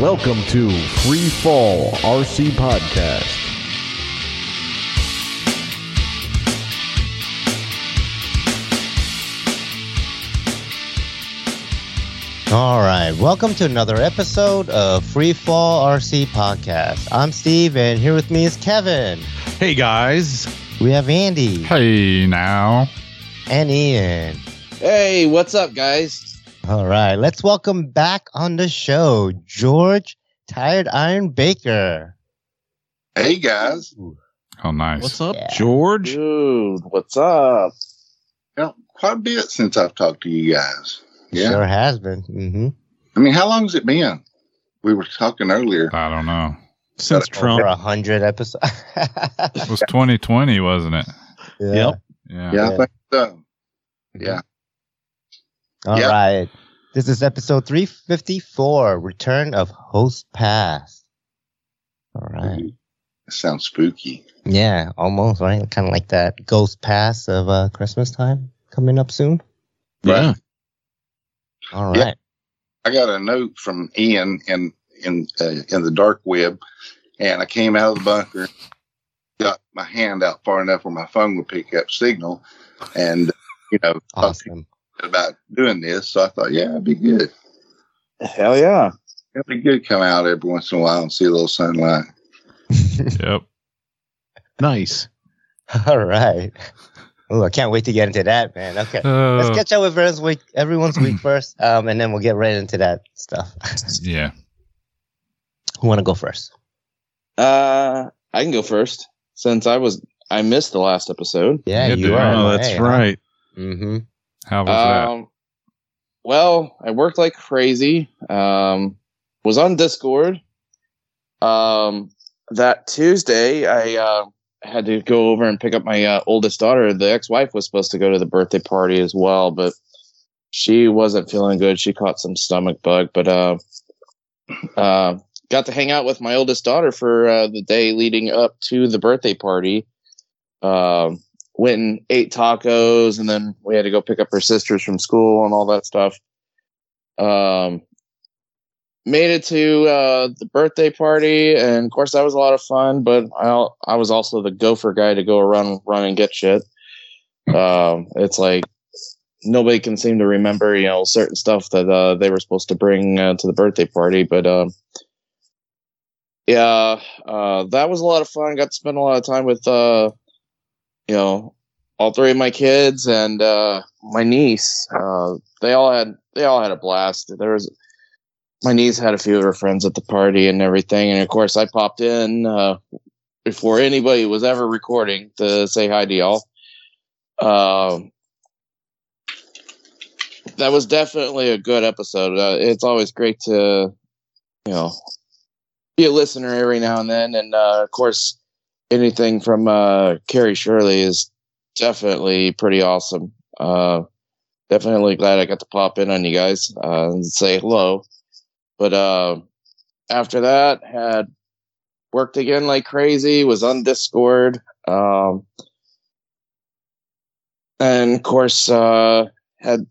Welcome to Free Fall RC Podcast. All right, welcome to another episode of Free Fall RC Podcast. I'm Steve, and here with me is Kevin. Hey guys. We have Andy Hey now. and Ian. Hey, what's up, guys? All right, let's welcome back on the show George Tired Iron Baker. Hey guys, Oh, nice. What's up, Yeah. George? Dude, what's up? Yeah, quite a bit since I've talked to you guys. Yeah, Sure has been. hmm I mean, how long has it been? We were talking earlier. I don't know. Since Trump. For a hundred episodes. It was 2020, wasn't it? yeah. Yep. Yeah. Yeah, I think so. Yeah, All Yeah. right. This is episode 354 Return of Host Pass. All right. it sounds spooky. Yeah, almost, right? Kind of like that Ghost Pass of uh, Christmas time coming up soon. Yeah. All right. Yeah. I got a note from Ian in in uh, in the dark web, and I came out of the bunker, got my hand out far enough where my phone would pick up signal, and you know Awesome. About doing this. So I thought, yeah, it'd be good. Hell yeah. It'd be good to come out every once in a while and see a little sunlight. Yep. Nice. All right. Oh, I can't wait to get into that, man. Okay. Let's Uh, catch up with everyone's week, everyone's week first, um, and then we'll get right into that stuff. yeah. Who want to go first? Uh, I can go first since I was I missed the last episode. Yeah, Yeah, you are. Oh, that's right. Mm-hmm. How was Um, well, I worked like crazy. Um, was on Discord. Um, that Tuesday, I uh, had to go over and pick up my uh, oldest daughter. The ex-wife was supposed to go to the birthday party as well, but she wasn't feeling good. She caught some stomach bug, but uh, uh, got to hang out with my oldest daughter for uh, the day leading up to the birthday party. Um, went and ate tacos, and then we had to go pick up her sisters from school and all that stuff. Um, made it to uh, the birthday party, and of course that was a lot of fun. But I I was also the gopher guy to go around run and get shit. Um, it's like nobody can seem to remember, you know, certain stuff that uh, they were supposed to bring uh, to the birthday party, but. Um, yeah, uh, that was a lot of fun. Got to spend a lot of time with, uh, you know, all three of my kids and uh, my niece. Uh, they all had they all had a blast. There was my niece had a few of her friends at the party and everything, and of course I popped in uh, before anybody was ever recording to say hi to y'all. Um, that was definitely a good episode. Uh, it's always great to, you know, be a listener every now and then, and uh, of course anything from uh, Carrie Shirley is definitely pretty awesome. Uh, definitely glad I got to pop in on you guys uh, and say hello. But uh, after that, had worked again like crazy. Was on Discord, um, and of course uh, had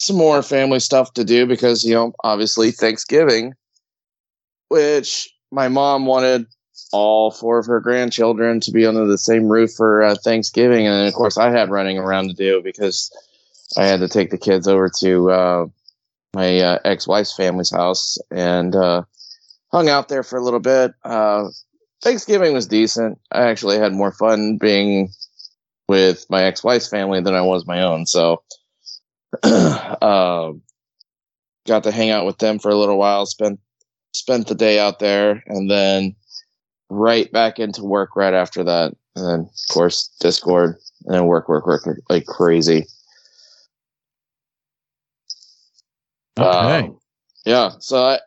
some more family stuff to do because you know obviously Thanksgiving, which my mom wanted all four of her grandchildren to be under the same roof for uh, Thanksgiving, and of course I had running around to do because I had to take the kids over to uh, my uh, ex-wife's family's house and uh, hung out there for a little bit. Uh, Thanksgiving was decent. I actually had more fun being with my ex-wife's family than I was my own, so um, got to hang out with them for a little while. Spent spent the day out there, and then right back into work right after that. And then, of course, Discord and then work, work, work like crazy. Okay. Um, yeah. So I,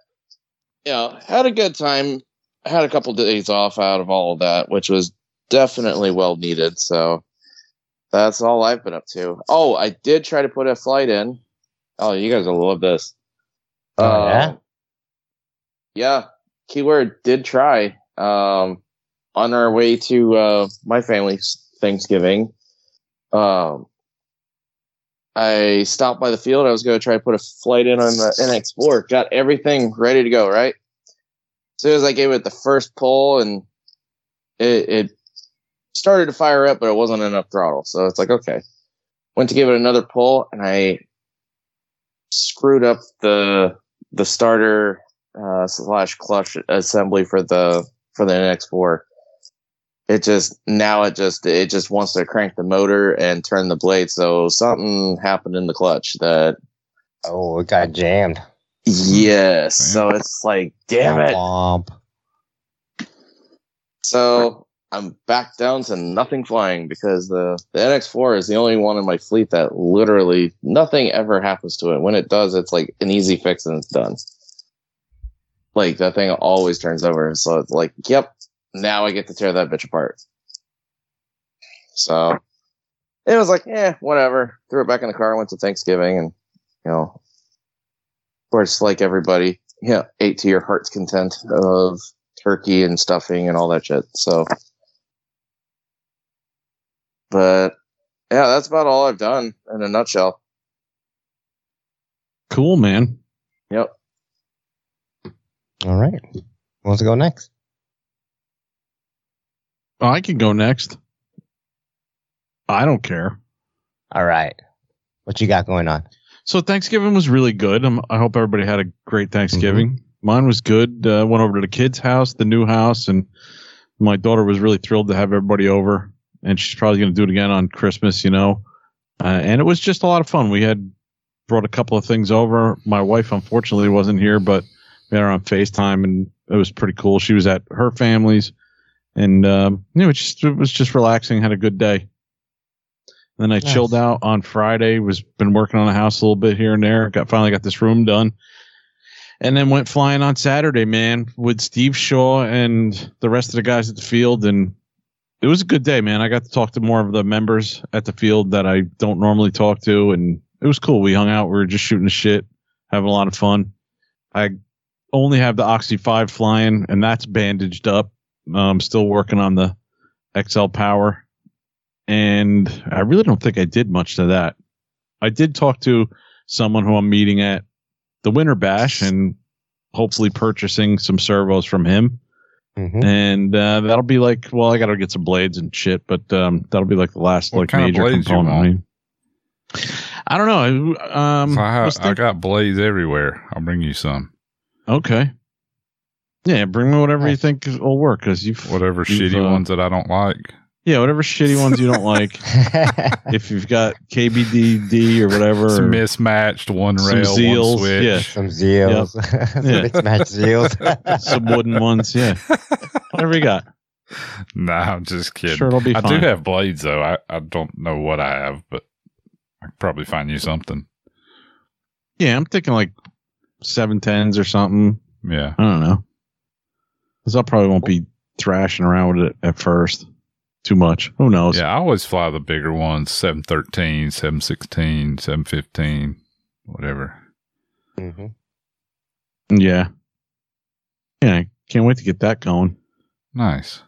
you know, had a good time. I had a couple days off out of all of that, which was definitely well needed. So that's all I've been up to. Oh, I did try to put a flight in. Oh, you guys will love this. Oh, yeah? Um, yeah. Keyword did try. Um, on our way to uh, my family's Thanksgiving. Um, I stopped by the field. I was going to try to put a flight in on the NX4. Got everything ready to go. Right. As soon as I gave it the first pull, and it, it started to fire up, but it wasn't enough throttle. So it's like okay. Went to give it another pull, and I screwed up the the starter uh, slash clutch assembly for the for the NX4. It just now it just it just wants to crank the motor and turn the blade. So something happened in the clutch that Oh, it got jammed. yes. So it's like damn it. Womp. So I'm back down to nothing flying because the, the NX4 is the only one in my fleet that literally nothing ever happens to it. When it does, it's like an easy fix and it's done. Like that thing always turns over. So it's like, yep, now I get to tear that bitch apart. So it was like, eh, whatever. Threw it back in the car, went to Thanksgiving, and you know, of course, like everybody, yeah, ate to your heart's content of turkey and stuffing and all that shit. So, but yeah, that's about all I've done in a nutshell. Cool, man. Yep. All right. Who wants to go next? Oh, I can go next. I don't care. All right. What you got going on? So Thanksgiving was really good. Um, I hope everybody had a great Thanksgiving. Mine was good. Uh, went over to the kids' house, the new house, and my daughter was really thrilled to have everybody over. And she's probably going to do it again on Christmas, you know. Uh, and it was just a lot of fun. We had brought a couple of things over. My wife, unfortunately, wasn't here, but we had her on FaceTime, and it was pretty cool. She was at her family's, and um, you know, it just it was just relaxing. Had a good day. And Then I Nice. chilled out on Friday. Was been working on the house a little bit here and there. Got finally got this room done, and then went flying on Saturday, man, with Steve Shaw and the rest of the guys at the field, and it was a good day, man. I got to talk to more of the members at the field that I don't normally talk to, and it was cool. We hung out. We were just shooting the shit, having a lot of fun. I only have the Oxy Five flying, and that's bandaged up. I'm still working on the XL Power, and I really don't think I did much to that. I did talk to someone who I'm meeting at the Winter Bash, and hopefully purchasing some servos from him Mhm. and uh, that'll be like well i gotta get some blades and shit but um, that'll be like the last What like major component? I, mean, I don't know um So I, have, I got blades everywhere. I'll bring you some. Okay yeah bring me whatever you think will work because you've Whatever You've, shitty uh, ones that I don't like. yeah whatever shitty ones you don't like if you've got KBDD or whatever Some mismatched one some rail, Zeals, one switch. yeah. Some zeals. Yeah. Mismatched zeals. some wooden ones yeah whatever you got Nah, I'm just kidding. sure it'll be I fine do have blades though. I, I don't know what I have, but I could probably find you something. yeah i'm thinking like 710s or something Yeah. I don't know. Because I probably won't be thrashing around with it at first too much. Who knows? Yeah, I always fly the bigger ones 713, 716, 715, whatever. Mhm. Yeah. Yeah. I Can't wait to get that going. Nice.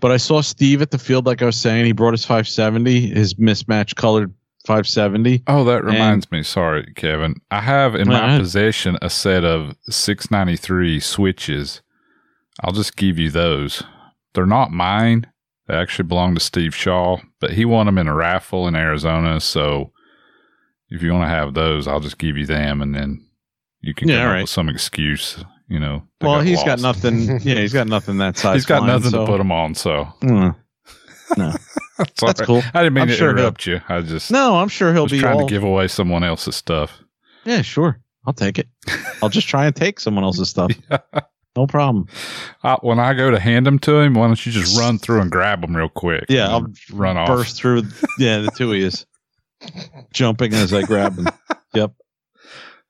But I saw Steve at the field, like I was saying. He brought his 570, his mismatched colored 570. Oh, that reminds me. Sorry, Kevin. I have in my possession a set of 693 switches. I'll just give you those. They're not mine. They actually belong to Steve Shaw, but he won them in a raffle in Arizona. So if you want to have those, I'll just give you them and then you can Yeah, come up right. with some excuse, you know. Well, he's got nothing. Yeah, he's got nothing that size. He's got flying, nothing so- to put them on, so Mm. No. that's cool. I didn't mean I'm to sure interrupt you. I just No, I'm sure he'll was be trying all. to give away someone else's stuff. yeah, sure. I'll take it. I'll just try and take someone else's stuff. No problem. Uh, when I go to hand them to him, why don't you just run through and grab them real quick? Yeah, I'll then run off. burst through. Yeah, the two of yous jumping as I grab them. Yep.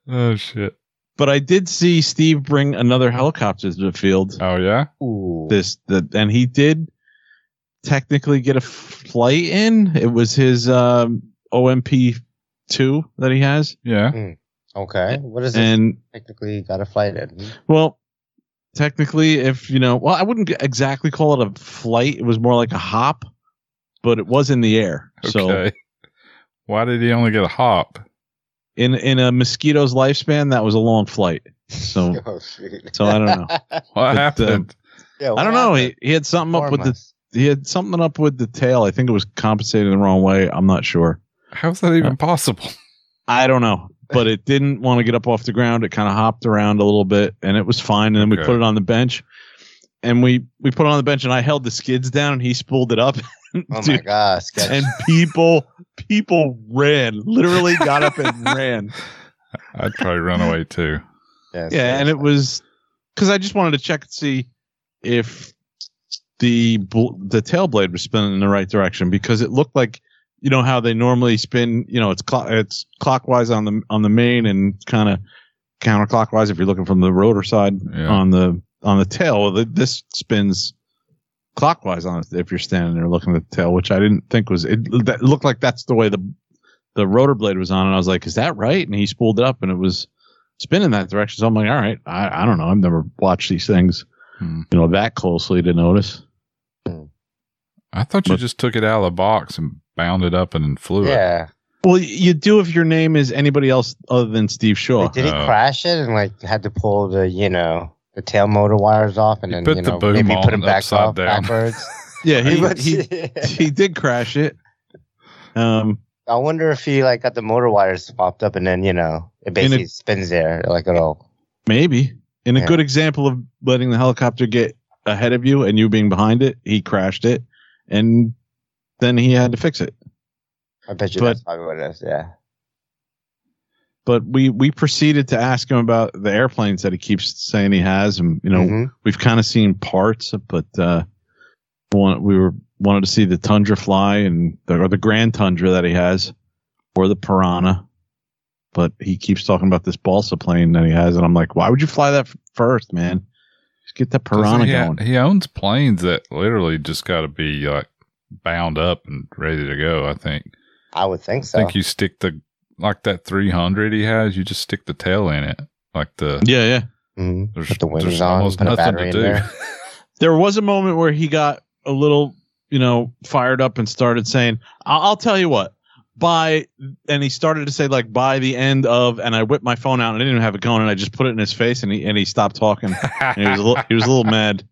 Oh shit! But I did see Steve bring another helicopter to the field. Oh yeah. Ooh. This the and he did technically get a flight in. It was his um, OMP two that he has, Yeah. Okay. What is this? and Technically, got a flight in. well, technically, if you know, well, I wouldn't exactly call it a flight. It was more like a hop, but it was in the air. So Okay. Why did he only get a hop? In in a mosquito's lifespan, that was a long flight. So Oh, so I don't know. What But, uh, happened? Yeah, I don't know. He, he had something up with Inform the us. He had something up with the tail. I think it was compensating the wrong way. I'm not sure. How's that even uh, possible? I don't know. But it didn't want to get up off the ground. It kind of hopped around a little bit and it was fine. And then we Okay. put it on the bench. And we we put it on the bench and I held the skids down and he spooled it up. Oh my Dude, gosh. sketch. and people people ran. Literally got up and ran. I'd probably run away too. yeah, Yeah, and it was because I just wanted to check and see if the the tail blade was spinning in the right direction because it looked like you know how they normally spin. You know, it's clo- it's clockwise on the on the main and kind of counterclockwise if you're looking from the rotor side Yeah. on the on the tail. This spins clockwise on it if you're standing there looking at the tail, which I didn't think was it. That looked like that's the way the the rotor blade was on, and I was like, "Is that right?" And he spooled it up, and it was spinning that direction. So I'm like, "All right, I, I don't know. I've never watched these things, Hmm. you know, that closely to notice." I thought you But- just took it out of the box and bound it up and then flew it. yeah. Well, you do if your name is anybody else other than Steve Shaw. Wait, did he Oh. crash it and like had to pull the you know the tail motor wires off and He then put you the know boom maybe put them back upside off down. backwards? Yeah, he, he he did crash it. Um, I wonder if he like got the motor wires swapped up and then you know it basically spins there like a little. maybe in a Yeah. good example of letting the helicopter get ahead of you and you being behind it, he crashed it, and then he had to fix it. I bet you But- that's probably what it is. Yeah. But we we proceeded to ask him about the airplanes that he keeps saying he has, and you know Mhm. we've kind of seen parts, but uh, we were wanted to see the Tundra fly and the, or the Grand Tundra that he has, or the Piranha. But he keeps talking about this balsa plane that he has, and I'm like, why would you fly that f- first, man? Just get that Doesn't Piranha he, going. he owns planes that literally just got to be like bound up and ready to go. I think. I would think so. I so. think you stick the like that 300 he has. You just stick the tail in it, like the. yeah, yeah. Mhm. There's, Put the there's on, almost put a nothing battery to in do. there. There was a moment where he got a little, you know, fired up and started saying, "I'll, I'll tell you what." By and he started to say like by the end of, and I whipped my phone out and I didn't even have it going, and I just put it in his face, and he and he stopped talking. And he was a little, he was a little mad,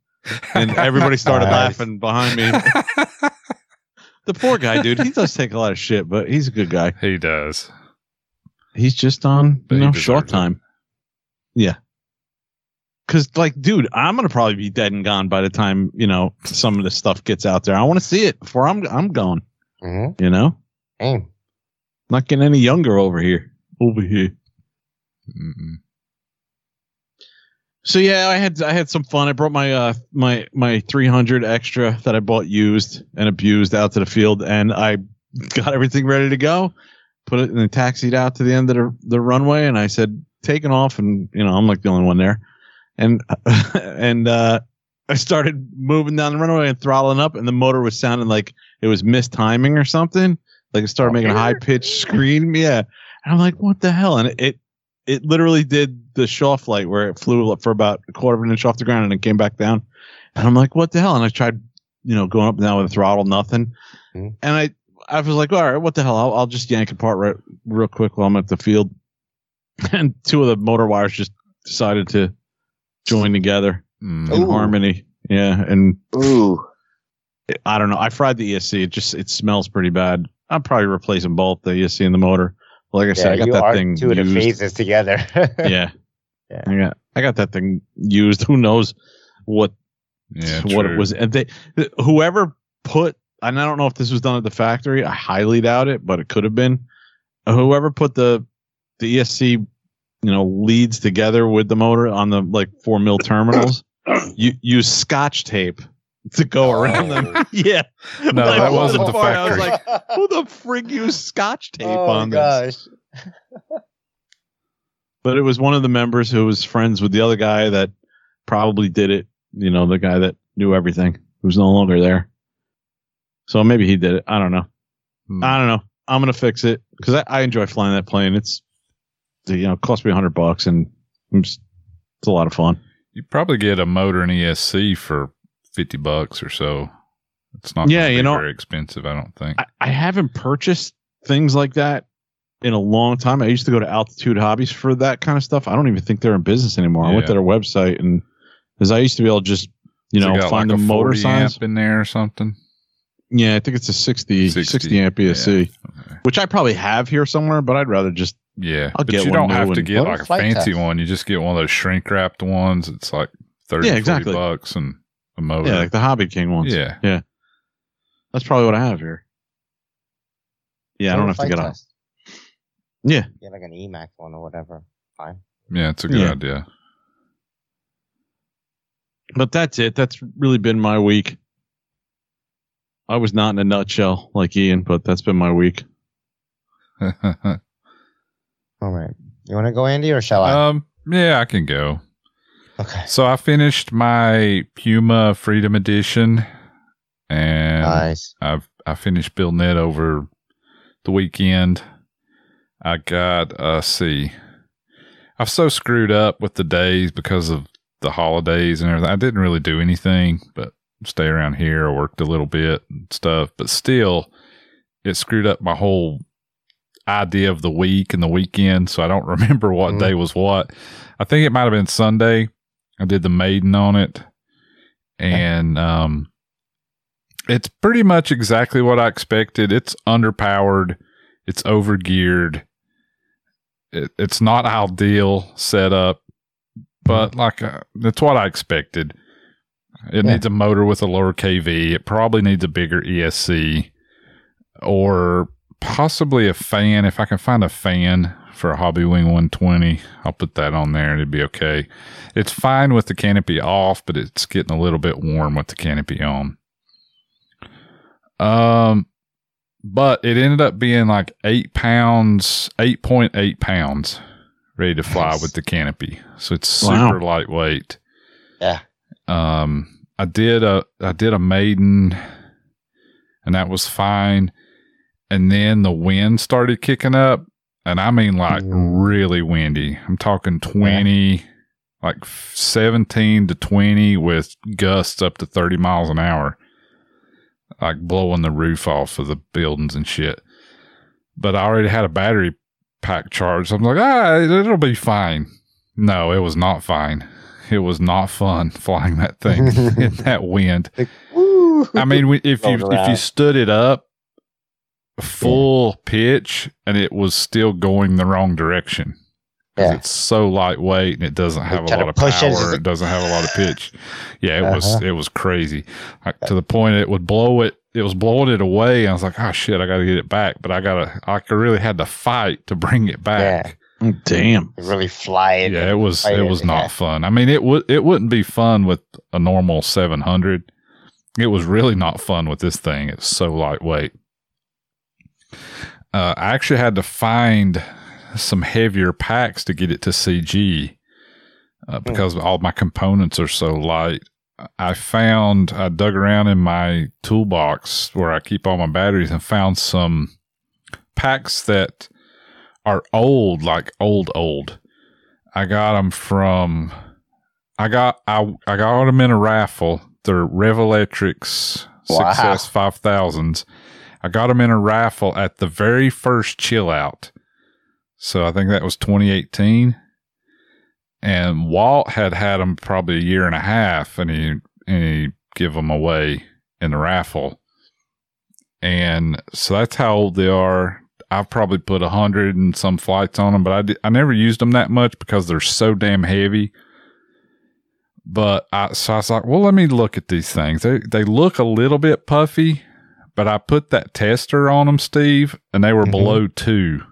and everybody started Nice. laughing behind me. The poor guy, dude. He does take a lot of shit, but he's a good guy. he does. He's just on, But you know, deserves short it. time. Yeah. Cause like, dude, I'm gonna probably be dead and gone by the time you know some of this stuff gets out there. I want to see it before I'm I'm gone. Mhm. You know, Damn. Not getting any younger over here. Over here. Mm-mm. So yeah, I had I had some fun. I brought my uh my my 300 extra that I bought used and abused out to the field, and I got everything ready to go. Put it in the taxied out to the end of the the runway, and I said, "Taking off." And you know, I'm like the only one there, and and uh, I started moving down the runway and throttling up, and the motor was sounding like it was mistiming or something. Like it started making a high pitched scream. Yeah, and I'm like, "What the hell?" And it, it it literally did the Shaw flight where it flew up for about a quarter of an inch off the ground and it came back down. And I'm like, what the hell? And I tried, you know, going up and down with the throttle, nothing. Mhm. And I, I was like, all right, what the hell? I'll, I'll just yank it apart right, real quick while I'm at the field. And two of the motor wires just decided to join together Mm. in Ooh. harmony. Yeah. And Ooh. I don't know. I fried the ESC. It just, it smells pretty bad. I'm probably replacing both the ESC and the motor. Like I said, I got you that are thing two of the used. phases together. yeah. Yeah. I got I got that thing used. Who knows what Yeah, what true. it was? And they whoever put and I don't know if this was done at the factory. I highly doubt it, but it could have been. Whoever put the the ESC, you know, leads together with the motor on the like four mil terminals, you use scotch tape to go around them. yeah. No, When I that wasn't the apart, I was like, who the frig used scotch tape oh on this? gosh. but it was one of the members who was friends with the other guy that probably did it. You know, the guy that knew everything who's no longer there. So maybe he did it. I don't know. Hmm. I don't know. I'm gonna fix it because I, I enjoy flying that plane. It's you know it cost me a hundred bucks and it's, it's a lot of fun. You probably get a motor and ESC for fifty bucks or so. It's not. Yeah, you know- very expensive. I don't think. I, I haven't purchased things like that in a long time. I used to go to Altitude Hobbies for that kind of stuff. I don't even think they're in business anymore. I went to their website and as I used to be able to just you Has it know got find like the a motor 40 size. in there or something. Yeah, I think it's a 60, 60, 60, amp ESC, Okay. which I probably have here somewhere, but I'd rather just Yeah, I'll but get you don't have to get like a a fancy test. one. You just get one of those shrink wrapped ones. It's like 30, Yeah, exactly. bucks and a motor. yeah, like the Hobby King ones. yeah. Yeah. That's probably what I have here. Yeah, I don't have to get off. Yeah. Yeah. Like an EMAX one or whatever. Fine. Yeah, it's a good Yeah. idea. But that's it. That's really been my week. I was not in a nutshell like Ian, but that's been my week. All right. You want to go, Andy, or shall I? um, yeah, I can go. Okay. So I finished my Puma Freedom Edition, and Nice. I've I finished building it over the weekend. I got uh see. I've so screwed up with the days because of the holidays and everything. I didn't really do anything but stay around here. I worked a little bit and stuff, but still it screwed up my whole idea of the week and the weekend, so I don't remember what Mhm. day was what. I think it might have been Sunday. I did the maiden on it. And um it's pretty much exactly what I expected. It's underpowered. It's overgeared. It, it's not ideal setup, but like uh, that's what I expected. It Yeah. needs a motor with a lower KV. It probably needs a bigger ESC or possibly a fan. If I can find a fan for a Hobbywing 120, I'll put that on there and it'd be okay. It's fine with the canopy off, but it's getting a little bit warm with the canopy on. Um, but it ended up being like eight pounds, eight point eight pounds, ready to fly Nice. with the canopy. So it's Wow. super lightweight. Yeah. Um, I did a I did a maiden, and that was fine. And then the wind started kicking up, and I mean like Mm. really windy. I'm talking twenty, like seventeen to twenty, with gusts up to thirty miles an hour, like blowing the roof off of the buildings and shit. But I already had a battery pack charged. So I'm like, ah, it'll be fine. No, it was not fine. It was not fun flying that thing in that wind. Woo! I mean, if you if you stood it up full pitch and it was still going the wrong direction. 'Cause Yeah. It's so lightweight and it doesn't have a lot of push it, power. It doesn't have a lot of pitch. Yeah, it was Uh-huh. it was crazy. Like, to the point it would blow it. It was blowing it away. I was like, oh shit, I got to get it back. But I gotta. I really had to fight to bring it back. Oh, damn. You really fly it. Yeah, it was it was yeah. not fun. I mean, it would it wouldn't be fun with a normal 700. It was really not fun with this thing. It's so lightweight. Uh, I actually had to find some heavier packs to get it to CG uh, because all my components are so light. I found I dug around in my toolbox where I keep all my batteries and found some packs that are old, like old, old. I got them from. I got I I got them in a raffle. They're Revolectrix Wow. Success Five Thousands. I got them in a raffle at the very first chill out. So I think that was 2018. And Walt had had them probably a year and a half, and he and he give them away in the raffle. And so that's how old they are. I've probably put a hundred and some flights on them, but I, I never used them that much because they're so damn heavy. But I, so I was like, well, let me look at these things. They, they look a little bit puffy, but I put that tester on them, Steve, and they were Mhm. below two.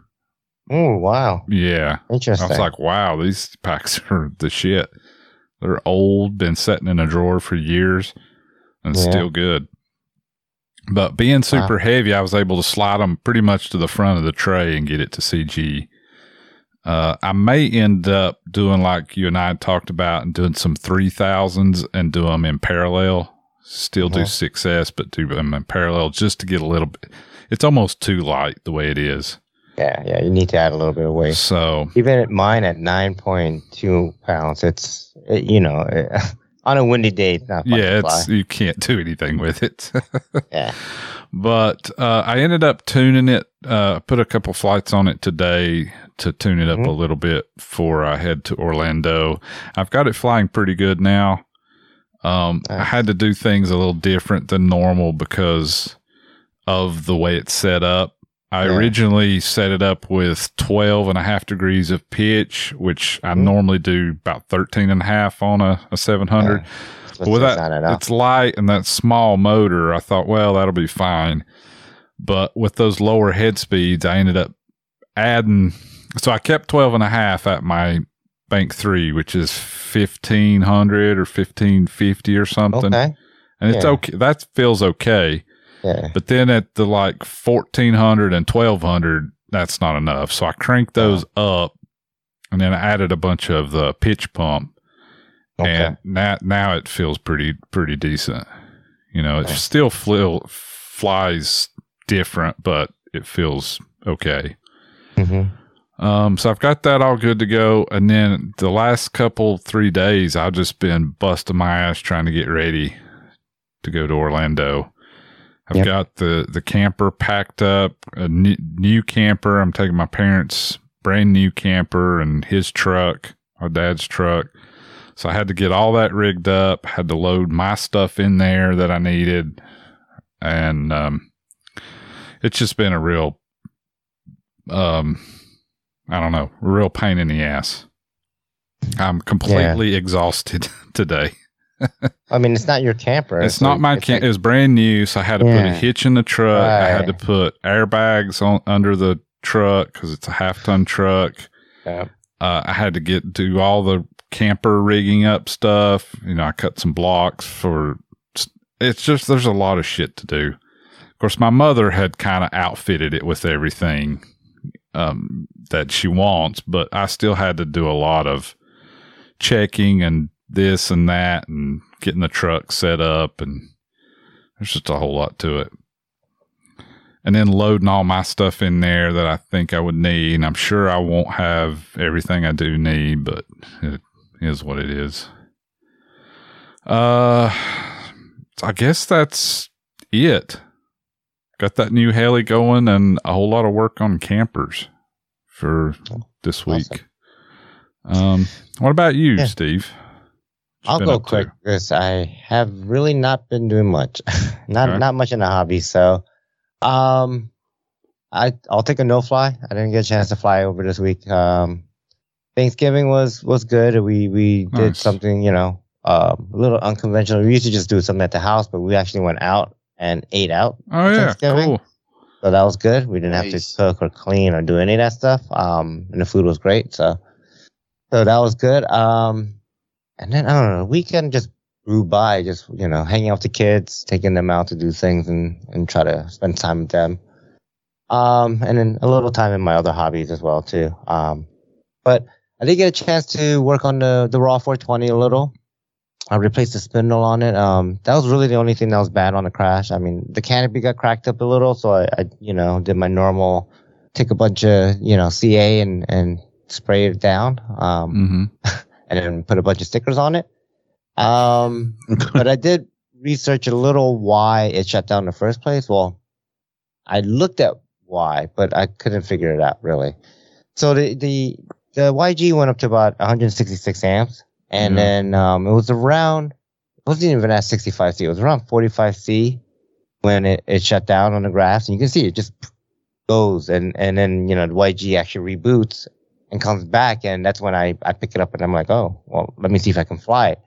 Oh, wow. Yeah. interesting. I was like, wow, these packs are the shit. They're old, been sitting in a drawer for years and Yeah. still good. But being super heavy, I was able to slide them pretty much to the front of the tray and get it to CG. Uh, I may end up doing like you and I talked about and doing some 3000s and do them in parallel. Still do Uh-huh. 6S, but do them in parallel just to get a little bit. It's almost too light the way it is. yeah, yeah. You need to add a little bit of weight. So, Even at mine at 9.2 pounds, it's, it, you know, on a windy day, it's not yeah, it's you can't do anything with it. Yeah. But uh, I ended up tuning it. Uh, put a couple flights on it today to tune it up Mhm. a little bit before I head to Orlando. I've got it flying pretty good now. Um, I had to do things a little different than normal because of the way it's set up. I Yeah. originally set it up with 12 and a half degrees of pitch, which I Mhm. normally do about 13 and a half on a, a 700. That's With that, on it now. it's light and that small motor. I thought, well, that'll be fine. But with those lower head speeds, I ended up adding. So I kept 12 and a half at my bank three, which is 1500 or 1550 or something. Okay. And it's Yeah. okay. That feels okay. Yeah. But then at the like 1400 and 1200, that's not enough. So I cranked those up and then I added a bunch of the pitch pump Okay. and now now it feels pretty pretty decent. You know, it Okay. still fl- flies different, but it feels okay. hmm Um, so I've got that all good to go, and then the last couple three days, I've just been busting my ass trying to get ready to go to Orlando. I've Yep. got the the camper packed up, a new, new camper. I'm taking my parents' brand new camper and his truck, our dad's truck. So I had to get all that rigged up. Had to load my stuff in there that I needed, and um, it's just been a real, um, I don't know, real pain in the ass. I'm completely exhausted today. I mean, it's not your camper. It's not my it's camp. like- it was brand new, so I had to put a hitch in the truck. I had to put airbags on under the truck because it's a half ton truck. Yeah. Uh, I had to get do all the camper rigging up stuff. You know, I cut some blocks for. It's just there's a lot of shit to do. Of course, my mother had kind of outfitted it with everything um, that she wants, but I still had to do a lot of checking and this and that and getting the truck set up and there's just a whole lot to it. And then loading all my stuff in there that I think I would need. And I'm sure I won't have everything I do need, but it is what it is. Uh, I guess that's it. Got that new heli going and a whole lot of work on campers for this Awesome. week. Um, what about you, Yeah. Steve? I'll go quick because I have really not been doing much. not not much in the hobby. So, um, I I'll take a no fly. I didn't get a chance to fly over this week. Um, Thanksgiving was was good. We we did Nice. something you know um, a little unconventional. We used to just do something at the house, but we actually went out and ate out. Oh yeah, Thanksgiving. cool. So that was good. We didn't have to cook or clean or do any of that stuff. Um, and the food was great. So, so that was good. Um, and then I don't know, the weekend just blew by, just, you know, hanging out with the kids, taking them out to do things and, and try to spend time with them. Um, and then a little time in my other hobbies as well, too. Um, but I did get a chance to work on the, the Raw 420 a little. I replaced the spindle on it. Um, that was really the only thing that was bad on the crash. I mean, the canopy got cracked up a little, so I, I you know, did my normal, take a bunch of, you know, CA and, and spray it down. Um, hmm and then put a bunch of stickers on it. Um, but I did research a little why it shut down in the first place. Well, I looked at why, but I couldn't figure it out really. So the the the YG went up to about 166 amps, and then um, it was around. It wasn't even at 65C. It was around 45C when it, it shut down on the graphs, and you can see it just goes, and and then you know the YG actually reboots and comes back, and that's when I I pick it up and I'm like, oh well, let me see if I can fly it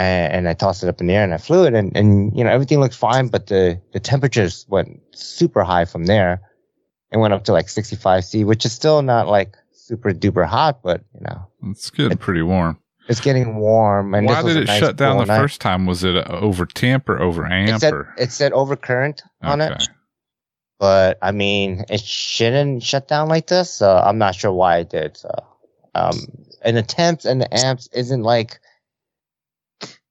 and, and I tossed it up in the air and I flew it and, and you know everything looked fine, but the the temperatures went super high from there. It went up to like 65 C, which is still not like super duper hot, but you know It's getting pretty warm. It's getting warm. And Why did it nice shut down the night. first time? Was it over temp or over It amp? said or? it said overcurrent on it, Okay. but I mean it shouldn't shut down like this, so I'm not sure why it did. So, um, and the temps and the amps isn't like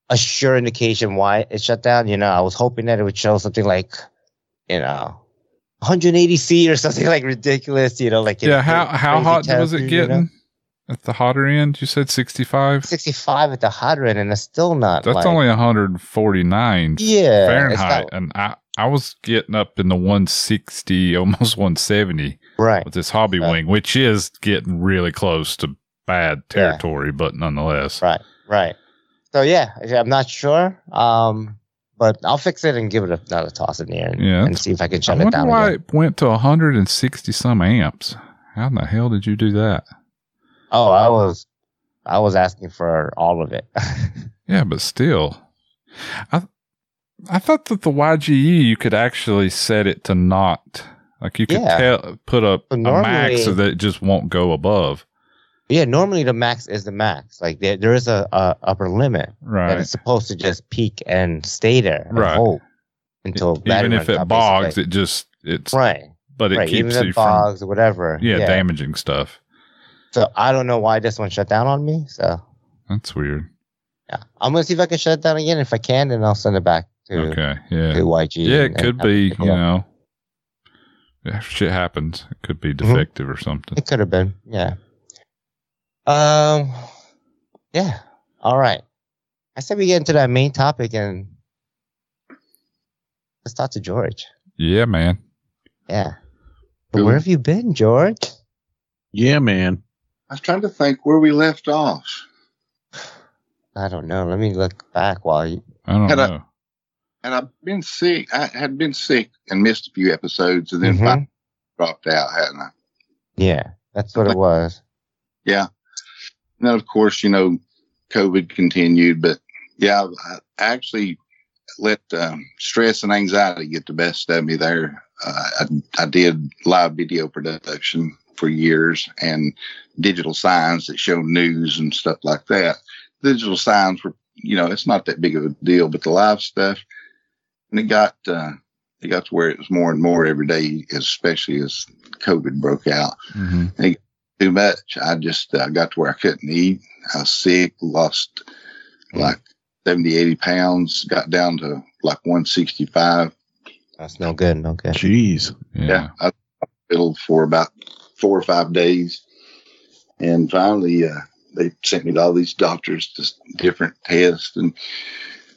a sure indication why it shut down. You know, I was hoping that it would show something like, you know, 180 C or something like ridiculous. You know, like Yeah. How how hot was it getting? you know? At the hotter end? You said 65? 65 at the hotter end, and it's still not. That's like, only 149 yeah Fahrenheit. It's And I, I was getting up in the 160, almost 170 right. with this hobby Uh, wing, which is getting really close to bad territory, but nonetheless. Right. Right. So yeah, I'm not sure. Um, but I'll fix it and give it another toss in the air and, Yeah, and see if I can I shut it wonder down. why again. it went to 160 some amps. How in the hell did you do that? Oh, I was, I was asking for all of it. Yeah, but still, I I thought that the YGE you could actually set it to not like you could Yeah. tell put a, But a max so that it just won't go above. yeah, normally the max is the max. Like there, there is a, a upper limit that Right. it's supposed to just peak and stay there and Right. hold until battery Even if it bogs, basically. it just it's right, but it right. Even keeps if you it bogs or whatever. from yeah, damaging stuff. So I don't know why this one shut down on me. So That's weird. yeah, I'm gonna see if I can shut it down again. If I can, then I'll send it back to, Okay, yeah, to YG. yeah. and- It could and be it you up. know, if shit happens, it could be Mm-hmm. defective or something. It could have been, yeah. Um, yeah. All right. I said we get into that main topic and let's talk to George. Yeah, man. Yeah. But where have you been, George? Yeah, man. I was trying to think where we left off. I don't know. Let me look back while you. I don't Had I- know. And I've been sick. I had been sick and missed a few episodes and then Mhm. dropped out, hadn't I? Yeah, that's what it was. Yeah. And then, of course, you know, COVID continued, but yeah, I actually let um, stress and anxiety get the best of me there. Uh, I, I did live video production for years and digital signs that show news and stuff like that. Digital signs were, you know, it's not that big of a deal, but the live stuff, and it got, uh, it got to where it was more and more every day, especially as COVID broke out hmm too much. I just uh, got to where I couldn't eat. I was sick, lost like 70, 80 pounds, got down to like 165. That's no good. No good. Jeez. Yeah. Yeah. I was in for about four or five days. And finally, uh, they sent me to all these doctors, just different tests. And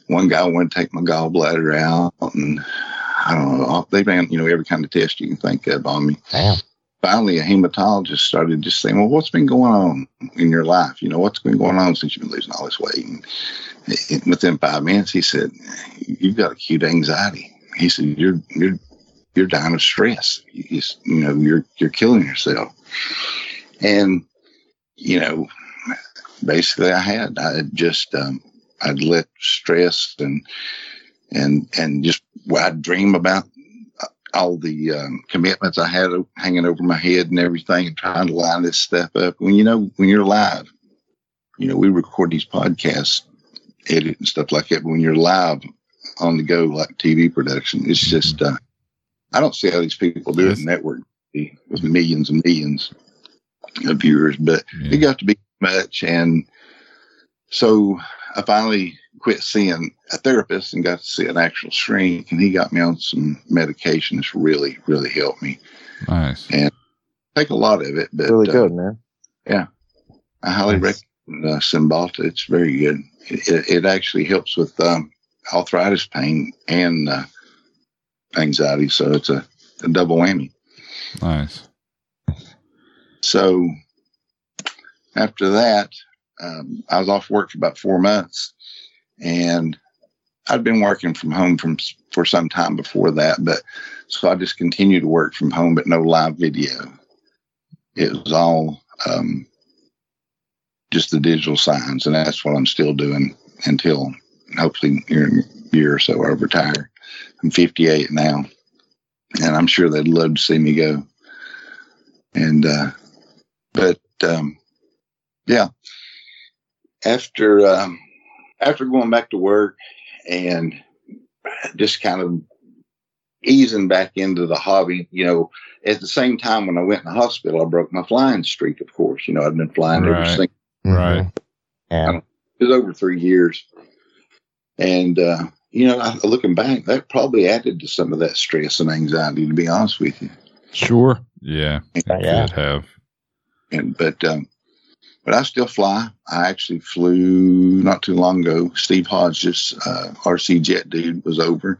one guy wanted to take my gallbladder out. And I don't know, they ran, you know, every kind of test you can think of on me Damn. finally a hematologist started just saying, well, what's been going on in your life? You know, what's been going on since you've been losing all this weight? And it- within five minutes, he said, you've got acute anxiety. He said, you're, you're, you're dying of stress. You, you know, you're, you're killing yourself. And, you know, basically I had, I just, um, I'd let stress and, and, and just, well, I'd dream about all the um, commitments I had hanging over my head and everything, and trying to line this stuff up. When you know, when you're live, you know, we record these podcasts, edit and stuff like that. But when you're live on the go, like TV production, it's just, uh, I don't see how these people do it in network with millions and millions of viewers, but Yeah. it got to be much. And so I finally quit seeing a therapist and got to see an actual shrink. And he got me on some medication that's really, really helped me. Nice. And take a lot of it, but Really uh, good, man. Yeah. I highly Nice. recommend uh, Cymbalta. It's very good. It, it, it actually helps with um, arthritis pain and uh, anxiety. So it's a, a double whammy. Nice. So after that, um, I was off work for about four months, and I'd been working from home from for some time before that. But so I just continued to work from home, but no live video. It was all um, just the digital signs, and that's what I'm still doing until hopefully in a year or so I retire. I'm 58 now, and I'm sure they'd love to see me go. And uh, but um, yeah, after um, after going back to work and just kind of easing back into the hobby, you know, at the same time when I went in the hospital, I broke my flying streak. Of course, you know, I'd been flying ever Right. since. Right. Mhm. Yeah. It was over three years, and uh, you know, I, looking back, that probably added to some of that stress and anxiety. To be honest with you. Sure. Yeah. It Yeah. could have. And but um, but I still fly. I actually flew not too long ago. Steve Hodges, uh, RC Jet dude, was over,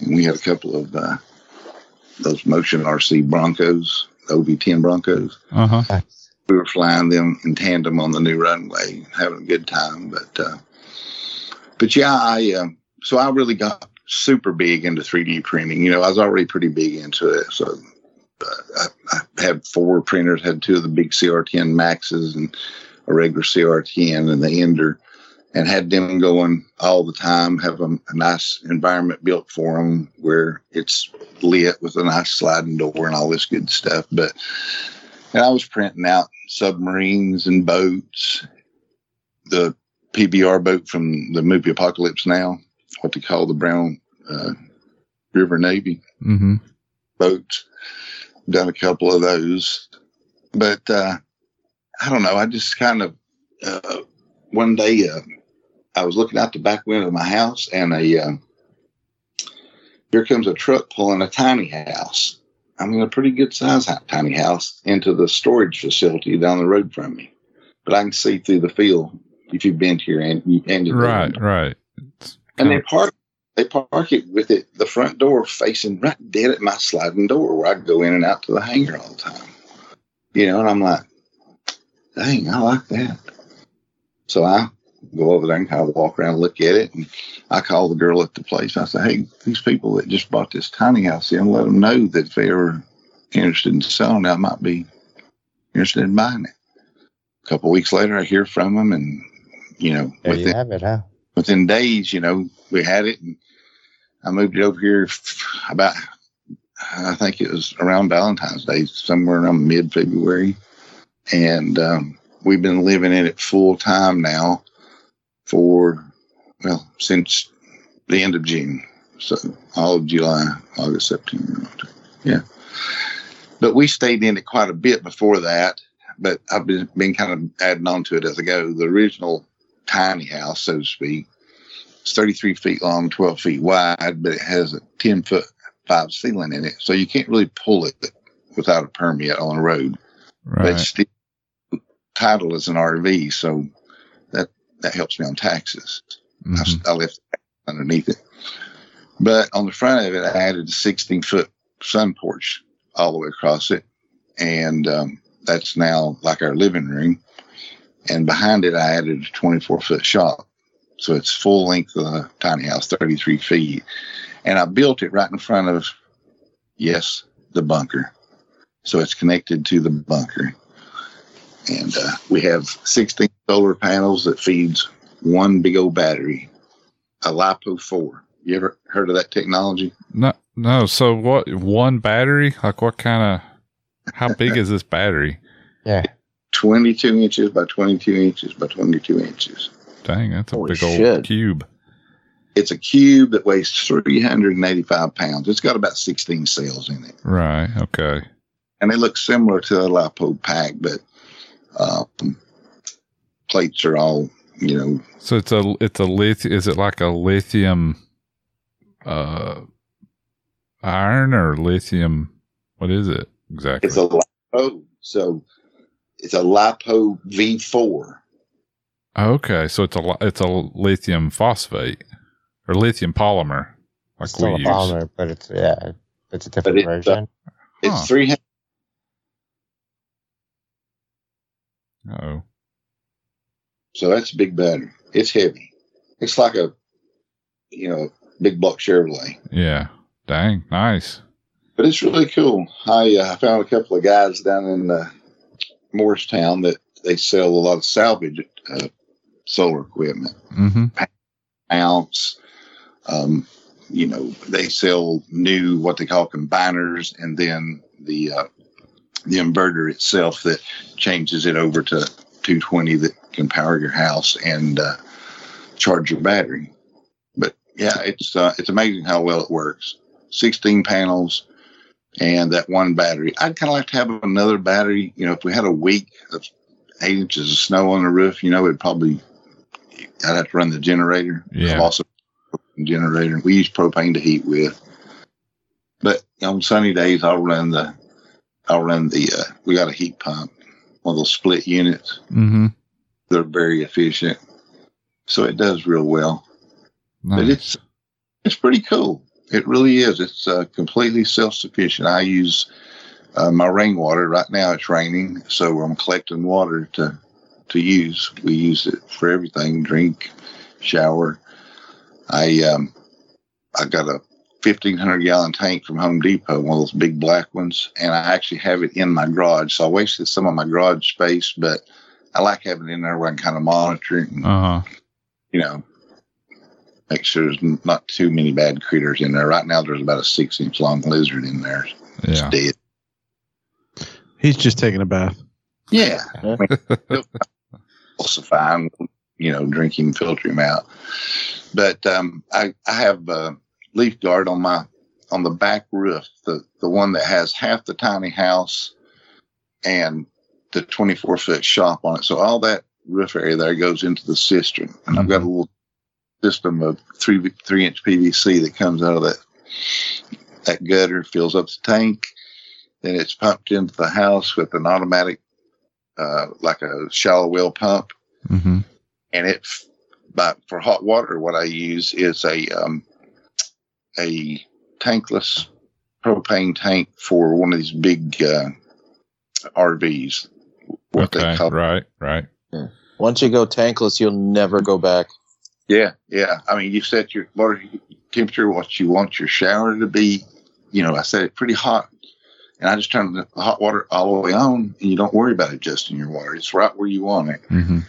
and we had a couple of uh, those motion RC Broncos, OV10 Broncos. Uh huh. We were flying them in tandem on the new runway, having a good time. But uh, but yeah, I um, so I really got super big into 3D printing. You know, I was already pretty big into it, so uh, I, I had four printers, had two of the big CR10 Maxes and a regular CR10 and the Ender, and had them going all the time. Have a, a nice environment built for them where it's lit with a nice sliding door and all this good stuff. But and I was printing out submarines and boats. The PBR boat from the movie Apocalypse Now, what they call the Brown uh, River Navy Mm-hmm. boats. Done a couple of those, but uh, I don't know. I just kind of uh, one day uh, I was looking out the back window of my house, and a uh, here comes a truck pulling a tiny house. I mean, a pretty good size tiny house into the storage facility down the road from me. But I can see through the field if you've been here and you and Right, right. It's and they park they park it with it the front door facing right dead at my sliding door where I go in and out to the hangar all the time. You know, and I'm like, dang, I like that. So I go over there and kind of walk around and look at it and I call the girl at the place. I say, Hey, these people that just bought this tiny house in, let them know that if they're interested in selling it, I might be interested in buying it. A couple of weeks later I hear from them and you know, There within you have it, huh? Within days, you know, we had it and I moved it over here about, I think it was around Valentine's Day, somewhere around mid February. And um, we've been living in it full time now for, well, since the end of June. So all of July, August, September. Yeah. But we stayed in it quite a bit before that. But I've been, been kind of adding on to it as I go. The original tiny house, so to speak, it's 33 feet long, 12 feet wide, but it has a 10 foot five ceiling in it. So you can't really pull it without a permit on a road. But still title as an RV. So that, that helps me on taxes. I, Mhm. I left underneath it. But on the front of it, I added a 16 foot sun porch all the way across it. And um, that's now like our living room. And behind it, I added a 24 foot shop. So it's full length of the tiny house, 33 feet. And I built it right in front of, yes, the bunker. So it's connected to the bunker. And uh, we have 16 solar panels that feeds one big old battery, a LiPo 4. You ever heard of that technology? No, no. So what? One battery? Like what kind of? How big is this battery? Yeah. 22 inches by 22 inches by 22 inches. Dang, that's a Holy big old shit. cube. It's a cube that weighs 385 pounds. It's got about 16 cells in it. Right. Okay. And they look similar to a LiPo pack, but um, plates are all, you know, So it's a it's a lithium. Is it like a lithium, uh, iron or lithium? What is it exactly? it's a LiPo. So it's a LiPo V4. okay, so it's a it's a lithium phosphate or lithium polymer, like It's still we a use. polymer, but it's yeah, it's a different it's, uh, version. It's Huh. 300. Oh, So that's a big battery. It's heavy. It's like a, you know, big block Chevrolet. yeah. Dang, nice. But it's really cool. I uh, found a couple of guys down in uh, Morristown that they sell a lot of salvage uh, solar equipment. Mm-hmm. Ounce, um, you know, they sell new what they call combiners, and then the uh, the inverter itself that changes it over to 220 that can power your house and uh, charge your battery. But yeah, it's uh, it's amazing how well it works. 16 panels and that one battery. I'd kind of like to have another battery. You know, if we had a week of eight inches of snow on the roof, you know, it'd probably I'd have to run the generator. Yeah. I've also generator. We use propane to heat with. But on sunny days, I'll run the I'll run the uh, we got a heat pump one of those split units. Mm-hmm. They're very efficient, so it does real well. But it's it's pretty cool. It really is. It's uh, completely self sufficient. I use uh, my rainwater right now. It's raining, so I'm collecting water to to use. We use it for everything: drink, shower. I um, I got a 1500 gallon tank from Home Depot, one of those big black ones, and I actually have it in my garage. So I wasted some of my garage space, but I like having it in there where I can kind of monitor it and Uh huh. you know, make sure there's not too many bad critters in there. Right now, there's about a six inch long lizard in there. It's Yeah. dead. He's just taking a bath. Yeah. I mean, falsifying, you know, drink him, filter him out. But um, I, I have a leaf guard on my on the back roof, the the one that has half the tiny house and the 24 foot shop on it. So all that roof area there goes into the cistern, and I've got a little system of three three inch PVC that comes out of that that gutter, fills up the tank, then it's pumped into the house with an automatic uh, like a shallow well pump, Mm-hmm. and it. But for hot water, what I use is a um, a tankless propane tank for one of these big uh, RVs. What they Okay. call Right. Right. Once you go tankless, you'll never go back. Yeah, yeah. I mean, you set your water temperature what you want your shower to be. You know, I set it pretty hot, and I just turn the hot water all the way on, and you don't worry about adjusting your water. It's right where you want it, Mm-hmm.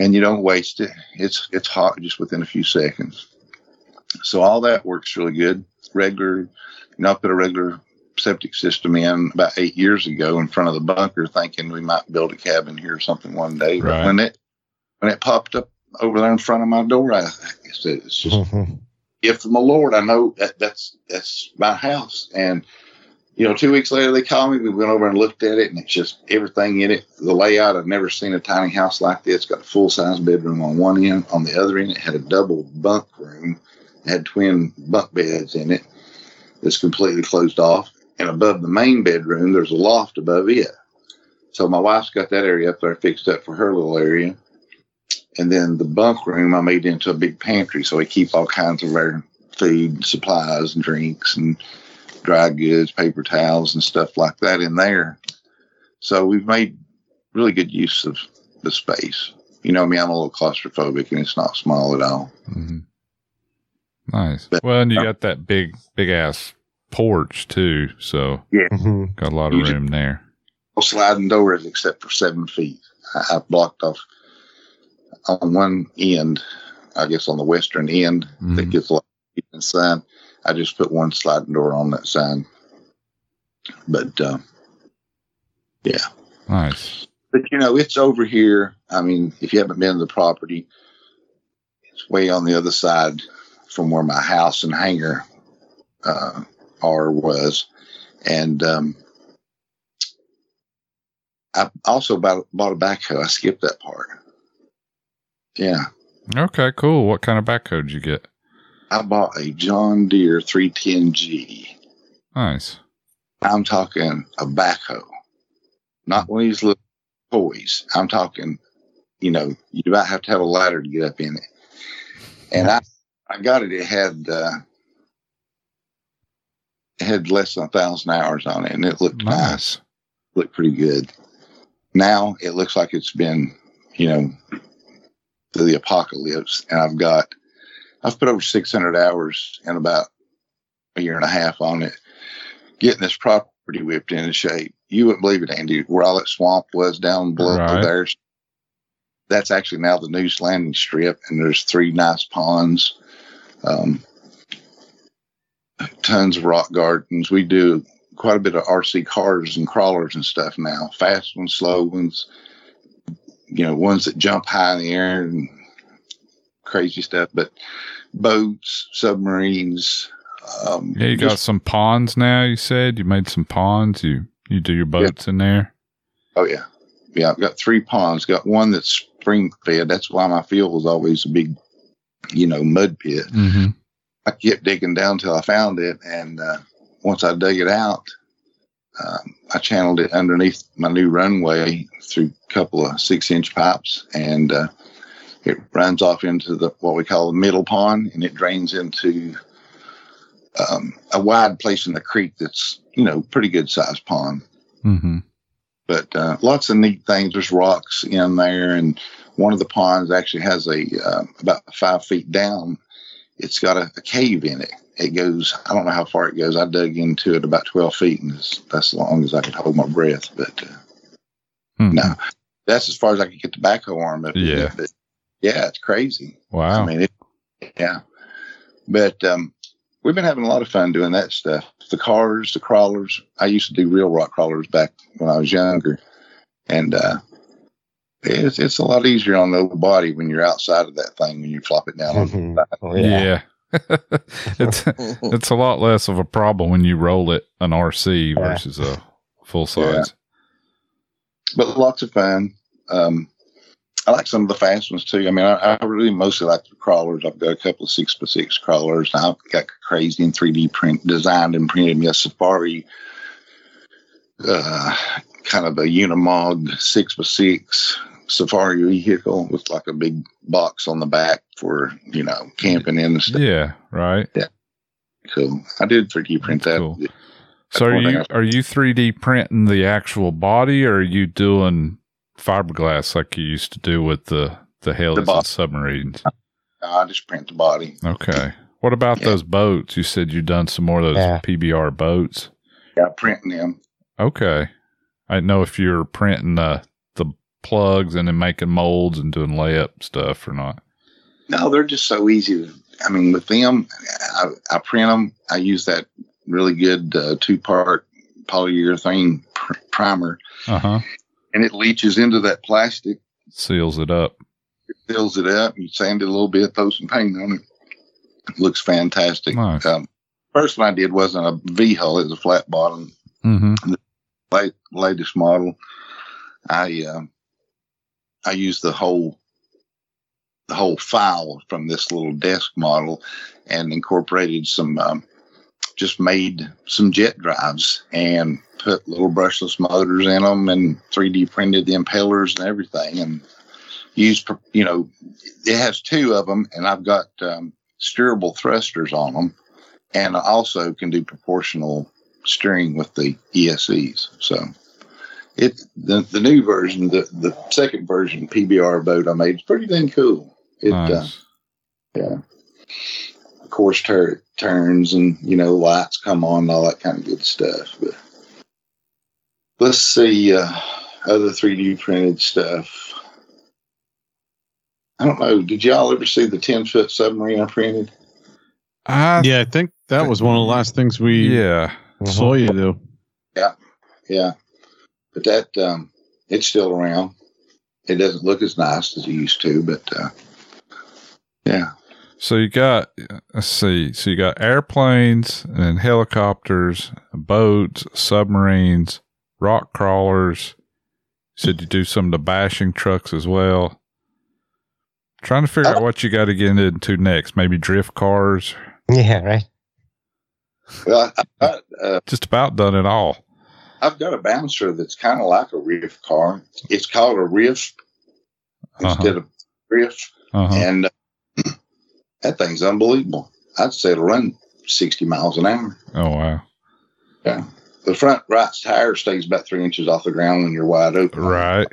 and you don't waste it. It's it's hot just within a few seconds. So all that works really good. Regular, you know, I put a regular septic system in about eight years ago in front of the bunker, thinking we might build a cabin here or something one day. But Right. when it when it popped up over there in front of my door, I, I said, "It's just mm-hmm. gift from the Lord. I know that that's that's my house. And you know, two weeks later they called me. We went over and looked at it, and it's just everything in it. The layout. I've never seen a tiny house like this. It's got a full size bedroom on one end. On the other end, it had a double bunk room. It had twin bunk beds in it. It's completely closed off. And above the main bedroom, there's a loft above it. So my wife's got that area up there fixed up for her little area. And then the bunk room I made into a big pantry, so we keep all kinds of our food, supplies, and drinks, and dry goods, paper towels, and stuff like that in there. So we've made really good use of the space. You know me, I'm a little claustrophobic, and it's not small at all. Mm-hmm. Nice. But- Well, and you got that big, big ass porch too, so Mhm. got a lot of You ju- room there. No sliding doors except for seven feet. I, I blocked off on one end, I guess on the western end that Mhm. gets a lot of sun. I just put one sliding door on that side. But uh, yeah, Nice. but you know, it's over here. I mean, if you haven't been to the property, it's way on the other side from where my house and hangar uh, are was, and um, I also bought, bought a backhoe. I skipped that part. Yeah, Okay, cool. What kind of backhoe did you get? I bought a John Deere 310G. Nice. I'm talking a backhoe, not one of these little toys. I'm talking, you know, you might have to have a ladder to get up in it. And I, I got it. It had, uh, it had less than a thousand hours on it, and it looked nice. Nice. Looked pretty good. Now it looks like it's been, you know, to the apocalypse, and I've got, I've put over 600 hours in about a year and a half on it getting this property whipped into shape. You wouldn't believe it, Andy, where all that swamp was down below Right. there. That's actually now the news landing strip, and there's three nice ponds, um, tons of rock gardens. We do quite a bit of RC cars and crawlers and stuff now. Fast ones, slow ones, you know, ones that jump high in the air and crazy stuff. But boats, submarines. Um, Yeah, you got some ponds now. You said you made some ponds. You you do your boats in there. Oh yeah, yeah. I've got three ponds. Got one that's spring fed. That's why my field was always a big, you know, mud pit. Mm-hmm. I kept digging down till I found it, and uh, once I dug it out, um, I channeled it underneath my new runway through a couple of six inch pipes, and uh, it runs off into the what we call the middle pond, and it drains into um, a wide place in the creek that's you know pretty good sized pond. Mm-hmm. But uh, lots of neat things. There's rocks in there, and one of the ponds actually has a uh, about five feet down. It's got a, a cave in it. It goes. I don't know how far it goes. I dug into it about twelve feet, and that's, that's as long as I could hold my breath. But uh, Hmm. no, that's as far as I could get the backhoe arm up. Yeah. it. But yeah, it's crazy. Wow. I mean, it, yeah. But um, we've been having a lot of fun doing that stuff. The cars, the crawlers. I used to do real rock crawlers back when I was younger, and uh, it's it's a lot easier on the body when you're outside of that thing when you flop it down. on the Mhm. side. Oh, yeah. yeah. It's it's a lot less of a problem when you roll it an RC Yeah. versus a full size. But lots of fun. Um, I like some of the fast ones too. I mean, I, I really mostly like the crawlers. I've got a couple of six by six crawlers. I've got crazy in 3D print, designed and printed me a Safari, uh, kind of a Unimog six by six Safari vehicle with like a big box on the back for you know camping in and stuff. Yeah, right. Cool. I did 3D print That's that. cool. So are you are you 3D printing the actual body or are you doing fiberglass like you used to do with the the helis body. and submarines? I just print the body. Okay. What about Yeah. those boats? You said you've done some more of those Yeah. PBR boats. Yeah, printing them. Okay. I know if you're printing the the plugs and then making molds and doing layup stuff or not. No, they're just so easy. To, I mean, with them, I, I print them. I use that really good uh, two part polyurethane pr- primer, Uh huh. and it leaches into that plastic, Seals it up. fills it up. You sand it a little bit, throw some paint on it. It looks fantastic. Nice. Um, first one I did wasn't a V hull; it was a flat bottom. Mm-hmm. late, latest model, I uh, I used the whole the whole file from this little desk model and incorporated some um, just made some jet drives and put little brushless motors in them and 3D printed the impellers and everything and used you know it has two of them and I've got um, steerable thrusters on them and also can do proportional steering with the ESCs. So it the the new version, the the second version PBR boat I made is pretty dang cool. It uh, yeah, of course tur- turns and you know lights come on and all that kind of good stuff. But let's see uh, other 3D printed stuff. I don't know. Did y'all ever see the 10 foot submarine I printed? I, Yeah, I think that was one of the last things we yeah. saw you do. Yeah, yeah, but that um, it's still around. It doesn't look as nice as it used to, but uh, yeah, So you got let's see. So you got airplanes and helicopters, boats, submarines, rock crawlers. You said you do some of the bashing trucks as well. Trying to figure out what you got to get into next. Maybe drift cars. Yeah, right. well, I, I, uh, Just about done it all. I've got a bouncer that's kind of like a riff car. It's called a riff instead of riff, Uh-huh. and uh, that thing's unbelievable. I'd say it'll run sixty miles an hour. Oh wow. Yeah, the front right tire stays about three inches off the ground when you're wide open. Right.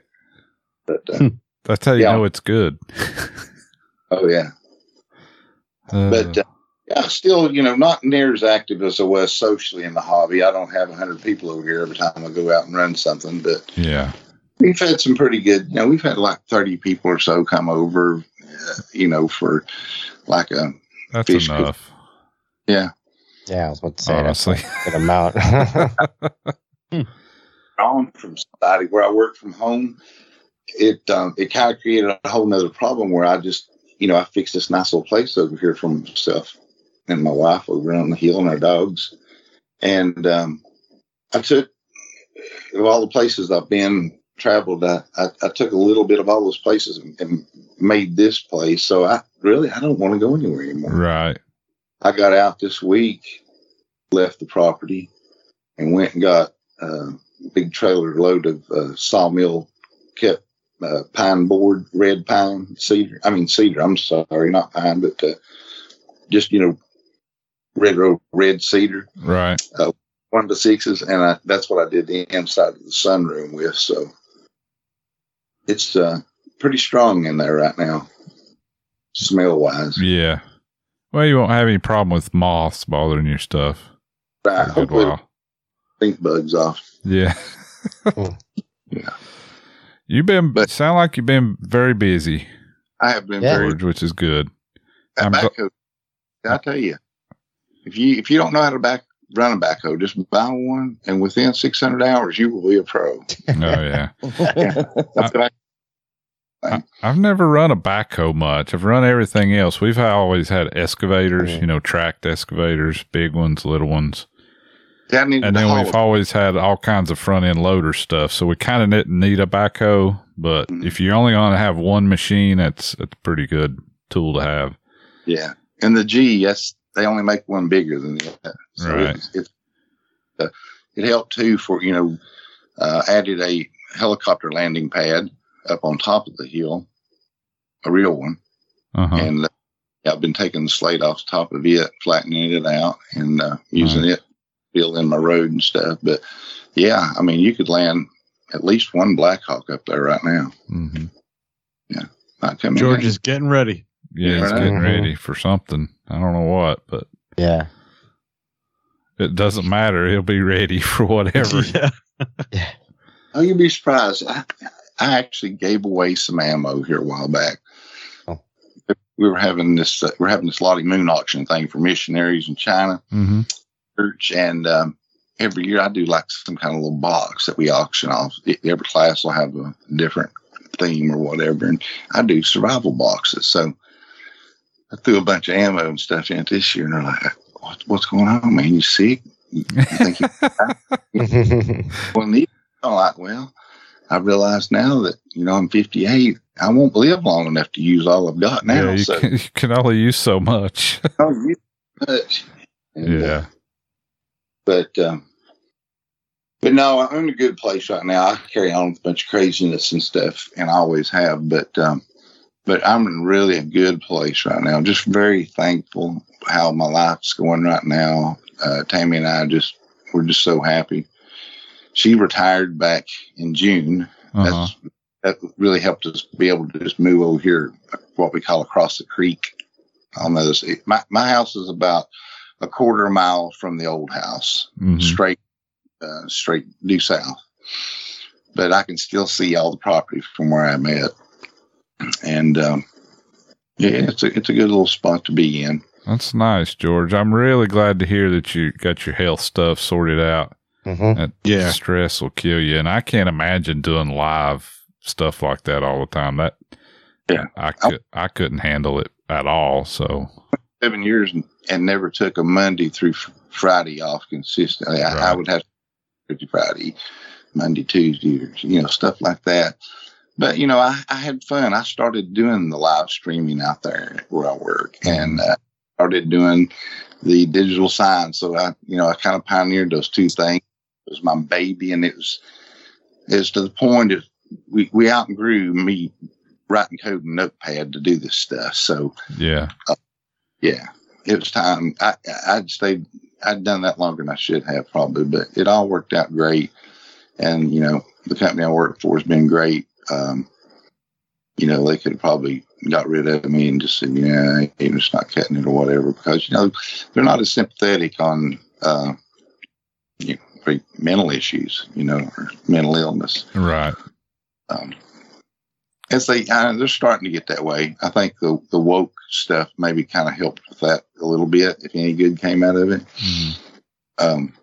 But uh, That's how you Yeah. know it's good. oh yeah. Uh, but uh, yeah, still, you know, not near as active as I was socially in the hobby. I don't have 100 people over here every time I go out and run something, but yeah. we've had some pretty good, you know, we've had like 30 people or so come over, uh, you know, for like a, That's Fish cook. enough. yeah, Yeah, I was about to say Honestly. a good amount. on from society where I work from home. It, um, it kind of created a whole nother problem where I just, you know, I fixed this nice little place over here for myself and my wife over on the hill and our dogs. And, um, I took of all the places I've been traveled, I, I, I took a little bit of all those places and, and made this place. So I really, I don't want to go anywhere anymore. Right. I got out this week, left the property, and went and got a big trailer load of uh, sawmill kept uh, pine board, red pine, cedar. I mean cedar. I'm sorry, not pine, but uh, just you know, red red cedar. Right. one to sixes, and I, that's what I did the inside of the sunroom with. So it's uh, pretty strong in there right now, smell wise. Yeah. Well, you won't have any problem with moths bothering your stuff. Right. for a good Hopefully, while. stink bugs off. Yeah. Yeah. You've been But- sound like you've been very busy, I have been Yeah. George, which is good. that I'm gl- backhoe. I tell you, if you if you don't know how to back run a backhoe, just buy one, and within 600 hours, you will be a pro. Oh yeah. That's what I- I, I've never run a backhoe much. I've run everything else. We've always had excavators, Mhm. you know, tracked excavators, big ones, little ones. I need And then haul we've always had all kinds of front end loader stuff. So we kind of didn't need a backhoe, but Mhm. if you're only going to have one machine, that's, that's a pretty good tool to have. Yeah, and the G, yes, they only make one bigger than the other. So Right. It's, it's, uh, it helped too for you know uh, added a helicopter landing pad up on top of the hill, a real one, Uh huh. and uh, I've been taking the slate off the top of it, flattening it out, and uh, using it fill in my road and stuff. But yeah, I mean, you could land at least one Blackhawk up there right now. hmm Not coming. George in. is getting ready. Yeah, he's Right. getting Mhm. ready for something. I don't know what, but Yeah. it doesn't matter. He'll be ready for whatever. Yeah. Oh, you'd be surprised. I, I actually gave away some ammo here a while back. Oh. We were having this, uh, we're having this Lottie Moon auction thing for missionaries in China hmm church, and um, every year I do like some kind of little box that we auction off. Every class will have a different theme or whatever, and I do survival boxes. So I threw a bunch of ammo and stuff in it this year, and they're like, what, "What's going on, man? You sick? You think you well, neat. I'm like, well, I realize now that, you know, I'm 58. I won't live long enough to use all I've got now. yeah, you, so, can, you can only use so much. Use much. And, uh, yeah. but, um, but no, I'm in a good place right now. I carry on with a bunch of craziness and stuff, and I always have. But, um, but I'm in really a good place right now. Just very thankful how my life's going right now. Uh, Tammy and I just, we're just so happy. She retired back in June. Uh-huh. That's, that really helped us be able to just move over here, what we call across the creek. On side. My, my house is about a quarter mile from the old house, Mhm. straight, uh, straight due south. But I can still see all the property from where I'm at. And, um, yeah, it's a, it's a good little spot to be in. That's nice, George. I'm really glad to hear that you got your health stuff sorted out. Mhm. That Yeah. stress will kill you, and I can't imagine doing live stuff like that all the time. That Yeah. I could I couldn't handle it at all. So seven years and, and never took a Monday through f- Friday off consistently. I, I would have Thursday, Friday, Monday, Tuesday, you know, stuff like that. But you know, I, I had fun. I started doing the live streaming out there where I work, and uh, started doing the digital sign. So I, you know, I kind of pioneered those two things. It was my baby, and it was it was to the point of we we outgrew me writing code in Notepad to do this stuff. So yeah, yeah, it was time. I I'd stayed. I'd done that longer than I should have probably, but it all worked out great. And you know, the company I work for has been great. Um, you know, they could have probably got rid of me and just said, yeah, you're just not cutting it or whatever, because you know they're not as sympathetic on uh, you know, mental issues, you know, or mental illness. right. Um, as they, uh, they're starting to get that way. I think the the woke stuff maybe kind of helped with that a little bit, if any good came out of it. Mhm. Um,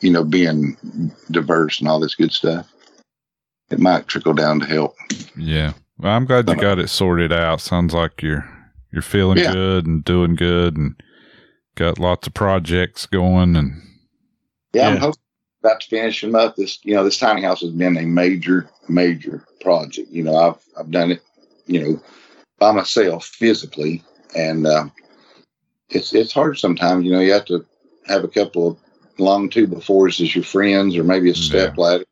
you know, being diverse and all this good stuff, it might trickle down to help. Yeah. Well, I'm glad you got it sorted out. Sounds like you're you're feeling Yeah. good and doing good and got lots of projects going and Yeah, I'm Yeah. hoping about to finish them up. This, you know, this tiny house has been a major, major project. You know, I've I've done it, you know, by myself physically, and uh, it's it's hard sometimes. You know, you have to have a couple of long two befores as your friends, or maybe a step Yeah. ladder.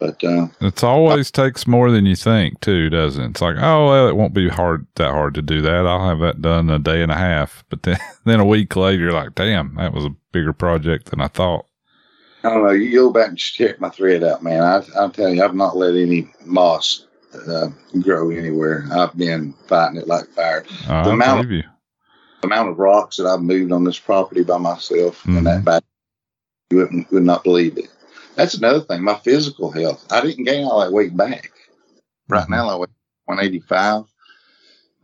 But uh, It's always takes more than you think, too, doesn't it? It's like, oh, well, it won't be hard that hard to do that. I'll have that done in a day and a half. But then, then a week later, you're like, damn, that was a bigger project than I thought. I don't know. You go back and check my thread out, man. I, I'll tell you, I've not let any moss uh, grow anywhere. I've been fighting it like fire. The amount- you. The amount of rocks that I've moved on this property by myself Mhm. and that back, you wouldn't, would not believe it. That's another thing. My physical health. I didn't gain all that weight back. Right Mhm. now, I weigh 185.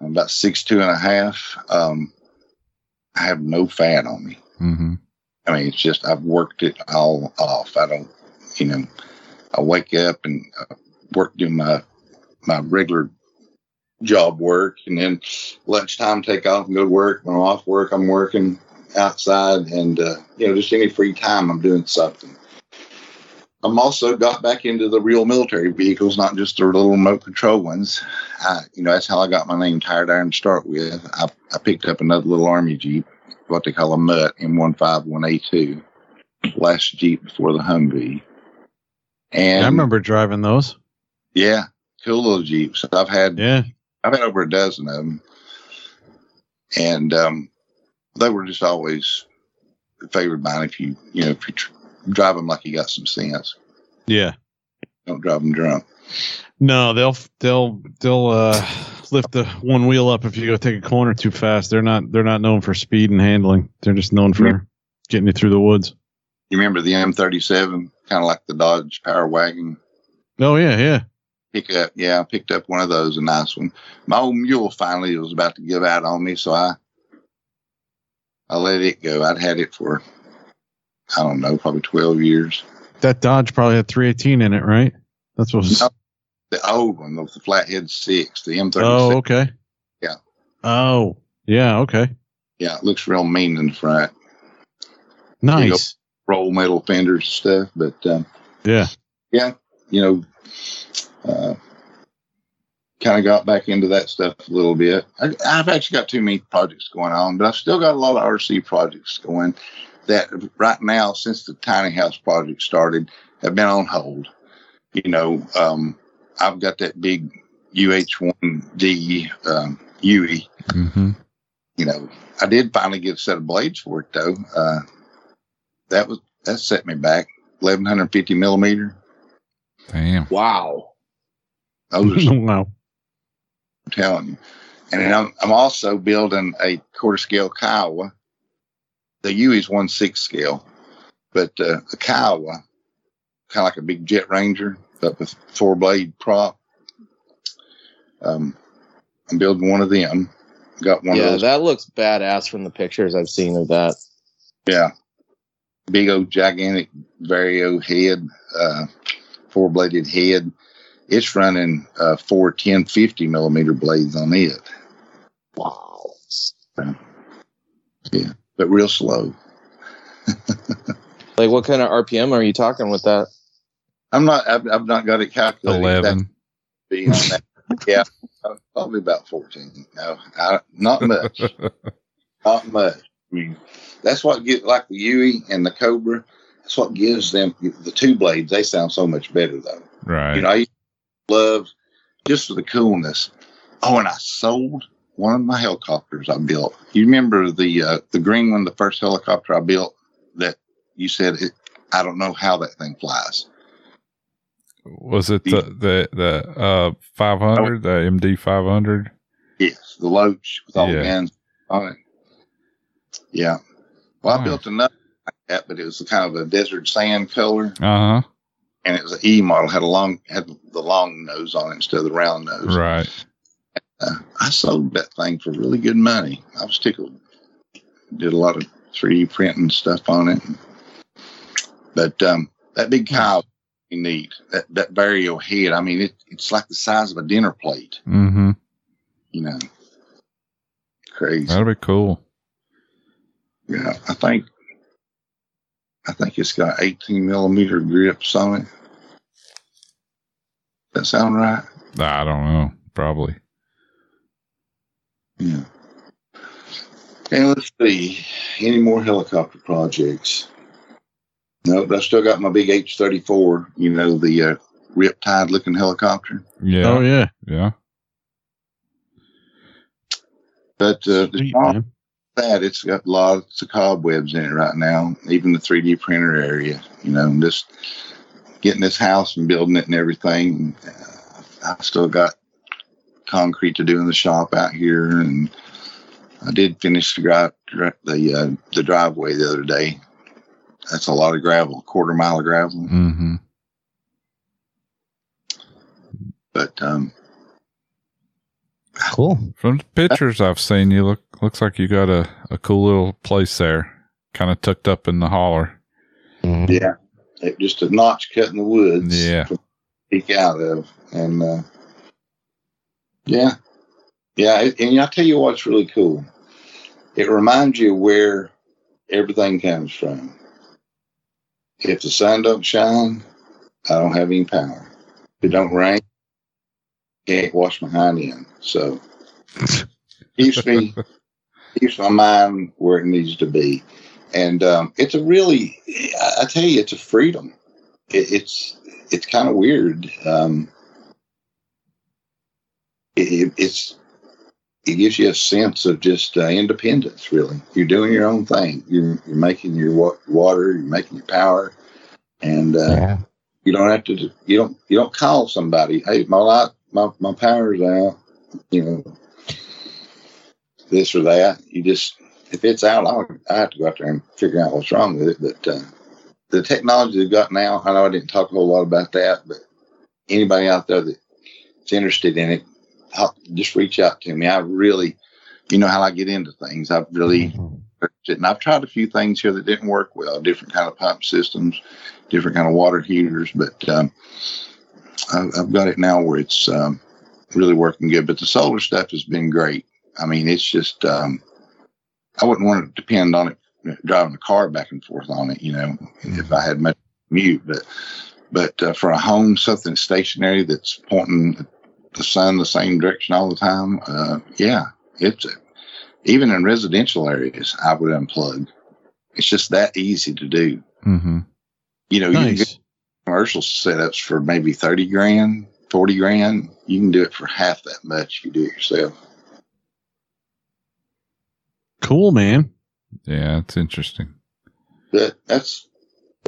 I'm about six two and a half. Um, I have no fat on me. Mm-hmm. I mean, it's just I've worked it all off. I don't, you know, I wake up and uh, work do my my regular job work, and then lunchtime take off and go to work. When I'm off work, I'm working outside, and uh, you know, just any free time, I'm doing something. I'm also got back into the real military vehicles, not just the little remote control ones. I, you know, that's how I got my name Tired Iron to start with. I, I picked up another little Army Jeep what they call a Mutt M151A2, last Jeep before the Humvee. And I remember driving those. yeah, cool little Jeeps. I've had Yeah. I've had over a dozen of them, and um, they were just always favored mine. If you you know if you tr- drive them like you got some sense, Yeah. don't drive them drunk. No, they'll they'll they'll uh lift the one wheel up if you go take a corner too fast. They're not they're not known for speed and handling. They're just known for Yeah. getting you through the woods. You remember the M37, kind of like the Dodge Power Wagon Oh yeah, yeah. Pick up, Yeah, I picked up one of those, a nice one. My old mule finally was about to give out on me, so I I let it go. I'd had it for I don't know, probably twelve years. That Dodge probably had 318 in it, right? That's what was No. The old one, the flathead six, the M thirty Oh, six. okay. Yeah. Oh, yeah, okay. Yeah, it looks real mean in the front. Nice. Roll metal fenders and stuff, but um, Yeah. Yeah, you know, uh, kind of got back into that stuff a little bit. I, I've actually got too many projects going on, but I've still got a lot of RC projects going that right now, since the tiny house project started, have been on hold. You know, um, I've got that big UH1D um, UE. Mm-hmm. You know, I did finally get a set of blades for it though. Uh, that was that set me back 1150 millimeter. Damn. Wow. Those are wow. I'm telling you. And then I'm, I'm also building a quarter scale Kiowa. The U is one six scale, but uh, the Kiowa, kind of like a big Jet Ranger, but with four blade prop. Um, I'm building one of them. Got one of yeah, that looks badass from the pictures I've seen of that. yeah, big old gigantic Vario head, uh, four bladed head. It's running uh, four 1050 millimeter blades on it. Wow. But real slow. Like, what kind of RPM are you talking with that? I'm not. I've, I've not got it calculated. Eleven. That'd on that. yeah, probably about fourteen. No, I, not much. not much. I mean, that's what get like the Huey and the Cobra. That's what gives them the two blades. They sound so much better though. Right. You know, I love just for the coolness. Oh, and I sold one of my helicopters I built. You remember the uh, the green one, the first helicopter I built that you said it, I don't know how that thing flies. was it the the the uh five hundred, the MD five hundred? Yes, the Loach with all Yeah. the guns on it. Yeah. Well, I built another like that, but it was kind of a desert sand color, Uh huh. and it was an E model. had a long had the long nose on it instead of the round nose. Right. Uh, I sold that thing for really good money. I was tickled. Did a lot of 3D printing stuff on it. But um, that big cow, neat. That that Vario head. I mean, it, it's like the size of a dinner plate. Mm-hmm. You know, crazy. That'll be cool. Yeah, I think I think it's got 18 millimeter grips on it. That sound right? I don't know. Probably. Yeah. And let's see, any more helicopter projects? Nope, I still got my big H thirty four. You know the uh, riptide looking helicopter. Yeah. Oh yeah. Yeah. But uh, Sweet, despite that, it's got lots of cobwebs in it right now. Even the three D printer area. You know, just getting this house and building it and everything. Uh, I still got concrete to do in the shop out here, and I did finish the drive, the uh, the driveway the other day. That's a lot of gravel, quarter mile of gravel. Mm-hmm. But um, Cool. From the pictures I've seen, you look looks like you got a, a cool little place there, kind of tucked up in the holler. Mhm. yeah, it, just a notch cut in the woods. Yeah. to peek out of, and uh, yeah, yeah. And I tell you what's really cool. It reminds you where everything comes from. If the sun don't shine, I don't have any power. If it don't rain, can't wash my hind end. So keeps me keeps my mind where it needs to be. And um, it's a really, I I tell you, it's a freedom. It, it's it's kind of weird. Um, it, it, it's it gives you a sense of just uh, independence. Really, you're doing your own thing. You're, you're making your wa- water. You're making your power, and uh, Yeah. you don't have to. You don't. You don't call somebody. Hey, my light, my my power's out. You know, this or that. You just if it's out, I'll, I have to go out there and figure out what's wrong with it. But uh, the technology they've got now, I know I didn't talk a whole lot about that, but anybody out there that's interested in it, I'll, just reach out to me. I really, you know how I get into things. I've really Mhm. and I've tried a few things here that didn't work well, different kind of pump systems, different kind of water heaters, but um, I've, I've got it now where it's um, really working good. But the solar stuff has been great. I mean, it's just um, I wouldn't want to depend on it driving a car back and forth on it, you know, if I had much commute. But but uh, for a home, something stationary that's pointing the sun the same direction all the time, uh, yeah, it's even in residential areas, I would unplug. It's just that easy to do. Mm-hmm. You know, you can get commercial setups for maybe 30 grand, 40 grand. You can do it for half that much if you do it yourself. Cool, man. Yeah, it's interesting. But that's,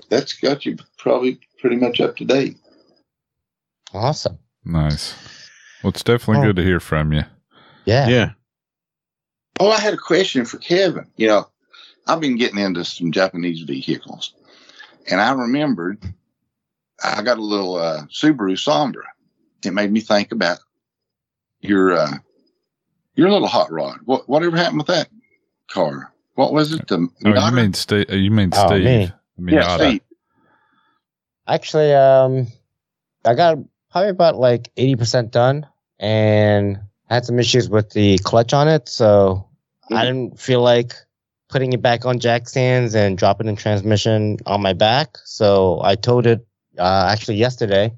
that's got you probably pretty much up to date. Awesome. Nice. Well, it's definitely Oh. good to hear from you. Yeah. Yeah. Oh, I had a question for Kevin. You know, I've been getting into some Japanese vehicles, and I remembered I got a little uh, Subaru Sambar. It made me think about your uh, your little hot rod. What whatever happened with that car? What was it? The Oh, you mean Steve? You mean Oh, Steve? me. yeah, Steve. Actually, um, I got probably about like 80% done and had some issues with the clutch on it. So I didn't feel like putting it back on jack stands and dropping the transmission on my back. So I towed it, uh, actually yesterday,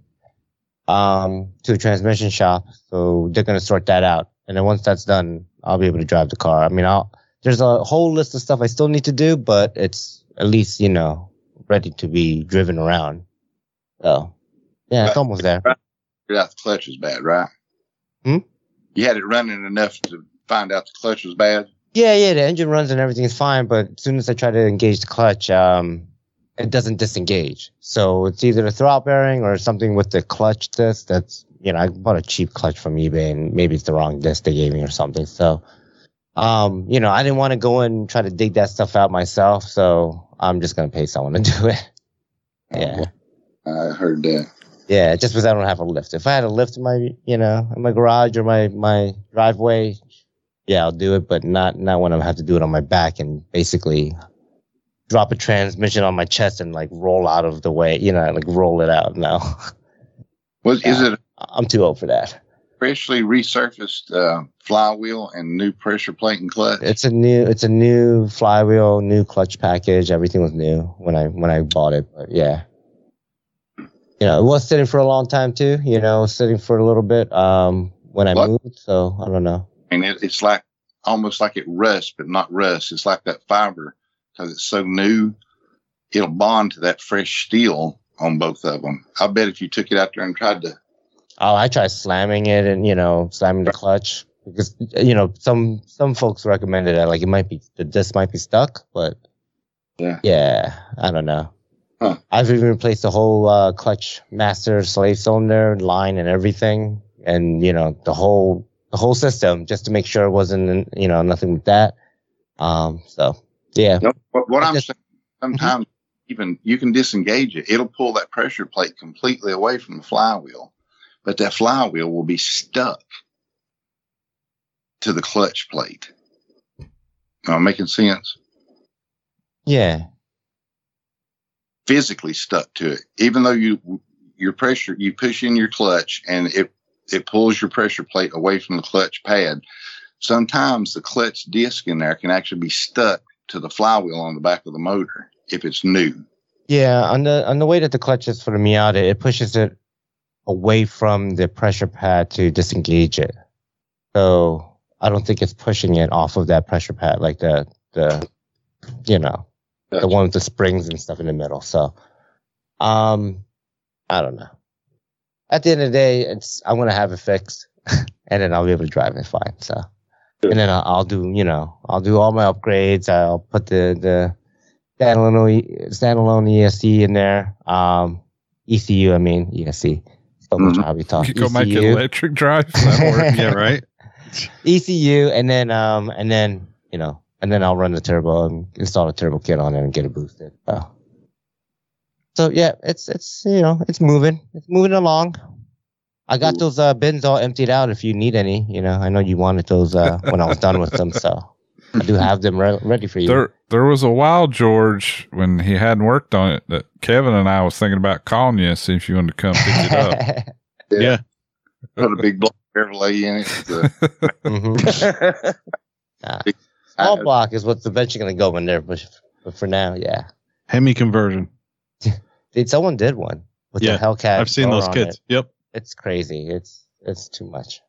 um, to a transmission shop. So they're going to sort that out. And then once that's done, I'll be able to drive the car. I mean, I'll, there's a whole list of stuff I still need to do, but it's at least, you know, ready to be driven around. So yeah, it's almost there. Figured out the clutch was bad, right? Hmm? You had it running enough to find out the clutch was bad. Yeah, yeah, the engine runs and everything is fine, but as soon as I try to engage the clutch, um, it doesn't disengage. So it's either a throwout bearing or something with the clutch disc. That's you know, I bought a cheap clutch from eBay and maybe it's the wrong disc they gave me or something. So, um, you know, I didn't want to go and try to dig that stuff out myself. So I'm just gonna pay someone to do it. Yeah. I heard that. Yeah, just because I don't have a lift. If I had a lift in my, you know, in my garage or my my driveway, yeah, I'll do it. But not not when I have to do it on my back and basically drop a transmission on my chest and like roll out of the way, you know, like roll it out. No, Was is it I'm too old for that. freshly resurfaced uh, flywheel and new pressure plate and clutch? It's a new, it's a new flywheel, new clutch package. Everything was new when I when I bought it. But yeah, you know, it was sitting for a long time too. You know, sitting for a little bit um when I What? moved. So I don't know. and it, it's like almost like it rusts, but not rust. It's like that fiber because it's so new. It'll bond to that fresh steel on both of them. I bet if you took it out there and tried to, Oh, I tried slamming it and you know slamming the clutch because you know some some folks recommended that like it might be the disc might be stuck, but Yeah. yeah, I don't know. Huh. I've even replaced the whole uh, clutch master slave cylinder line and everything, and you know the whole the whole system just to make sure it wasn't you know nothing with that. Um, so yeah, no, what, what I'm just- saying, sometimes even you can disengage it. It'll pull that pressure plate completely away from the flywheel, but that flywheel will be stuck to the clutch plate. Am I making sense? yeah, physically stuck to it. Even though you your pressure you push in your clutch and it it pulls your pressure plate away from the clutch pad. Sometimes the clutch disc in there can actually be stuck to the flywheel on the back of the motor if it's new. yeah. On the on the way that the clutch is for the Miata, it pushes it away from the pressure pad to disengage it. So I don't think it's pushing it off of that pressure pad like the the you know the one with the springs and stuff in the middle. So um I don't know. At the end of the day, it's I'm gonna have it fixed and then I'll be able to drive it fine. So and then I'll, I'll do you know I'll do all my upgrades. I'll put the the standalone standalone ESC in there. Um ECU I mean ESC. So much Mhm. how we talk. You go make it ECU. electric drive. Yeah, right. ECU, and then um, and then you know, and then I'll run the turbo and install a turbo kit on it and get it boosted. So, so yeah, it's it's you know it's moving, it's moving along. I got those uh, bins all emptied out. If you need any, you know, I know you wanted those uh, when I was done with them, so I do have them re- ready for you. There, there was a while, George, when he hadn't worked on it, that Kevin and I was thinking about calling you and see if you wanted to come pick it up. Yeah. Put a big block Chevrolet in it. So, Mhm. I- Small block is what's eventually going to go in there, but, but for now, yeah. Hemi conversion. Dude, someone did one with Yeah, the Hellcat. I've seen those on kids. it. Yep. It's crazy. It's it's too much.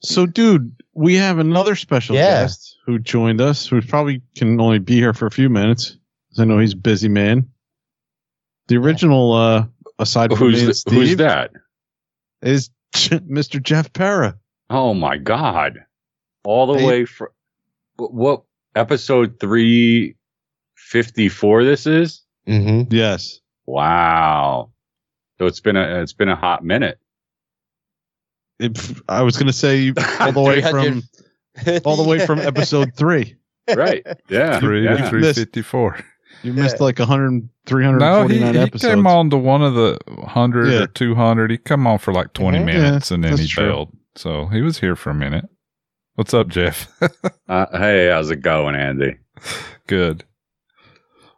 So, dude, we have another special Yeah. guest who joined us, who probably can only be here for a few minutes. 'cause I know he's a busy man. The original, uh, aside from Who's and th- Steve, who's that? is Mr. Jeff Para. Oh my god! All the Hey. way from what episode three fifty four? This is Mm-hmm. Yes. wow. So it's been a it's been a hot minute. It, I was going to say all the way from all the way from episode three. right? Yeah, Three, yeah. three fifty four. You missed like 100, No, 349 he, he episodes. came on to one of the hundred Yeah. or two hundred. He come on for like 20 Mhm. minutes and then he true. bailed. So he was here for a minute. What's up, Jeff? Uh, hey, how's it going, Andy? Good.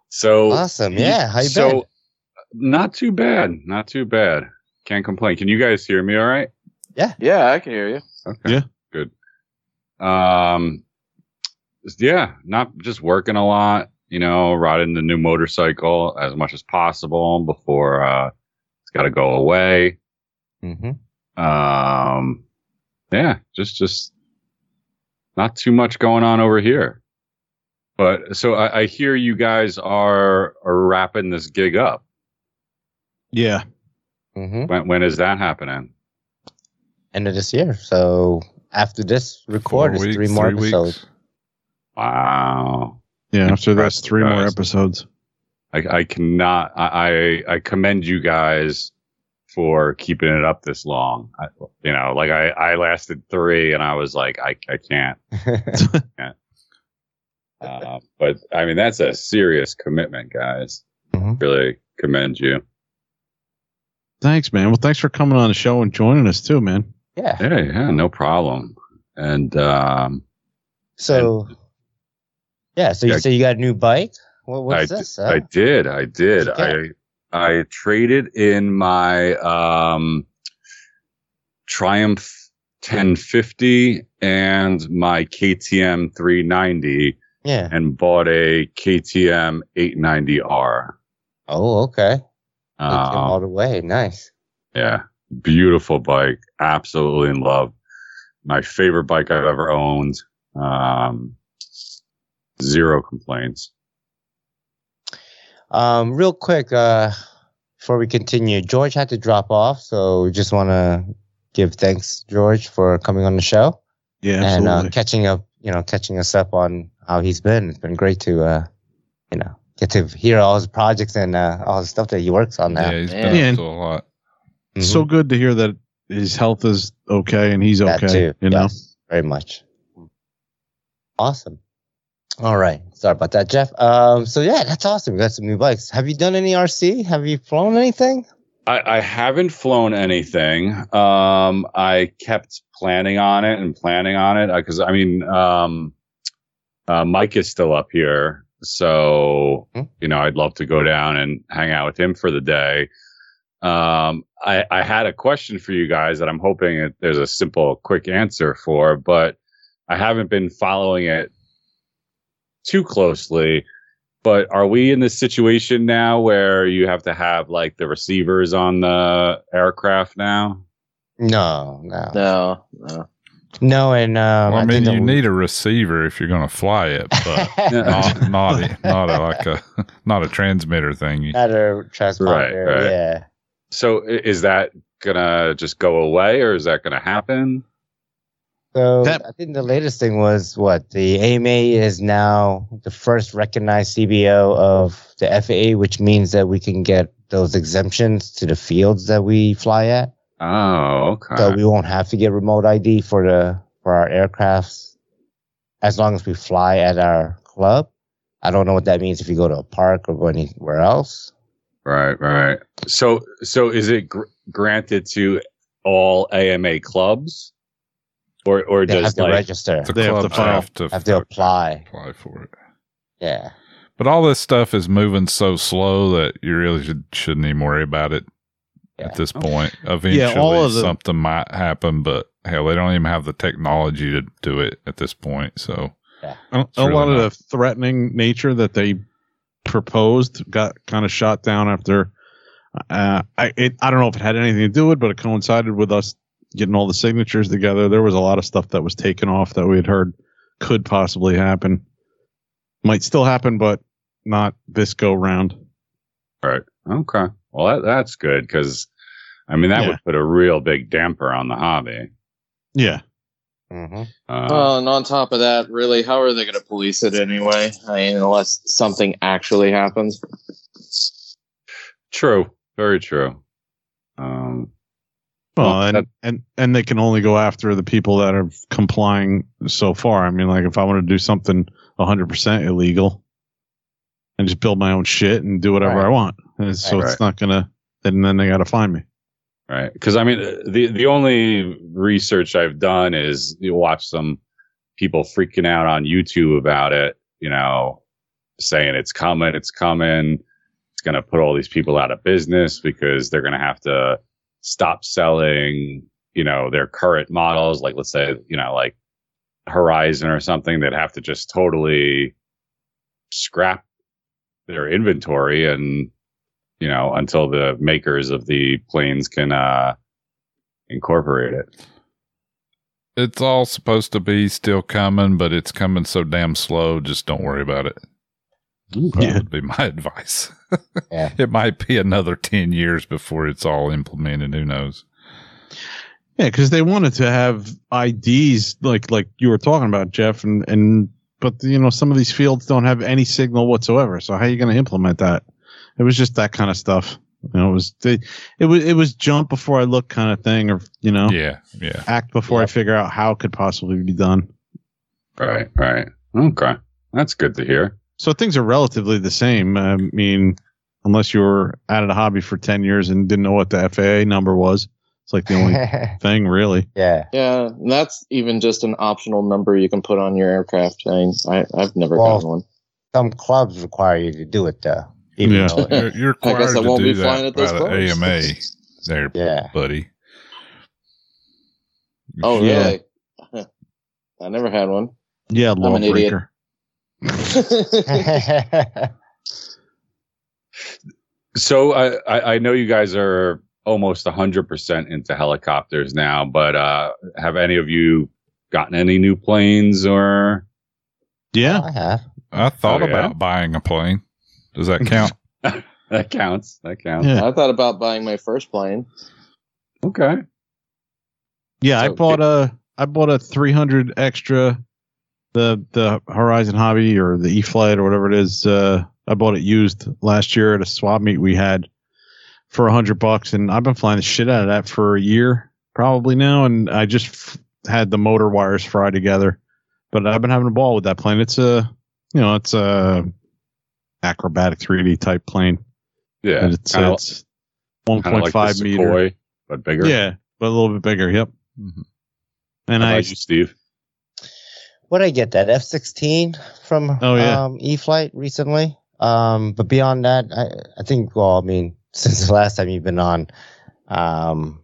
So Awesome. Yeah. How you so been? not too bad, not too bad. Can't complain. Can you guys hear me? All right. Yeah, Yeah, I can hear you. Okay. Yeah. Good. Um, yeah, not just working a lot, you know, riding the new motorcycle as much as possible before, uh, it's got to go away. Mm-hmm. Um, yeah, just, just not too much going on over here. But so I, I hear you guys are, are wrapping this gig up. Yeah. Mm-hmm. When, when is that happening? End of this year. So after this record, Four is weeks, three more weeks. episodes. Wow. Yeah. After this, three more episodes. I, I cannot. I, I I commend you guys for keeping it up this long. I, you know, like I I lasted three, and I was like, I I can't. Uh, but I mean, that's a serious commitment, guys. Mhm. Really commend you. Thanks, man. Well, thanks for coming on the show and joining us too, man. yeah. Yeah, yeah, no problem. And um, So yeah. So you Yeah. say you got a new bike? What, what's I, this? d- huh? I did, I did. What'd you I I traded in my um Triumph 1050 and my KTM 390 yeah. and bought a KTM 890R. Oh, okay. Um, all the way. Nice. yeah, beautiful bike. Absolutely in love. My favorite bike I've ever owned. Um, zero complaints. Um, real quick, uh, before we continue, George had to drop off, so we just want to give thanks, George, for coming on the show Yeah, and uh, catching up, you know, catching us up on how he's been. It's been great to, uh, you know, get to hear all his projects and uh, all the stuff that he works on now. Yeah, he's Yeah. been Yeah. up to a lot. Mhm. so good to hear that his health is okay and he's That okay. too. You know, very much. Awesome. All right. Sorry about that, Jeff. Um, so yeah, that's awesome. We got some new bikes. Have you done any RC? Have you flown anything? I, I haven't flown anything. Um, I kept planning on it and planning on it because I mean, um, uh, Mike is still up here, so Hmm. you know I'd love to go down and hang out with him for the day. Um, I, I had a question for you guys that I'm hoping there's a simple, quick answer for, but I haven't been following it too closely. But are we in this situation now where you have to have like the receivers on the aircraft now? No, no, No, no. no. And um, Well, I mean, think you that- need a receiver if you're going to fly it, but not not not a, like a not a transmitter thing. Not a transponder. Right, right. Yeah. So is that gonna just go away or is that gonna happen? So That- I think the latest thing was what the AMA is now the first recognized CBO of the FAA, which means that we can get those exemptions to the fields that we fly at. Oh, okay. So we won't have to get remote ID for the for our aircrafts as long as we fly at our club. I don't know what that means if you go to a park or go anywhere else. Right, right. So, so is it gr- granted to all AMA clubs, or or They have does to register, The They have to clubs file- have to have to apply. apply for it. Yeah. But all this stuff is moving so slow that you really should, shouldn't even worry about it Yeah. at this point. Eventually, all of the- something might happen, but hell, they don't even have the technology to do it at this point. So, a, It's a really lot of the threatening nature that they proposed got kind of shot down after. Uh, I it, I don't know if it had anything to do with, it, but it coincided with us getting all the signatures together. There was a lot of stuff that was taken off that we had heard could possibly happen. Might still happen, but not this go round. right? Okay, well that that's good because I mean that Yeah. would put a real big damper on the hobby. Yeah. hmm Uh, Well, and on top of that, really, how are they going to police it anyway? I mean, unless something actually happens. true, very true. Um, Well, Well, and, that- and and they can only go after the people that are complying so far. I mean, like if I want to do something 100% illegal and just build my own shit and do whatever Right. I want, and so Right. it's not gonna. And then they got to find me. right? Because I mean, the the only research I've done is you watch some people freaking out on YouTube about it. You know, saying it's coming, it's coming. It's going to put all these people out of business because they're going to have to stop selling, you know, their current models. Like, let's say, you know, like Horizon or something that have to just totally scrap their inventory and, you know, until the makers of the planes can, uh, incorporate it. it's all supposed to be still coming, but it's coming so damn slow. Just don't worry about it. That Yeah. would be my advice. Yeah. It might be another 10 years before it's all implemented. Who knows? Yeah, because they wanted to have IDs like like you were talking about, Jeff, and and but you know some of these fields don't have any signal whatsoever. So how are you going to implement that? It was just that kind of stuff. You know, it was they, it was it was jump before I look kind of thing, or you know, Yeah. Yeah. act before I figure out how it could possibly be done. Right, right. Okay. That's good to hear. So things are relatively the same. I mean, unless you were out of the hobby for ten years and didn't know what the FAA number was, it's like the only thing really. yeah. Yeah, and that's even just an optional number you can put on your aircraft. I mean, I, I've never Well, gotten one. Some clubs require you to do it though. Even Yeah. though- You're, you're I guess I to won't do be flying that at those by the clubs. AMA there, yeah. buddy. You Oh, should- really? I never had one. Yeah, I'm an idiot. Lawbreaker. So I, I, I know you guys are almost 100% into helicopters now, but uh, have any of you gotten any new planes or? Yeah. I have. I thought Oh, yeah? about buying a plane. Does that count? That counts. That counts. Yeah. I thought about buying my first plane. Okay. Yeah, I So- bought a I bought a 300 extra the the Horizon Hobby or the E Flight or whatever it is. Uh, I bought it used last year at a swap meet we had for a hundred bucks, and I've been flying the shit out of that for a year probably now, and I just f- had the motor wires fry together. But I've been having a ball with that plane. It's a you know it's a acrobatic 3D type plane. Yeah. and it's kinda, it's 1.5 kinda like meter. Sukhoi, but bigger. Yeah, but a little bit bigger. Yep. Mhm. And How I you, Steve? What did I get that F sixteen from Oh, yeah. um, E Flight recently. Um, but beyond that, I I think well, I mean, since the last time you've been on, um,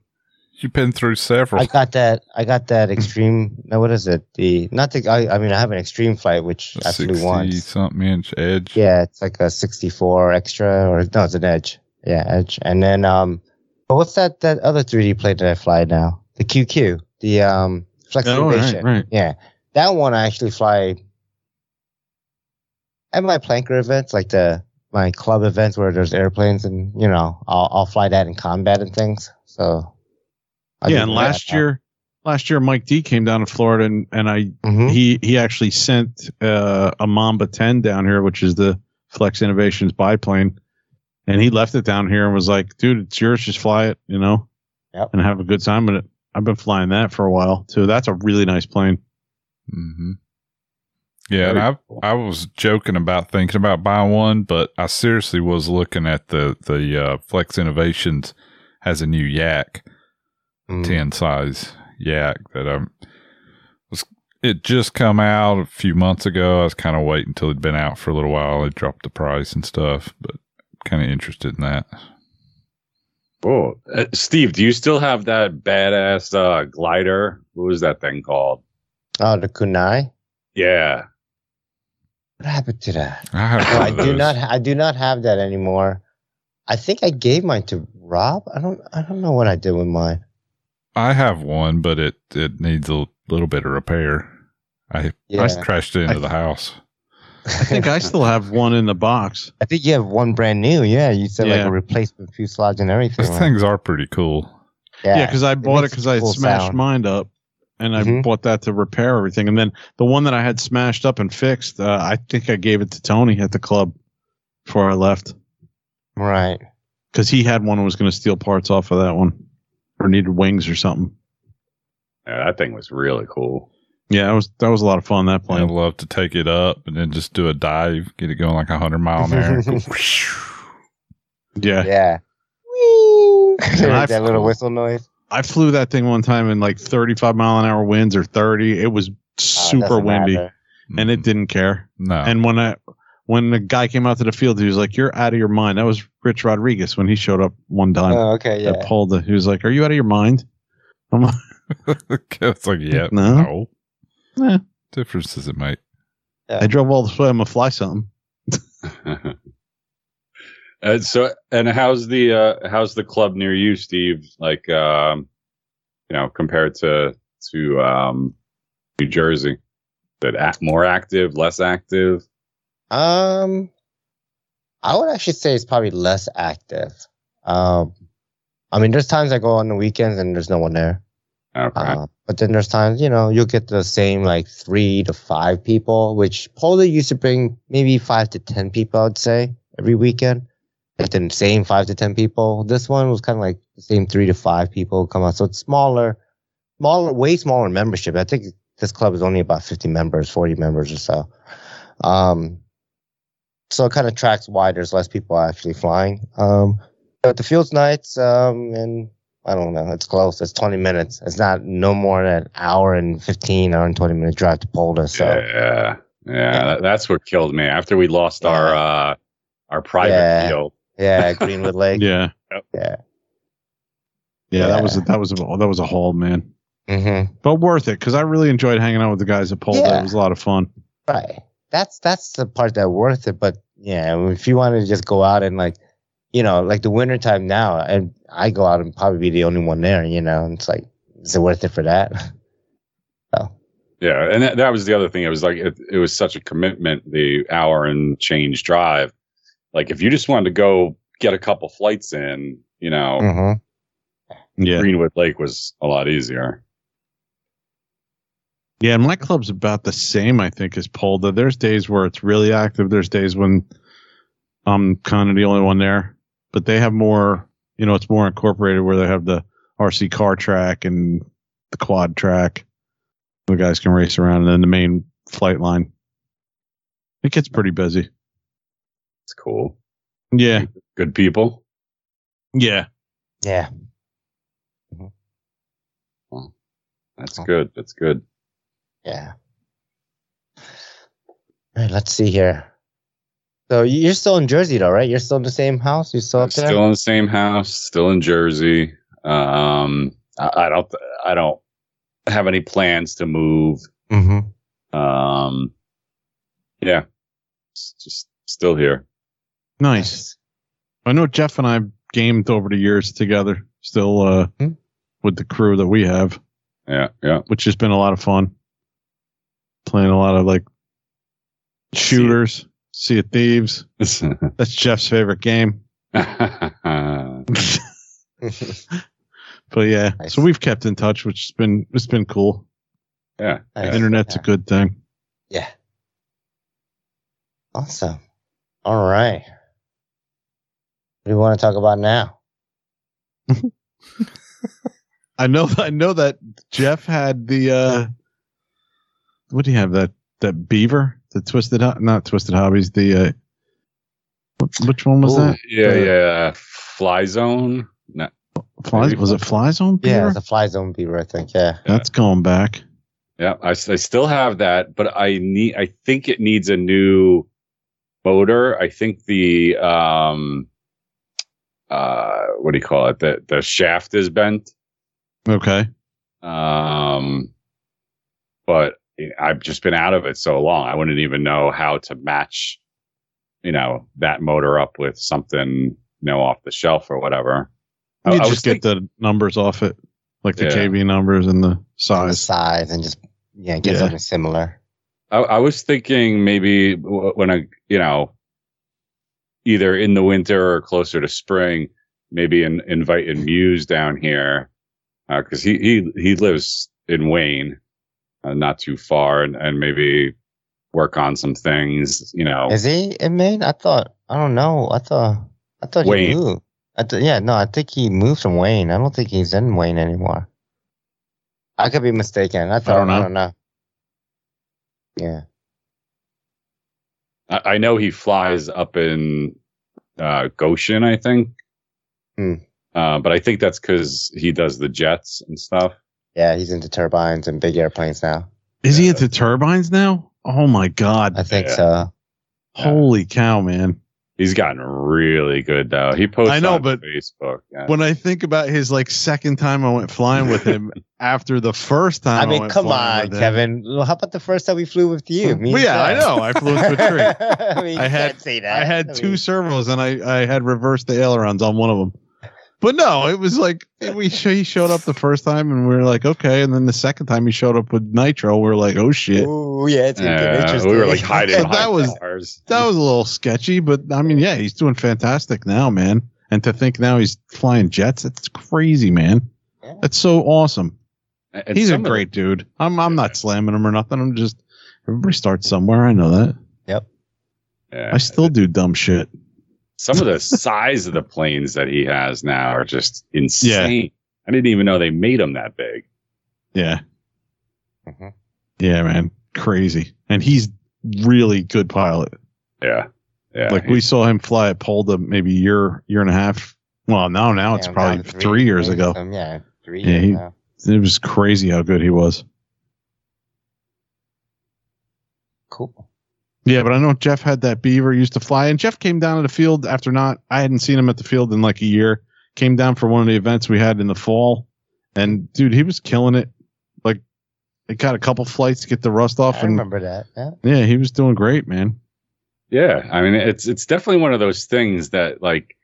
You've been through several. I got that I got that extreme. No, what is it? The not the I, I mean I have an extreme flight which I flew 60 once. something inch edge. Yeah, it's like a sixty four extra or no, it's an Edge. Yeah, Edge. And then um, but what's that that other three D plane that I fly now? The QQ, the um Flex Oh, right, right. Yeah, that one I actually fly at my planker events, like the my club events where there's airplanes, and you know I'll I'll fly that in combat and things. So I yeah, and last year, last year Mike D came down to Florida, and and I Mhm. he he actually sent uh, a Mamba 10 down here, which is the Flex Innovations biplane, and he left it down here and was like, "Dude, it's yours. Just fly it, you know, Yep. and have a good time with it." I've been flying that for a while too. That's a really nice plane. Hmm Yeah, and Very I cool. I was joking about thinking about buying one, but I seriously was looking at the the uh, Flex Innovations has a new Yak Mm. ten size Yak that I'm was it just come out a few months ago. I was kind of waiting until it'd been out for a little while. It dropped the price and stuff, but kind of interested in that. Oh, uh, Steve, do you still have that badass uh, glider? What was that thing called? Oh, the kunai. Yeah. What happened to that? I have No, I do not. I do not have that anymore. I think I gave mine to Rob. I don't. I don't know what I did with mine. I have one, but it it needs a little bit of repair. I Yeah. I crashed it into the house. I think I still have one in the box. I think you have one brand new. Yeah, you said like a replacement fuselage and everything. Those right? things are pretty cool. Yeah, because I bought it because a I had cool smashed sound. mine up, and I Mhm. bought that to repair everything. And then the one that I had smashed up and fixed, uh, I think I gave it to Tony at the club before I left right. because he had one and was going to steal parts off of that one or needed wings or something. yeah, that thing was really cool. Yeah, that was that was a lot of fun. That plane. I'd love to take it up and then just do a dive, get it going like a hundred mile an hour. and go whoosh. Yeah. Yeah. And that little whistle noise. I flew that thing one time in like 35 mile an hour winds or 30. It was Oh, super doesn't windy, matter. and it didn't care. no. And when I when the guy came out to the field, he was like, "You're out of your mind." That was Rich Rodriguez when he showed up one time. Oh, okay. That Yeah. pulled the. He was like, "Are you out of your mind?" I'm like, it's like, yeah, No. no. Eh. Difference does it make? I drove all the way. I'm gonna fly something. and so, and how's the uh, how's the club near you, Steve? Like, um, you know, compared to to um, New Jersey, that act more active, less active? Um, I would actually say it's probably less active. Um, I mean, there's times I go on the weekends and there's no one there. Okay, Uh, but then there's times, you know, you'll get the same like three to five people, which Polar used to bring maybe five to 10 people, I'd say, every weekend. Like the same five to 10 people. This one was kind of like the same three to five people come out. So it's smaller, smaller, way smaller membership. I think this club is only about 50 members, 40 members or so. Um, so it kind of tracks why there's less people actually flying. Um, but the fields nights, um, and I don't know. It's close. It's 20 minutes. It's not no more than an hour and 15 hour and 20 minute drive to Boulder. So yeah, yeah, that, that's what killed me after we lost our uh, our private Yeah. field. Yeah, Greenwood Lake. Yeah, yeah. yeah. That was a, that was a, that was a haul, man. Mm-hmm. But worth it because I really enjoyed hanging out with the guys at Pole. Yeah. It was a lot of fun. Right. That's that's the part that worth it. But yeah, if you want to just go out and like, you know, like the winter time now, and I go out and probably be the only one there. You know, and it's like, is it worth it for that? So Yeah, and that, that was the other thing. It was like it, it was such a commitment, the hour and change drive. Like if you just wanted to go get a couple flights in, you know, hmm Yeah. Greenwood Lake was a lot easier. Yeah, my club's about the same, I think, as Polda. There's days where it's really active. There's days when I'm kind of the only one there, but they have more. You know, it's more incorporated where they have the RC car track and the quad track. The guys can race around, and then the main flight line. It gets pretty busy. It's cool. Yeah, Good people. yeah. Yeah. That's Oh. good. That's good. Yeah. All right, let's see here. So you're still in Jersey though, right? You're still in the same house? You're still up there? still in the same house, still in Jersey. Um, I, I don't, I don't have any plans to move. mm-hmm. Um, yeah, it's just still here. Nice. I know Jeff and I gamed over the years together, still uh, Hmm. with the crew that we have. Yeah, yeah. which has been a lot of fun. Playing a lot of like shooters, Sea of Thieves. That's Jeff's favorite game. But yeah, Nice. so we've kept in touch, which has been it's been cool. Nice. Internet's a good thing. Yeah. Awesome. All right. What do you want to talk about now? I know I know that Jeff had the uh what do you have that that beaver the twisted not twisted hobbies the uh wh- which one was Ooh. that yeah, The- yeah. Fly Zone. No, fly was it fly zone beaver Yeah, it's a fly zone beaver, I think. Yeah. that's going back yeah, I, I still have that, but I need. I think it needs a new motor. I think the um, uh, what do you call it? The the shaft is bent. okay Um, but I've just been out of it so long. I wouldn't even know how to match, you know, that motor up with something, you know, off the shelf or whatever. I- you I was just get the numbers off it like the Yeah. kb numbers and the On the size size and just yeah, get Yeah. something similar. I, I was thinking maybe when I, you know, either in the winter or closer to spring, maybe in, inviting Muse down here because he he he lives in Wayne, uh, not too far, and, and maybe work on some things. You know, Is he in Maine? I thought I don't know. I thought I thought Wayne. he moved. I th- yeah, no, I think he moved from Wayne. I don't think he's in Wayne anymore. I could be mistaken. I thought don't know. I don't know. Yeah. I, I know he flies up in uh, Goshen, I think. Hmm. Uh, but I think that's because he does the jets and stuff. Yeah, he's into turbines and big airplanes now. is he into turbines now oh my god I think Yeah. so. holy cow man He's gotten really good though. He posts I know, on but Facebook. Yeah. when I think about his like second time I went flying with him after the first time I I, mean, went come flying on, Kevin. Well, How about the first time we flew with you? Me Well, yeah, I know. I flew with a tree. I, mean, I you had- can't say that. I had I two mean, servos and I, I had reversed the ailerons on one of them. But no, it was like we sh- he showed up the first time and we were like okay, and then the second time he showed up with nitro, we are like oh shit. Ooh, yeah, it's gonna get Yeah, interesting. we were like hiding So that was- cars. That was a little sketchy, but I mean yeah, he's doing fantastic now, man. And to think now he's flying jets, it's crazy, man. Yeah. That's so awesome. And he's a some of the- great dude. I'm I'm not slamming him or nothing. I'm just everybody starts somewhere. I know that. yeah. I still do dumb shit. Some of the size of the planes that he has now are just insane. Yeah. I didn't even know they made them that big. Yeah. Mhm. Yeah, man. Crazy. And he's really good pilot. Yeah. Yeah. like we saw him fly at Polda maybe a year, year and a half. Well, now, now it's Yeah, probably about three, years ago. some- yeah, three Yeah, years he- now. It was crazy how good he was. Cool. Yeah, but I know Jeff had that beaver used to fly, and Jeff came down to the field after not. I hadn't seen him at the field in like a year. Came down for one of the events we had in the fall, and dude, he was killing it. Like, he got a couple flights to get the rust off, I and remember that. Yeah. yeah, he was doing great, man. Yeah, I mean it's it's definitely one of those things that like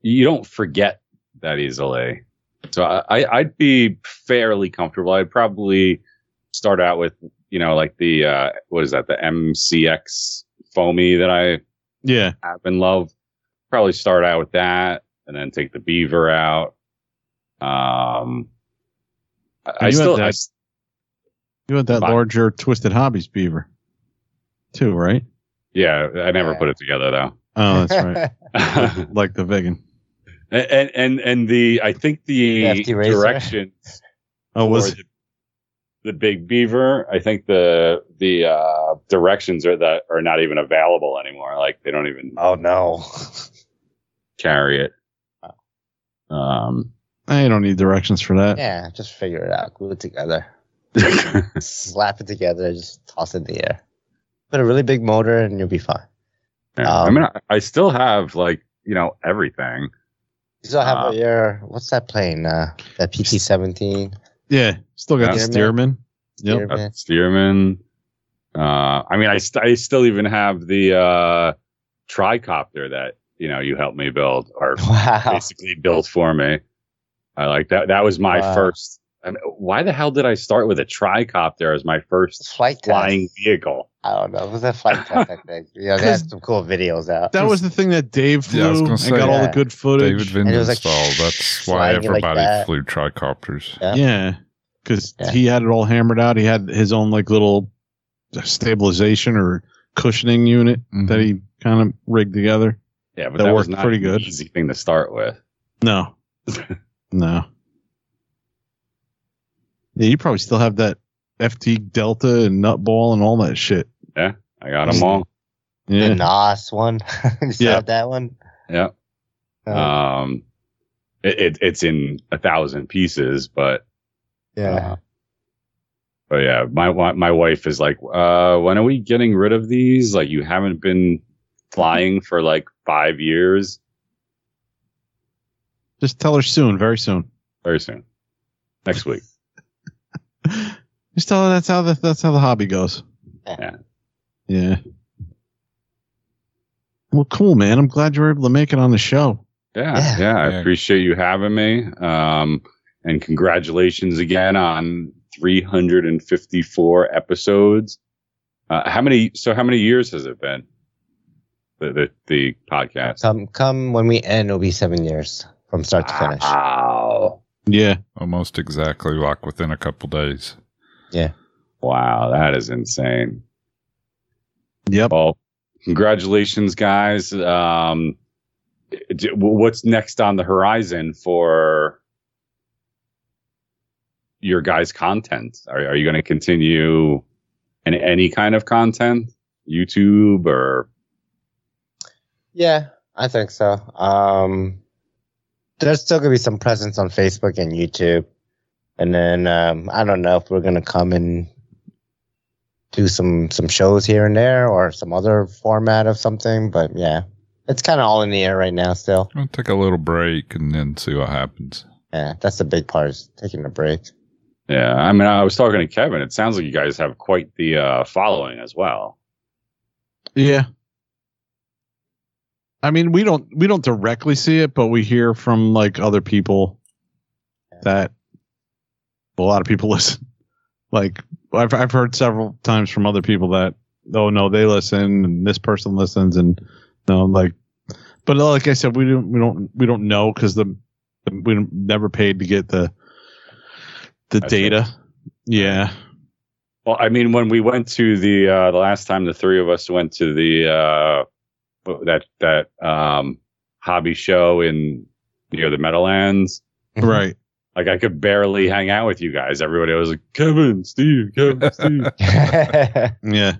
you don't forget that easily. So I, I- I'd be fairly comfortable. I'd probably start out with, you know, like the, uh, what is that? The MCX foamy that I Yeah. have and love. Probably start out with that and then take the beaver out. Um, I, I you still, had I, that- You had that Fine. larger Twisted Hobbies beaver, too, right? yeah, I never Yeah. put it together though. Oh, that's right. like the vegan. and, and, and the, I think the FT Racer? direction Oh, was for the, the big beaver. I think the the uh, directions are that are not even available anymore. Like they don't even oh no. carry it. Um, I don't need directions for that. Yeah, just figure it out. Glue it together. Slap it together. Just toss it in the air. Put a really big motor and you'll be fine. yeah. I Um, mean, I, I still have like you know everything. You still have Uh, your what's that plane? Uh, that PT seventeen. Yeah, still got the Stearman. Stearman. Yep. Got the Stearman. Uh, I mean, I, st- I still even have the uh, tricopter that you know you helped me build, or Wow. basically built for me. I like that. That was my Wow. first. I mean, why the hell did I start with a tricopter as my first Flight test. flying vehicle? I don't know. It was a flight test, I think. Yeah, they had some cool videos out. That was the thing that Dave flew Yeah, I was and gonna say, got all the good footage. David And like Windestål. That's why sliding like everybody that. flew tricopters. Yeah. Yeah, because Yeah. he had it all hammered out. He had his own like little stabilization or cushioning unit Mhm. that he kind of rigged together. Yeah, but That that, was worked not pretty an good. Easy thing to start with. No, no. Yeah, you probably still have that FT Delta and Nutball and all that shit. I got them all. The Yeah, NOS one. you Yeah. that one? Yeah. Uh, Um, it, it it's in a thousand pieces, but yeah. uh, but yeah, my my wife is like, uh, when are we getting rid of these? Like, you haven't been flying for like five years. just tell her soon, very soon. Very soon, next week. Just tell her that's how the that's how the hobby goes. Yeah. Yeah. Well, cool, man. I'm glad you were able to make it on the show. Yeah, Yeah. yeah, I appreciate you having me. Um, and congratulations again on 354 episodes. Uh, how many? So how many years has it been? The the, the podcast. Come, come when we end, it'll be seven years from start to finish. Wow, Yeah. Almost exactly like within a couple days. Yeah. Wow, that is insane. Yep. Well, congratulations, guys. Um, what's next on the horizon for your guys' content? Are, are you going to continue in any kind of content, YouTube or? Yeah, I think so. Um, there's still gonna be some presence on Facebook and YouTube, and then um, I don't know if we're gonna come and do some some shows here and there or some other format of something. But yeah, it's kind of all in the air right now. Still, I'll take a little break and then see what happens. yeah, that's the big part is taking a break. Yeah, I mean, I was talking to Kevin. It sounds like you guys have quite the uh, following as well. Yeah. I mean, we don't we don't directly see it, but we hear from like other people that a lot of people listen. Like I've I've heard several times from other people that oh no they listen and this person listens and no like, but like I said we don't we don't we don't know because the we never paid to get the the That's data. Yeah. Well, I mean, when we went to the uh, the last time the three of us went to the uh, that that um, hobby show in near the Meadowlands, Right. Like I could barely hang out with you guys. Everybody was like, Kevin, Steve, Kevin, Steve, Yeah.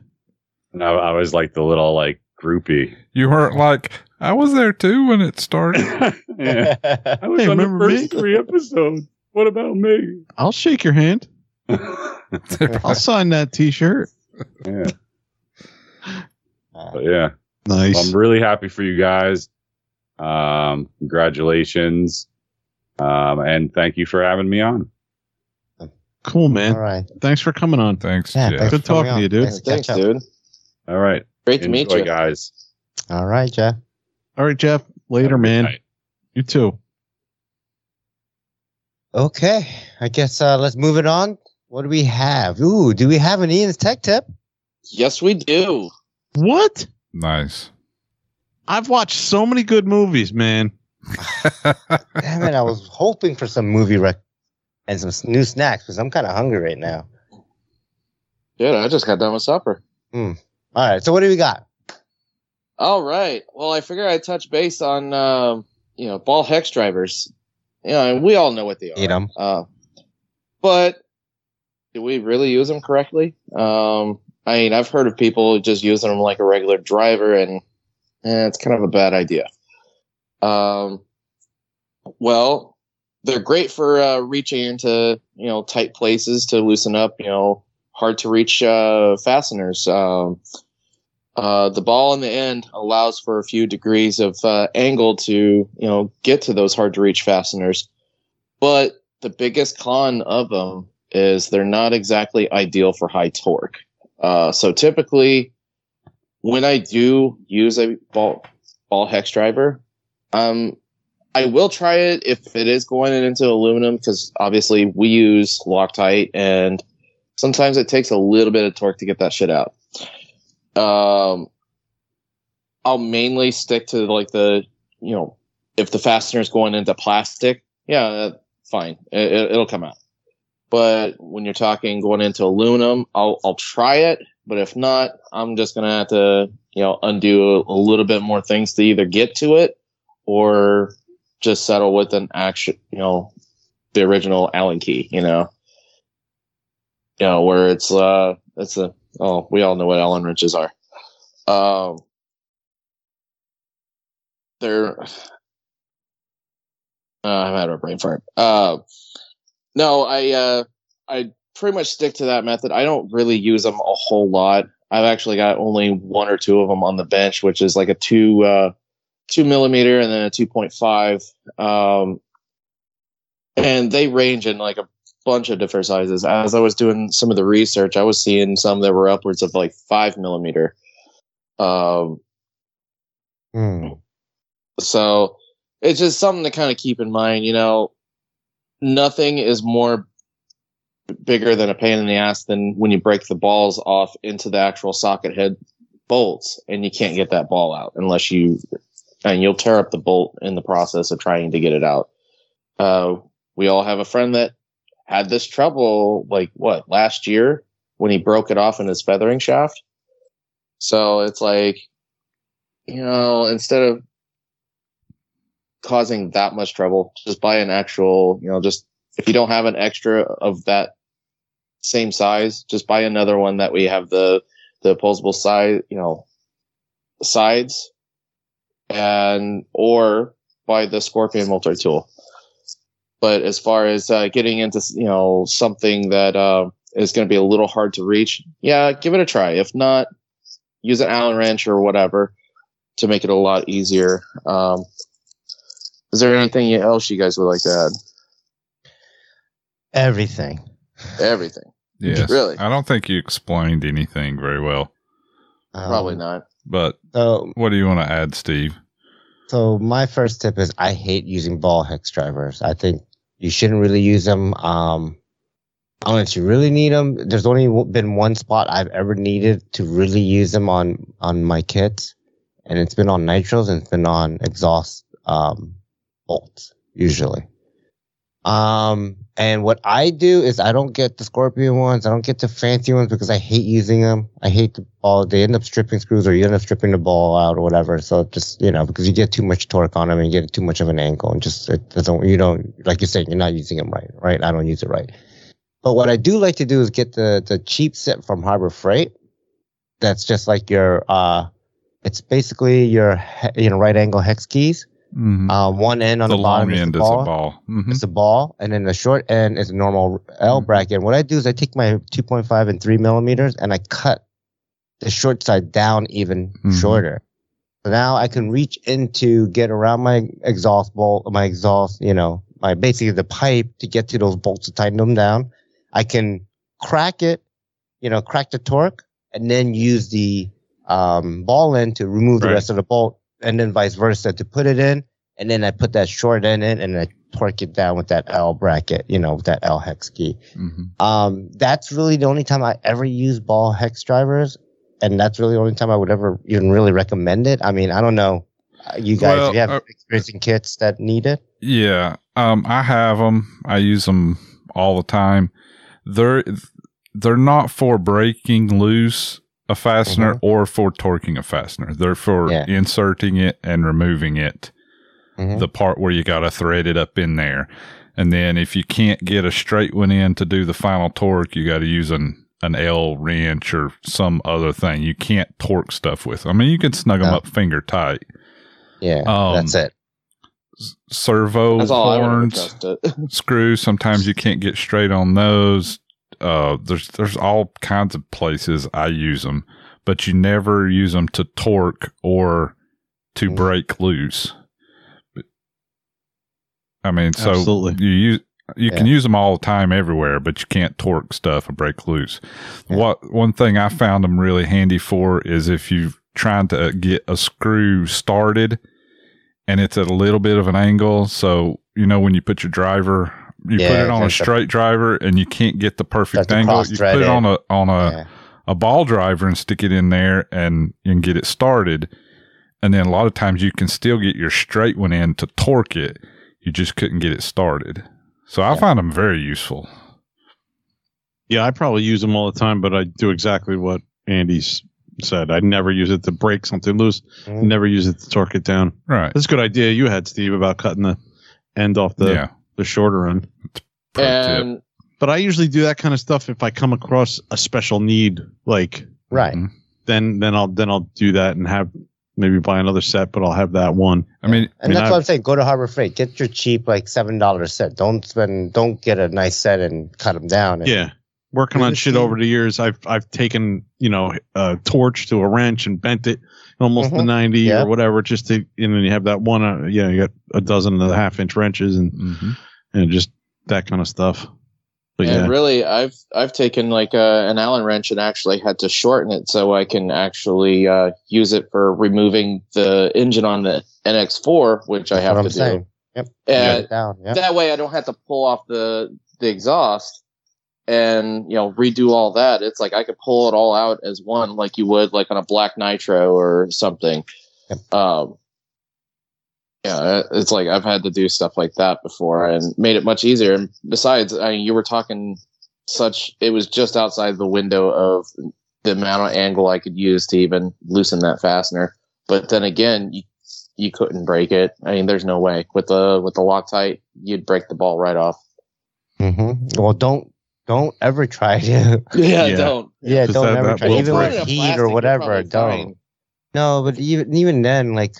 and I, I was like the little like groupie. You weren't like, I was there too when it started. yeah. I was Hey, on the remember me? first three episodes. What about me? I'll shake your hand. I'll sign that T-shirt. But yeah. Nice. Well, I'm really happy for you guys. Um, congratulations. Um, and thank you for having me on. cool, man. all right. Thanks for coming on. Thanks, Yeah, Jeff. thanks Good for coming talking to you, dude. Thanks, Thanks, dude. All right. Great to meet you. guys. All right, Jeff. All right, Jeff. Later, Have a good man. night. You too. Okay, I guess uh, let's move it on. What do we have? Ooh, do we have an Ian's tech tip? Yes, we do. What? Nice. I've watched so many good movies, man. Damn it! I was hoping for some movie rec and some new snacks because I'm kind of hungry right now. Dude, I just got done with supper. All right, so what do we got? All right. Well, I figure I'd touch base on, um, you know, ball hex drivers. You know, and we all know what they are. Eat 'em. Uh, but do we really use them correctly? Um, I mean, I've heard of people just using them like a regular driver, and eh, it's kind of a bad idea. Um, well, they're great for uh, reaching into you know tight places to loosen up you know hard to reach uh, fasteners. Um, uh, the ball in the end allows for a few degrees of uh, angle to you know get to those hard to reach fasteners, but the biggest con of them is they're not exactly ideal for high torque. Uh, so typically, when I do use a ball ball hex driver, um, I will try it if it is going into aluminum because obviously we use Loctite and sometimes it takes a little bit of torque to get that shit out. Um, I'll mainly stick to like the you know if the fastener's going into plastic, yeah, uh, fine, it, it'll come out. But when you're talking going into aluminum, I'll I'll try it. But if not, I'm just gonna have to you know undo a, a little bit more things to either get to it or just settle with an action, you know, the original Allen key, you know, you know, where it's, uh, it's a, oh, we all know what Allen wrenches are. Um, they're, uh, I'm out of a brain fart. Uh, no, I, uh, I pretty much stick to that method. I don't really use them a whole lot. I've actually got only one or two of them on the bench, which is like a two, uh, two millimeter and then a 2.5. Um, and they range in like a bunch of different sizes. As I was doing some of the research, I was seeing some that were upwards of like five millimeter. Um, Hmm. so it's just something to kind of keep in mind. You know, nothing is more bigger than a pain in the ass than when you break the balls off into the actual socket head bolts and you can't get that ball out unless you and you'll tear up the bolt in the process of trying to get it out. Uh, we all have a friend that had this trouble like what last year when he broke it off in his feathering shaft. So it's like, you know, instead of causing that much trouble, just buy an actual, you know, just if you don't have an extra of that same size, just buy another one that we have the the opposable side, you know, sides, and or by the Scorpion multi tool. But as far as uh, getting into you know something that uh, is going to be a little hard to reach, yeah, give it a try. If not, use an Allen wrench or whatever to make it a lot easier. Um, is there anything else you guys would like to add? Everything. Everything. Yes. Really? I don't think you explained anything very well. Um, Probably not. But So, what do you want to add, Steve? So my first tip is I hate using ball hex drivers. I think you shouldn't really use them. Um, unless you really need them. There's only been one spot I've ever needed to really use them on on my kits, and it's been on nitros and it's been on exhaust um, bolts usually. Um, and what I do is I don't get the Scorpion ones. I don't get the fancy ones because I hate using them. I hate the ball. They end up stripping screws or you end up stripping the ball out or whatever. So just, you know, because you get too much torque on them and you get too much of an angle and just, it doesn't, you don't, like you're saying, you're not using them right, right? I don't use it right. But what I do like to do is get the, the cheap set from Harbor Freight. That's just like your, uh, it's basically your, you know, right angle hex keys. Mm-hmm. Uh, one end on the the, long is end the is a ball. Mhm. It's a ball, and then the short end is a normal L Mhm. bracket. What I do is I take my 2.5 and 3 millimeters and I cut the short side down even Mhm. shorter. So now I can reach into, get around my exhaust bolt, my exhaust, you know, my basically the pipe to get to those bolts to tighten them down. I can crack it, you know, crack the torque, and then use the um, ball end to remove the rest of the bolt, and then vice versa to put it in, and then I put that short end in, and I torque it down with that L bracket, you know, with that L hex key. hmm Um, that's really the only time I ever use ball hex drivers, and that's really the only time I would ever even really recommend it. I mean, I don't know, uh, you guys, Well, you have uh, experiencing kits that need it. Yeah, um, I have them. I use them all the time. They're they're not for breaking loose a fastener or for torquing a fastener. They're for Yeah. inserting it and removing it. Mhm. The part where you got to thread it up in there, and then if you can't get a straight one in to do the final torque, you got to use an an L wrench or some other thing. You can't torque stuff with. I mean, you can snug them No. up finger tight. Yeah, Um, that's it. Servo That's all I would ever horns. trust screws. Sometimes you can't get straight on those. Uh, there's there's all kinds of places I use them, but you never use them to torque or to Mm. break loose. I mean, so Absolutely. you use you can use them all the time everywhere, but you can't torque stuff or break loose. Yeah. What one thing I found them really handy for is if you're trying to get a screw started and it's at a little bit of an angle. So you know when you put your driver, you put it on a just a- straight driver and you can't get the perfect Start to angle. You put it it. on a on a yeah. a ball driver and stick it in there and you can get it started. And then a lot of times you can still get your straight one in to torque it. You just couldn't get it started. So I find them very useful. Yeah, I probably use them all the time, but I do exactly what Andy's said. I never use it to break something loose. Mhm. Never use it to torque it down. Right. That's a good idea you had, Steve, about cutting the end off the yeah. The shorter end. Pro tip. and But I usually do that kind of stuff if I come across a special need, like Right. Mhm. then then I'll then I'll do that and have maybe buy another set, but I'll have that one. I mean, And mean, that's I've- what I'm saying. Go to Harbor Freight. Get your cheap, like seven dollar set. Don't spend. Don't get a nice set and cut them down. And, Yeah. Working on shit over the years, I've I've taken you know a torch to a wrench and bent it almost to Mhm. ninety Yeah. or whatever, just to and then you have that one. Uh, yeah, you got a dozen and a half inch wrenches and mhm. and just that kind of stuff. But and yeah, really, I've I've taken like uh, an Allen wrench and actually had to shorten it so I can actually uh, use it for removing the engine on the NX4, which I have what to I'm saying. do. Yep. And Get down. Yeah. that way, I don't have to pull off the the exhaust and you know redo all that. It's like I could pull it all out as one, like you would like on a black nitro or something. Yep. Um, yeah, it's like I've had to do stuff like that before and made it much easier. And besides, I mean, you were talking such, it was just outside the window of the amount of angle I could use to even loosen that fastener. But then again, you, you couldn't break it. I mean, there's no way with the, with the Loctite, you'd break the ball right off. Mm-hmm. Well, don't don't ever try to. Yeah, Yeah. don't. yeah, 'Cause don't that- ever that try. will Even break. with Put it in heat or whatever, don't. fine. No, but even even then, like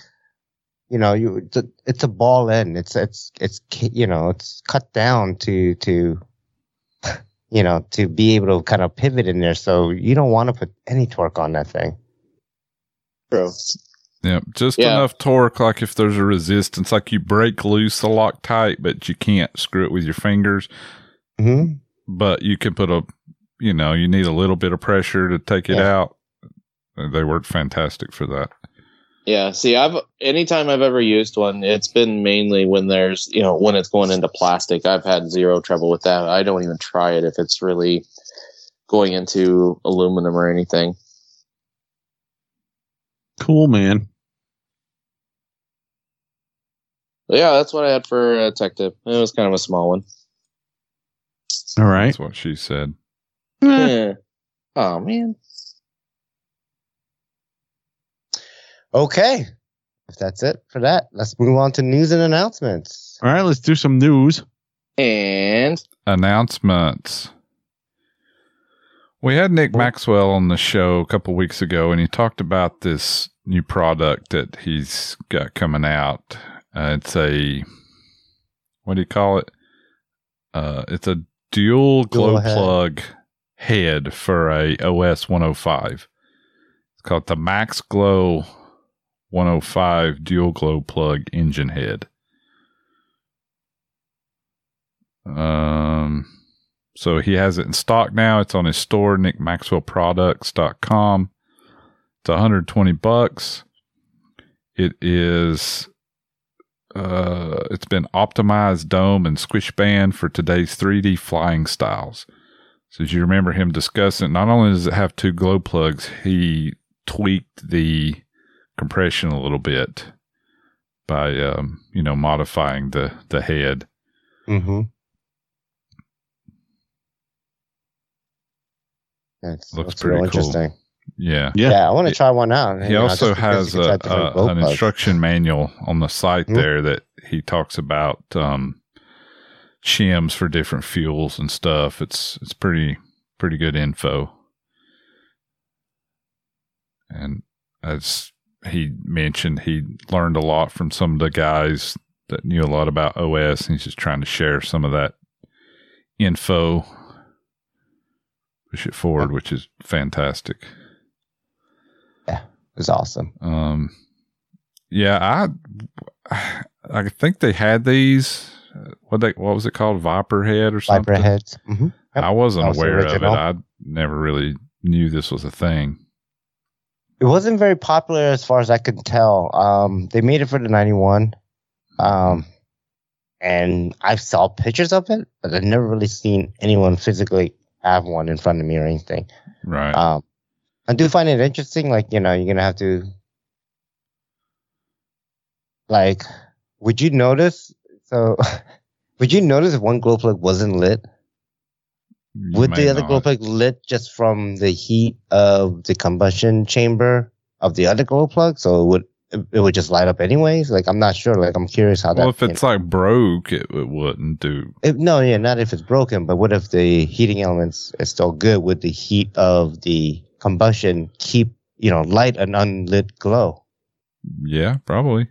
you know, you it's a, it's a ball end. It's it's it's you know it's cut down to to you know to be able to kind of pivot in there. So you don't want to put any torque on that thing. True. Yeah, just Yeah. enough torque, like if there's a resistance, like you break loose the Loctite, but you can't screw it with your fingers. hmm But you can put a, you know, you need a little bit of pressure to take it Yeah. out. They work fantastic for that. Yeah. See, I've anytime I've ever used one, it's been mainly when there's you know when it's going into plastic. I've had zero trouble with that. I don't even try it if it's really going into aluminum or anything. cool, man. But yeah, that's what I had for a tech tip. It was kind of a small one. All right. That's what she said. Yeah. Oh man. Okay, if that's it for that, let's move on to news and announcements. All right, let's do some news. And Announcements. We had Nick Maxwell on the show a couple weeks ago, and he talked about this new product that he's got coming out. Uh, it's a what do you call it? Uh, it's a dual glow Dual head. plug head for a OS 105. It's called the Max Glow 105 dual glow plug engine head. Um, so he has it in stock now. It's on his store, nickmaxwellproducts.com. It's 120 bucks. It is uh, it's been optimized dome and squish band for today's 3D flying styles. So as you remember him discussing, not only does it have two glow plugs, he tweaked the compression a little bit by um, you know modifying the the head. Mm-hmm. That's, Looks looks pretty real cool. interesting. Yeah. Yeah. Yeah, I want to try one out. He you know, also has a, can try different a, an plugs. instruction manual on the site Mhm. there that he talks about um, shims for different fuels and stuff. It's it's pretty pretty good info. And as he mentioned, he learned a lot from some of the guys that knew a lot about OS, and he's just trying to share some of that info, push it forward, which is fantastic. It's awesome. Um, yeah, I I think they had these. uh, What they what was it called? Viper head or something? Viper heads. Mm-hmm. Yep. I wasn't was aware of it. I never really knew this was a thing. It wasn't very popular as far as I could tell. Um, they made it for the 91. Um, and I saw pictures of it, but I've never really seen anyone physically have one in front of me or anything. Right. Um, I do find it interesting. Like, you know, you're going to have to, like, would you notice? So, would you notice if one glow plug wasn't lit? You Would the other not. glow plug lit just from the heat of the combustion chamber of the other glow plug? So it would it would just light up anyways? Like I'm not sure. Like I'm curious how Well, that. Well, if it's like broke, it, it wouldn't do. if, no, yeah, not if it's broken. But what if the heating elements is still good? Would the heat of the combustion keep you know light an unlit glow? Yeah, probably.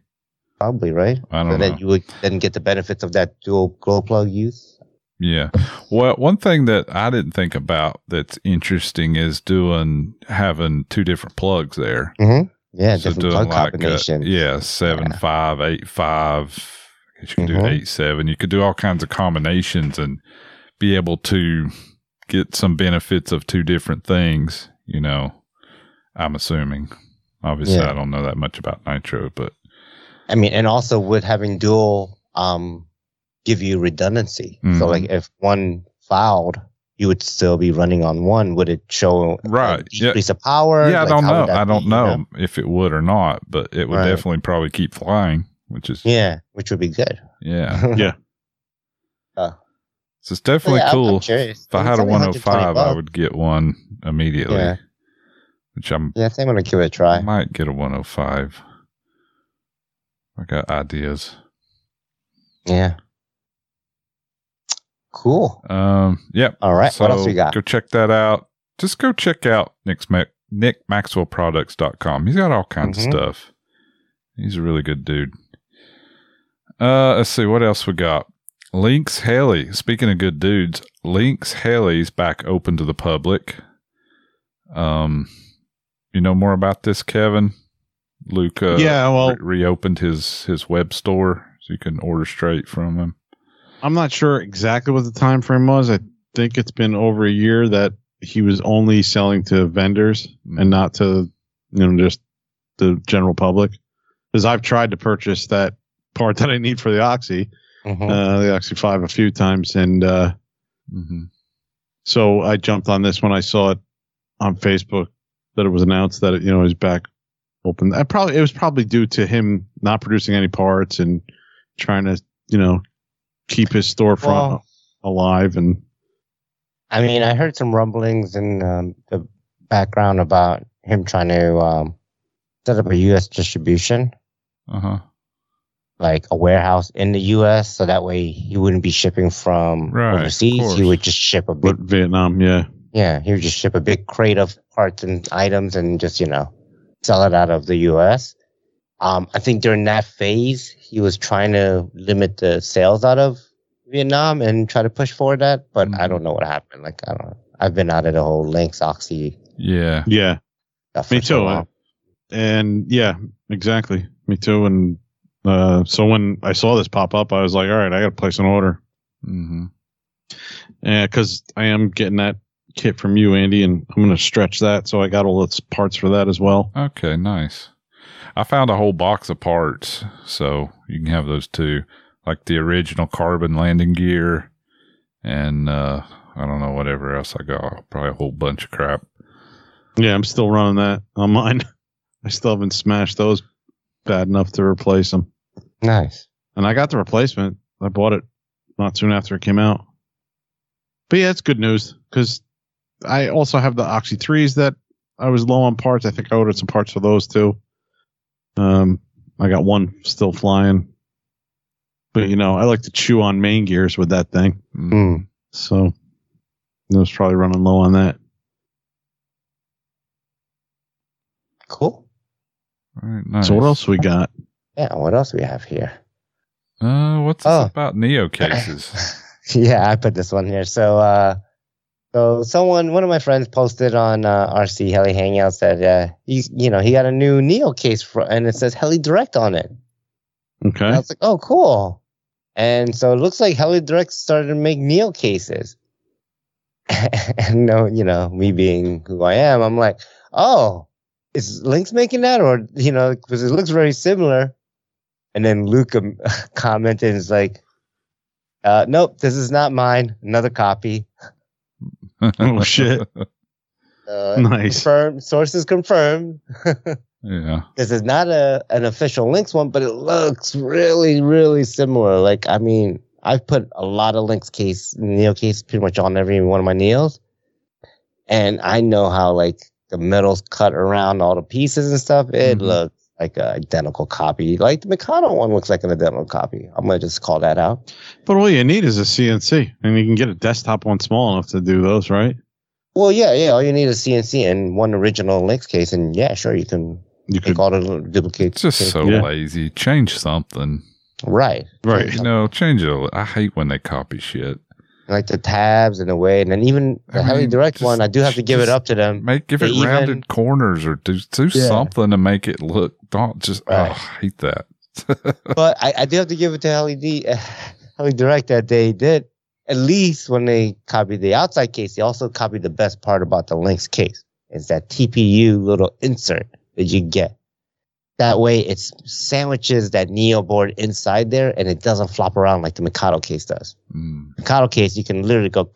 Probably right. I So don't know. that you would then get the benefits of that dual glow plug use. Yeah. Well, one thing that I didn't think about that's interesting is doing having two different plugs there. Mm-hmm. Yeah, So different plug like, uh, combinations. yeah, seven Yeah. five, eight five. I guess you can do Mhm. eight seven. You could do all kinds of combinations and be able to get some benefits of two different things. You know, I'm assuming. Obviously, Yeah. I don't know that much about nitro, but I mean, and also with having dual um give you redundancy. Mhm. So like if one fouled, you would still be running on one. Would it show a Right, yeah. decrease of power? yeah, I don't know. I don't be, you know, if it would or not, but it would Right. definitely probably keep flying, which is Yeah, which would be good. yeah. Yeah. So it's definitely yeah, cool. If I had a 105, I would get one immediately. Yeah. Which I'm yeah, I think I'm gonna give it a try. I might get a 105. I got ideas. Yeah. Cool. Um, yep. All right. what else So we got? Go check that out. Just go check out Nick's Ma- NickMaxwellProducts.com. He's got all kinds Mhm. of stuff. He's a really good dude. Uh, let's see what else we got. Lynx Heli. Speaking of good dudes, Lynx Heli's back open to the public. Um, you know more about this, Kevin? Luke, uh, Yeah, well- re- reopened his his web store so you can order straight from him. I'm not sure exactly what the time frame was. I think it's been over a year that he was only selling to vendors and not to you know just the general public. Because I've tried to purchase that part that I need for the Oxy, Mhm. uh, the Oxy Five, a few times, and uh, hmm so I jumped on this when I saw it on Facebook that it was announced that it, you know is back open. I probably it was probably due to him not producing any parts and trying to you know keep his storefront Well- alive and I mean, I heard some rumblings in um, the background about him trying to um, set up a U.S. distribution, Uh huh. Like a warehouse in the U.S., so that way he wouldn't be shipping from Right, overseas. He would just ship a big, but Vietnam, yeah. yeah, he would just ship a big crate of parts and items and just you know sell it out of the U.S. Um, I think during that phase, he was trying to limit the sales out of Vietnam and try to push forward that, but I Mhm. don't know what happened. Like I don't. I've been out of the whole Lynx Oxy Yeah. Yeah. Me for so too. And yeah, exactly. Me too. And uh, so when I saw this pop up, I was like, all right, I got to place an order. Mm-hmm. Yeah, because I am getting that kit from you, Andy, and I'm going to stretch that. So I got all its parts for that as well. Okay, nice. I found a whole box of parts, so you can have those too, like the original carbon landing gear, and uh, I don't know whatever else I got. Probably a whole bunch of crap. Yeah, I'm still running that on mine. I still haven't smashed those bad enough to replace them. Nice. And I got the replacement. I bought it not soon after it came out. But yeah, it's good news because I also have the Oxy 3s that I was low on parts. I think I ordered some parts for those too. Um, I got one still flying. But you know, I like to chew on main gears with that thing. Mm. So I was probably running low on that. Cool. All right, nice. So what else we got? Yeah. What else we have here? Uh, what's this Oh. about Neo cases? yeah, I put this one here. So, uh, so someone, one of my friends posted on uh, RC Heli Hangouts that uh, he, you know, he got a new Neo case for, and it says Heli Direct on it. Okay. And I was like, oh, cool. And so it looks like Heli Direct started to make Neo cases. and no, you know, me being who I am, I'm like, oh, is Lynx making that, or you know, because it looks very similar. And then Luke commented, and is like, uh, nope, this is not mine. Another copy. Oh, shit. Uh, Nice. Confirmed. Sources confirmed. yeah. this is not a an official Lynx one, but it looks really, really similar. Like, I mean, I've put a lot of Lynx case, Neo case, pretty much on every one of my Neos, and I know how like the metal's cut around all the pieces and stuff. It Mhm. looks like an identical copy. Like the Mikado one looks like an identical copy. I'm gonna just call that out. But all you need is a CNC, and you can get a desktop one small enough to do those, right? Well, yeah, yeah. All you need is CNC and one original Lynx case, and yeah, sure, you can You make could, all the little duplicates. It's just so Yeah. lazy. Change something. right, right? You know, change it. I hate when they copy shit. Like the tabs and the way, and then even the I Heli mean, Direct just- one, I do have to give it up to them. Make give They it even- rounded corners or do do Yeah. something to make it look. Don't just. Right. Oh, I hate that. But I, I do have to give it to Heli D, uh, Heli Direct that they did at least when they copied the outside case, they also copied the best part about the Lynx case is that TPU little insert that you get. That way, it sandwiches that Neo board inside there, and it doesn't flop around like the Mikado case does. Mm, Mikado case, you can literally go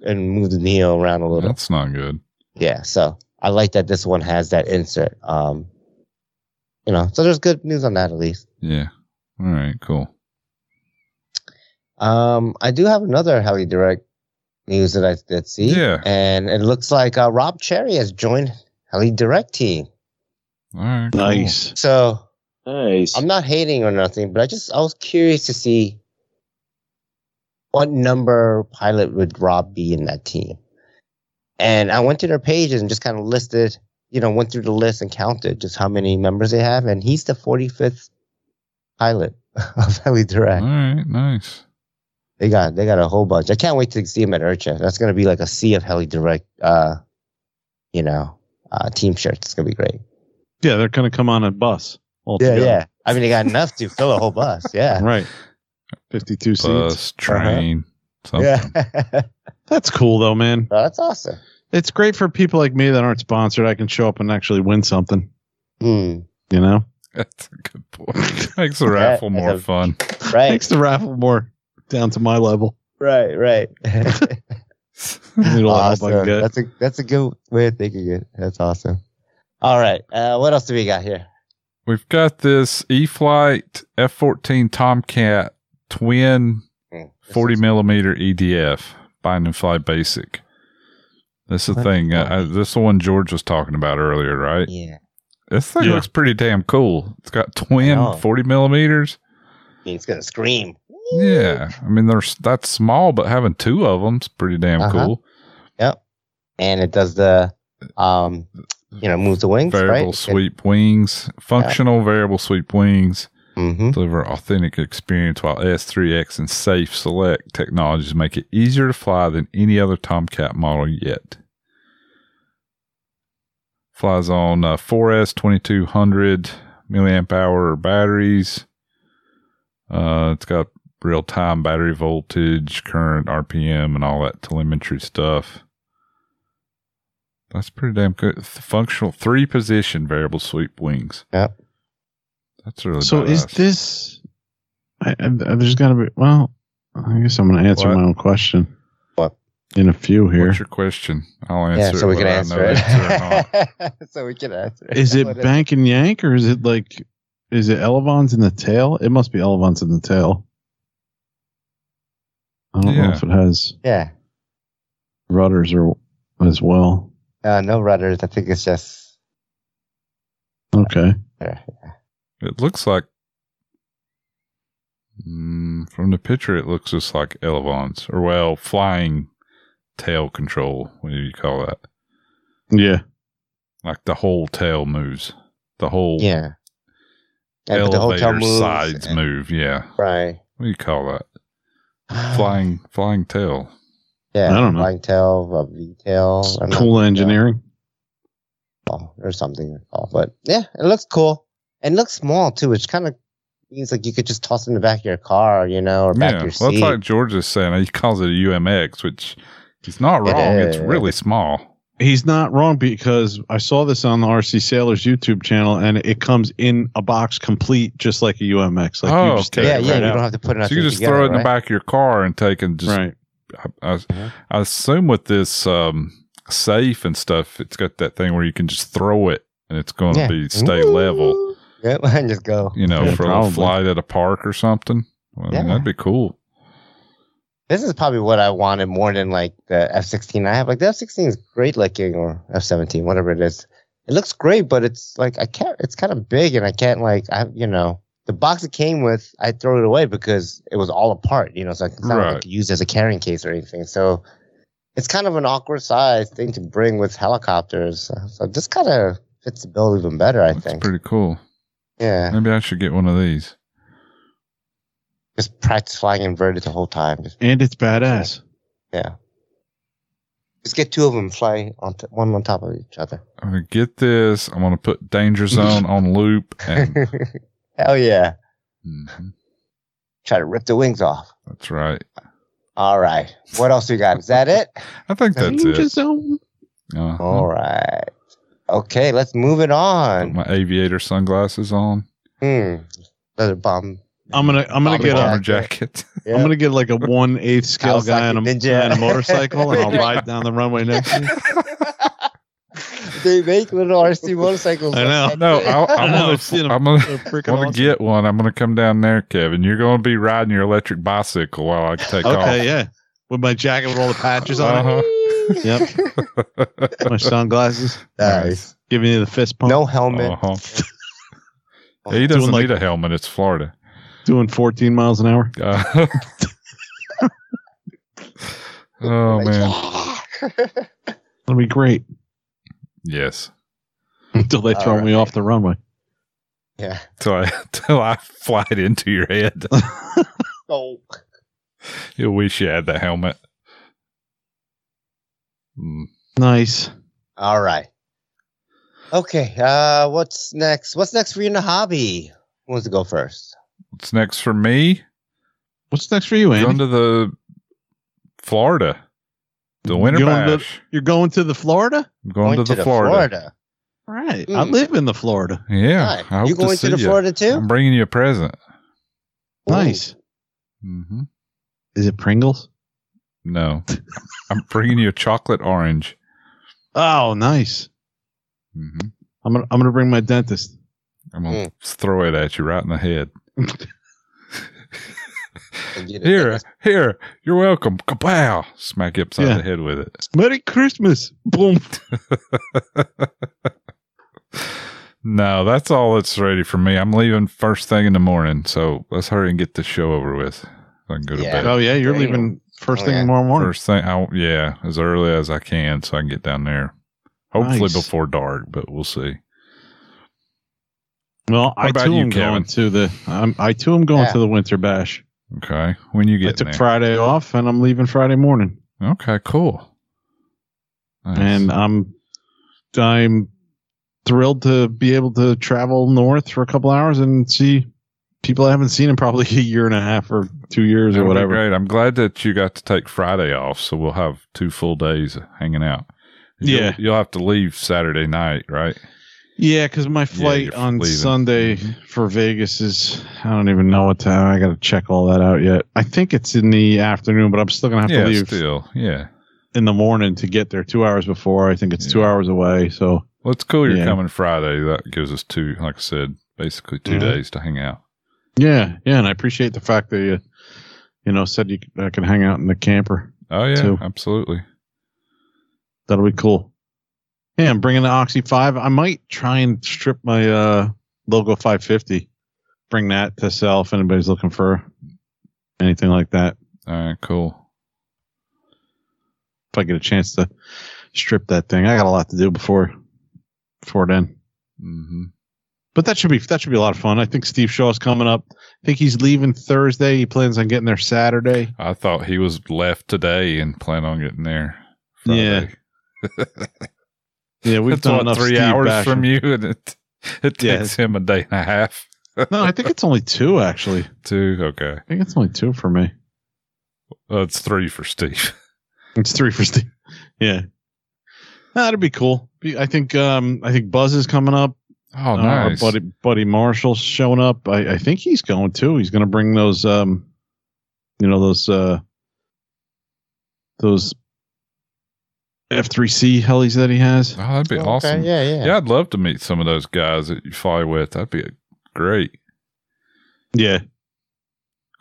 and move the Neo around a little. that's not good. Yeah, so I like that this one has that insert. Um, you know, so there's good news on that at least. Yeah. All right. Cool. Um, I do have another Heli Direct news that I did see. Yeah. and it looks like uh, Rob Cherry has joined Heli Direct team. All right. cool. Nice. So Nice. I'm not hating or nothing, but I just I was curious to see what number pilot would Rob be in that team. And I went to their pages and just kind of listed, you know, went through the list and counted just how many members they have, and he's the 45th pilot of Heli Direct. All right. Nice. They got they got a whole bunch. I can't wait to see him at IRCHA. That's gonna be like a sea of Heli Direct, uh, you know, uh, team shirts. It's gonna be great. Yeah, they're gonna come on a bus. Yeah, altogether. yeah. I mean, they got enough to fill a whole bus. Yeah, Right. Fifty-two seats. Bus, train, something. yeah. That's cool though, man. Oh, that's awesome. It's great for people like me that aren't sponsored. I can show up and actually win something. Hmm. You know, That's a good point. Makes the raffle that's more a- fun. Right, makes the raffle more down to my level. right, right. Need all the help I awesome. That's a that's a good way of thinking it. That's awesome. All right. Uh, what else do we got here? We've got this E-flite F-14 Tomcat twin this 40 is- millimeter EDF bind and fly basic. That's the thing. the Uh, uh, this is the one George was talking about earlier, right? Yeah. This thing Yeah. looks pretty damn cool. It's got twin 40 millimeters. I mean, it's gonna scream. Yeah, I mean, there's that's small, but having two of them's pretty damn Uh-huh. cool. Yep. And it does the, um, you know, moves the wings. Variable right? sweep wings, functional variable sweep wings. Mm-hmm. deliver authentic experience while S3X and Safe Select technologies make it easier to fly than any other Tomcat model yet. Flies on uh, 4S 2200 milliamp hour batteries. Uh, it's got real time battery voltage, current RPM, and all that telemetry stuff. That's pretty damn good. Th- Functional three position variable sweep wings. Yep. That's really So is this? I, I, there's got to be. Well, I guess I'm going to answer What? my own question. What? In a few here. What's your question? I'll answer Yeah, it so we can I answer know the answer or not. it. so we can answer it. Is it What Bank and Yank or is it like? Is it Elevons in the tail? It must be Elevons in the tail. I don't know if it has Yeah. rudders or as well. Uh, no rudders. I think it's just. Okay. Yeah. It looks like mm, from the picture, it looks just like Elevons, or well, flying tail control. What do you call that? Yeah. Like the whole tail moves. The whole Yeah. Yeah, but the hotel elevator moves sides and- move. Yeah. Right. What do you call that? Flying flying tail. Yeah. I don't know. Flying tail, a V tail. I'm Cool engineering. well, or something. Oh, But yeah, it looks cool. And it looks small too, which kind of means like you could just toss it in the back of your car, you know, or back Yeah. of your Well, seat. it's like George is saying. He calls it a UMX, which he's not It wrong. It's really small. He's not wrong because I saw this on the RC Sailors YouTube channel and it comes in a box complete, just like a UMX. Like Oh, you just okay. take yeah, it yeah, right you out. don't have to put it. So you can just throw it in the back of your car and take and just right. I, I, Mhm. I assume with this um, safe and stuff, it's got that thing where you can just throw it and it's going to Yeah. be stay level. Yeah, and just go. You know, Yeah, for a probably. flight at a park or something. Well, I mean, Yeah. that'd be cool. This is probably what I wanted more than like the F sixteen I have. Like the F sixteen is great looking, or F seventeen, whatever it is. It looks great, but it's like I can't. It's kind of big, and I can't like I, you know, the box it came with, I throw it away because it was all apart. You know, so it's not Right. like used as a carrying case or anything. So it's kind of an awkward size thing to bring with helicopters. So this kind of fits the bill even better, I That's think. pretty cool. yeah, Maybe I should get one of these. just practice flying inverted the whole time. Just And it's badass. yeah. Just get two of them fly on t- one on top of each other. I'm gonna get this. I'm gonna put Danger Zone on loop, and Hell yeah. Mhm. Try to rip the wings off. that's right. All right. What else we got? Is that it? I think that's Danger it. zone. Uh, All right. Okay, let's move it put on. my aviator sunglasses on. Hmm. Leather bomb. I'm gonna I'm gonna get a jacket. jacket. Yeah. am gonna get like a one eighth scale guy on a, on a motorcycle and I'll ride down the runway next to you. they make little RC motorcycles. I know. No, I'll, I I'm know, gonna, I've seen 'em. I'm gonna, I'm gonna awesome. get one. I'm gonna come down there, Kevin. You're gonna be riding your electric bicycle while I take off. Okay, yeah. With my jacket with all the patches on Uh-huh. it. Yep. My sunglasses. Nice. Giving you the fist pump. No helmet. Uh-huh. he doesn't like- need a helmet. It's Florida. Doing 14 miles an hour. Uh, oh man. That'll be great. Yes. Until they throw All me off the runway. Yeah. Till I till I fly it into your head. oh. you wish you had the helmet. Mm. Nice. All right. Okay. Uh, what's next? What's next for you in the hobby? Who wants to go first? What's next for me? What's next for you, Going Andy? to the Florida. The Winter You're going to- You're going to the Florida? I'm going, to, the, Florida. Right. Hmm. I live in the Florida. Yeah. Right. I hope You going to, see the ya. Florida too? I'm bringing you a present. Nice. Mm-hmm. Is it Pringles? No. I'm bringing you a chocolate orange. Oh, nice. Mm-hmm. I'm gonna I'm gonna bring my dentist. I'm going to Mm. throw it at you right in the head. And you- Here, here, you're welcome. Kapow! Smack you upside Yeah. the head with it. Merry Christmas. Boom. No, that's all that's ready for me. I'm leaving first thing in the morning, so let's hurry and get this show over with. So I can go to bed. Oh yeah, you're Damn. leaving first Oh, thing yeah. tomorrow morning. First thing, I, yeah, as early as I can, so I can get down there. Hopefully Nice. before dark, but we'll see. Well, I too you, am Kevin? going to the I'm, I too am going Yeah. to the Winter Bash. Okay, when you I get took there. Friday off and I'm leaving Friday morning. okay, cool. Nice. And I'm I'm thrilled to be able to travel north for a couple hours and see people I haven't seen in probably a year and a half or two years or That'll be whatever. Great. I'm glad that you got to take Friday off, so we'll have two full days hanging out. You'll- Yeah. You'll, have to leave Saturday night, right? Yeah, because my flight you're on leaving. Sunday for Vegas is I don't even know what time. I got to check all that out yet. I think it's in the afternoon, but I'm still gonna have yeah, to leave still. Yeah. in the morning to get there. Two hours before. I think it's two hours away. So Well, it's cool you're Yeah. coming Friday. That gives us two, like I said, basically 2 Mhm. days to hang out. yeah, yeah, and I appreciate the fact that you, you know, said you I can hang out in the camper. Oh, yeah, Two. absolutely. That'll be cool. Yeah, I'm bringing the Oxy Five. I might try and strip my uh logo 550. Bring that to sell if anybody's looking for anything like that. All right, cool. if I get a chance to strip that thing. I got a lot to do before before then. hmm But that should be that should be a lot of fun. I think Steve Shaw's coming up. I think he's leaving Thursday. He plans on getting there Saturday. I thought he was left today and plan on getting there. Yeah. Yeah, we've done enough three Steve hours bashing. from you, and it it Yeah. takes him a day and a half. No, I think it's only two actually. Two, okay. I think it's only two for me. Well, it's three for Steve. It's three for Steve. Yeah. That'd be cool. I think um I think Buzz is coming up. Oh, Uh, nice. Our buddy Buddy Marshall's showing up. I, I think he's going too. He's gonna bring those um you know those uh those F three C helis that he has. Oh, that'd be Okay, awesome. Yeah, yeah. Yeah, I'd love to meet some of those guys that you fly with. That'd be great. Yeah,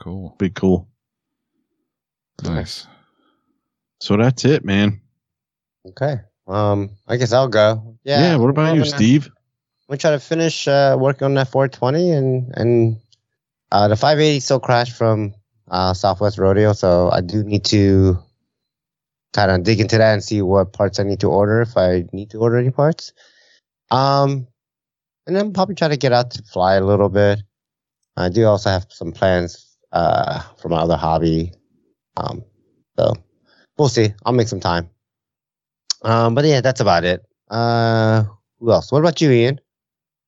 Cool. be cool. Nice. So that's it, man. Okay. Um, I guess I'll go. Yeah. Yeah, what about you, Steve? I'm gonna- Steve? We try to finish uh, working on that 420, and and uh, the 580 still crashed from uh, Southwest Rodeo, so I do need to kind of dig into that and see what parts I need to order if I need to order any parts. Um, and then probably try to get out to fly a little bit. I do also have some plans uh, for my other hobby. Um, so we'll see. I'll make some time. Um, but yeah, that's about it. Uh, who else? What about you, Ian?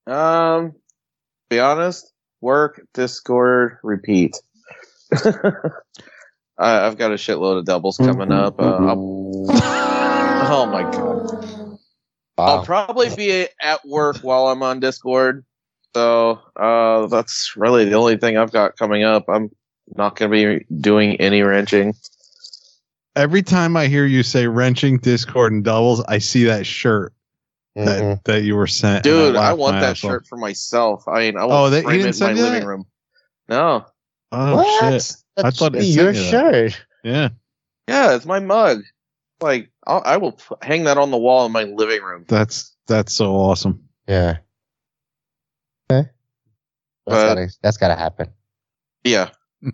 Um, be honest, work, Discord, repeat. I, I've got a shitload of doubles coming up. Uh, oh my god! I'll probably be at work while I'm on Discord. So uh, that's really the only thing I've got coming up. I'm not going to be doing any wrenching. Every time I hear you say wrenching, Discord, and doubles, I see that shirt Mhm. that, that you were sent. Dude, I laugh want that ass off. shirt for myself. I mean, I will Oh, they- he frame didn't it in my living that? room. No, Oh what? shit! That I thought should be your shirt. Yeah, yeah, it's my mug. Like, I'll, I will p- hang that on the wall in my living room. that's that's so awesome. Yeah. Okay. That's But- gotta that's gotta happen. Yeah.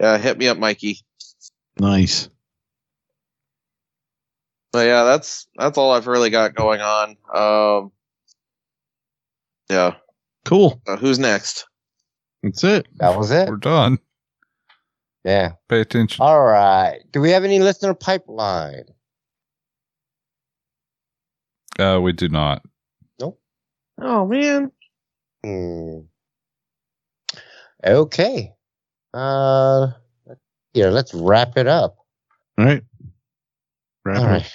yeah, hit me up, Mikey. Nice. But yeah, that's that's all I've really got going on. Um, yeah. Cool. Uh, who's next? That's it. That was it. We're done. Yeah. Pay attention. All right. Do we have any listener pipeline? Uh, we do not. Nope. Oh man. Hmm. Okay. Uh here, let's wrap it up. All right. Wrap All it up. right.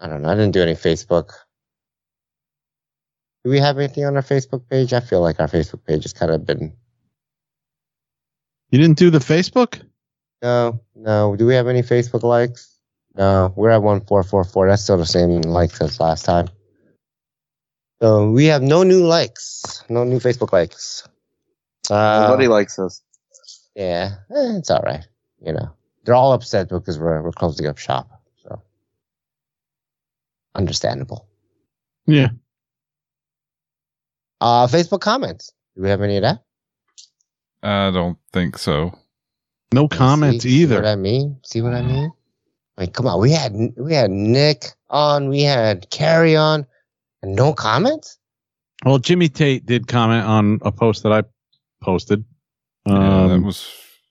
I don't know. I didn't do any Facebook. Do we have anything on our Facebook page? I feel like our Facebook page has kind of been You didn't do the Facebook? no, no. Do we have any Facebook likes? No, we're at one four four four. That's still the same likes as last time. So we have no new likes, no new Facebook likes. Uh, Nobody likes us. Yeah, eh, it's all right. You know, they're all upset because we're we're closing up shop. So understandable. Yeah. Uh, Facebook comments. Do we have any of that? I don't think so. No comments See- See what either. I mean? See what I mean? I mean, come on. We had we had Nick on. We had Carrie on, and no comments. Well, Jimmy Tate did comment on a post that I posted. yeah, that Um, was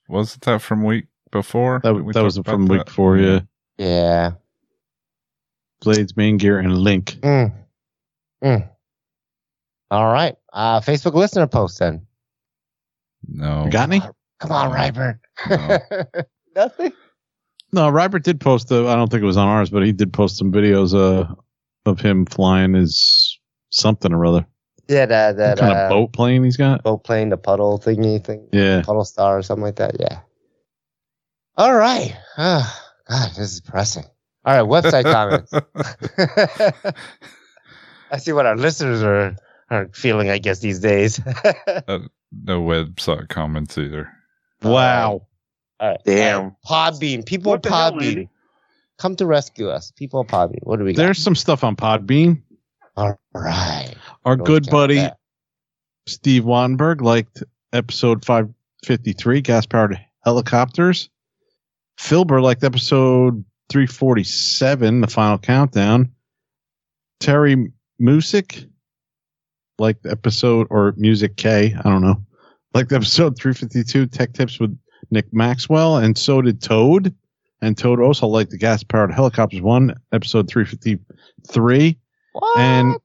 wasn't that from week before? that, We that was from about week that? four. Yeah. Yeah. Blades, main gear, and link. Mm. Mm. All right. Uh, Facebook listener post then. No. You got any? Come on, Ryburn. No. Nothing. No, Robert did post. A, I don't think it was on ours, but he did post some videos uh, of him flying his something or other. Yeah, that that kind uh, of boat plane he's got. boat plane, the puddle thingy thing, Yeah. puddle star or something like that. Yeah. All right. Ah, God, this is depressing. All right, website comments. I see what our listeners are are feeling. I guess these days. No website comments either. Wow. All right. Damn. All right, Podbean. People What of the hell, Podbean. Come to rescue us. People of Podbean. What do we got? There's some stuff on Podbean. All right. Our Go good buddy. Steve Wanberg liked episode 553, gas powered helicopters. Filber liked episode 347, the final countdown. Terry Music liked episode, or Music K, I don't know, liked episode 352, Tech Tips with Nick Maxwell, and so did Toad. And Toad also liked the gas powered helicopters one, episode 353. What? And-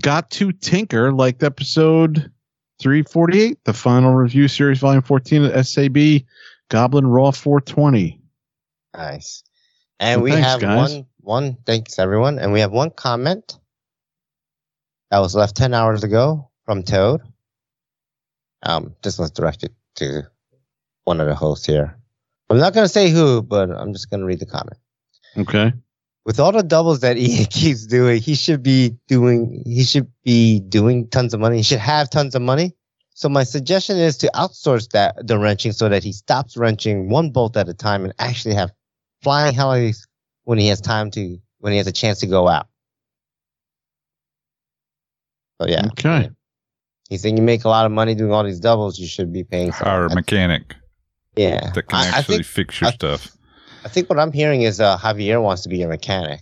Got to Tinker liked episode 348, the final review series, volume 14 of SAB Goblin Raw 420. Nice. And Well, we thanks, have guys. one one thanks everyone. And we have one comment that was left ten hours ago from Toad. Um, this was directed to one of the hosts here. I'm not gonna say who, but I'm just gonna read the comment. Okay. With all the doubles that Ian keeps doing, he should be doing he should be doing tons of money. He should have tons of money. So my suggestion is to outsource that the wrenching so that he stops wrenching one bolt at a time and actually have flying helis when he has time to when he has a chance to go out. So yeah. Okay. He's saying you make a lot of money doing all these doubles, you should be paying someone. Hire a mechanic Yeah. that can I, I actually think fix your I- stuff. I think what I'm hearing is uh, Javier wants to be a mechanic.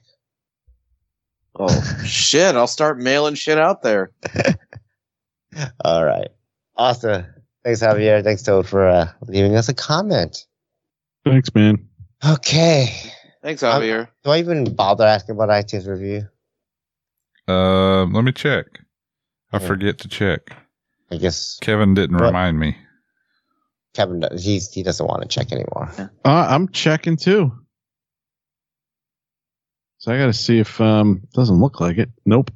Oh shit! I'll start mailing shit out there. All right. Awesome. Thanks, Javier. Thanks, Toad, for uh, leaving us a comment. Thanks, man. Okay. Thanks, I'm- Javier. Do I even bother asking about iTunes review? Uh, let me check. I Yeah. forget to check. I guess Kevin didn't What? remind me. Kevin does. He's, he doesn't want to check anymore. Uh, I'm checking too. So I got to see if um doesn't look like it. Nope.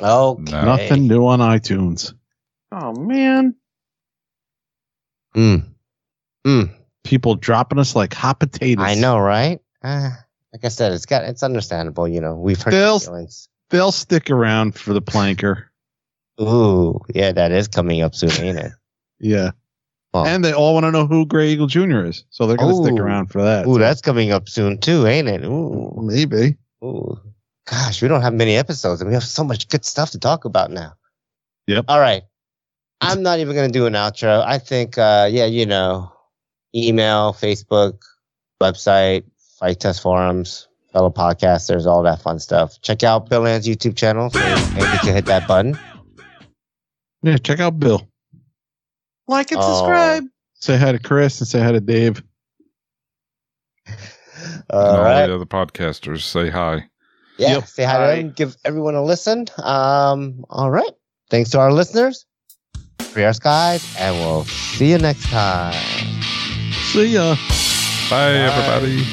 Okay. Nothing new on iTunes. Oh man. Hmm. Mm. People dropping us like hot potatoes. I know, right? Uh, like I said, it's got it's understandable. You know, we've heard Still- the feelings. They'll stick around for the planker. Ooh, yeah, that is coming up soon, ain't it? Yeah. Well, And they all want to know who Gray Eagle Jr. is. So they're going to stick around for that. ooh, So that's coming up soon too, ain't it? Ooh, maybe. ooh. Gosh, we don't have many episodes, and we have so much good stuff to talk about now. Yep. All right. I'm not even gonna do an outro. I think, uh, yeah, you know, email, Facebook, website, Fight Test forums, fellow podcasters, all that fun stuff. Check out Bill Ann's YouTube channel. So maybe you can hit that button. Yeah, check out Bill. Like and Oh. subscribe. Say hi to Chris and say hi to Dave. All all right. the other podcasters say hi. Yeah. Yep. Say hi to Bye. them. Give everyone a listen. Um. All right. Thanks to our listeners. Free our skies, and we'll see you next time. See ya. Bye, everybody.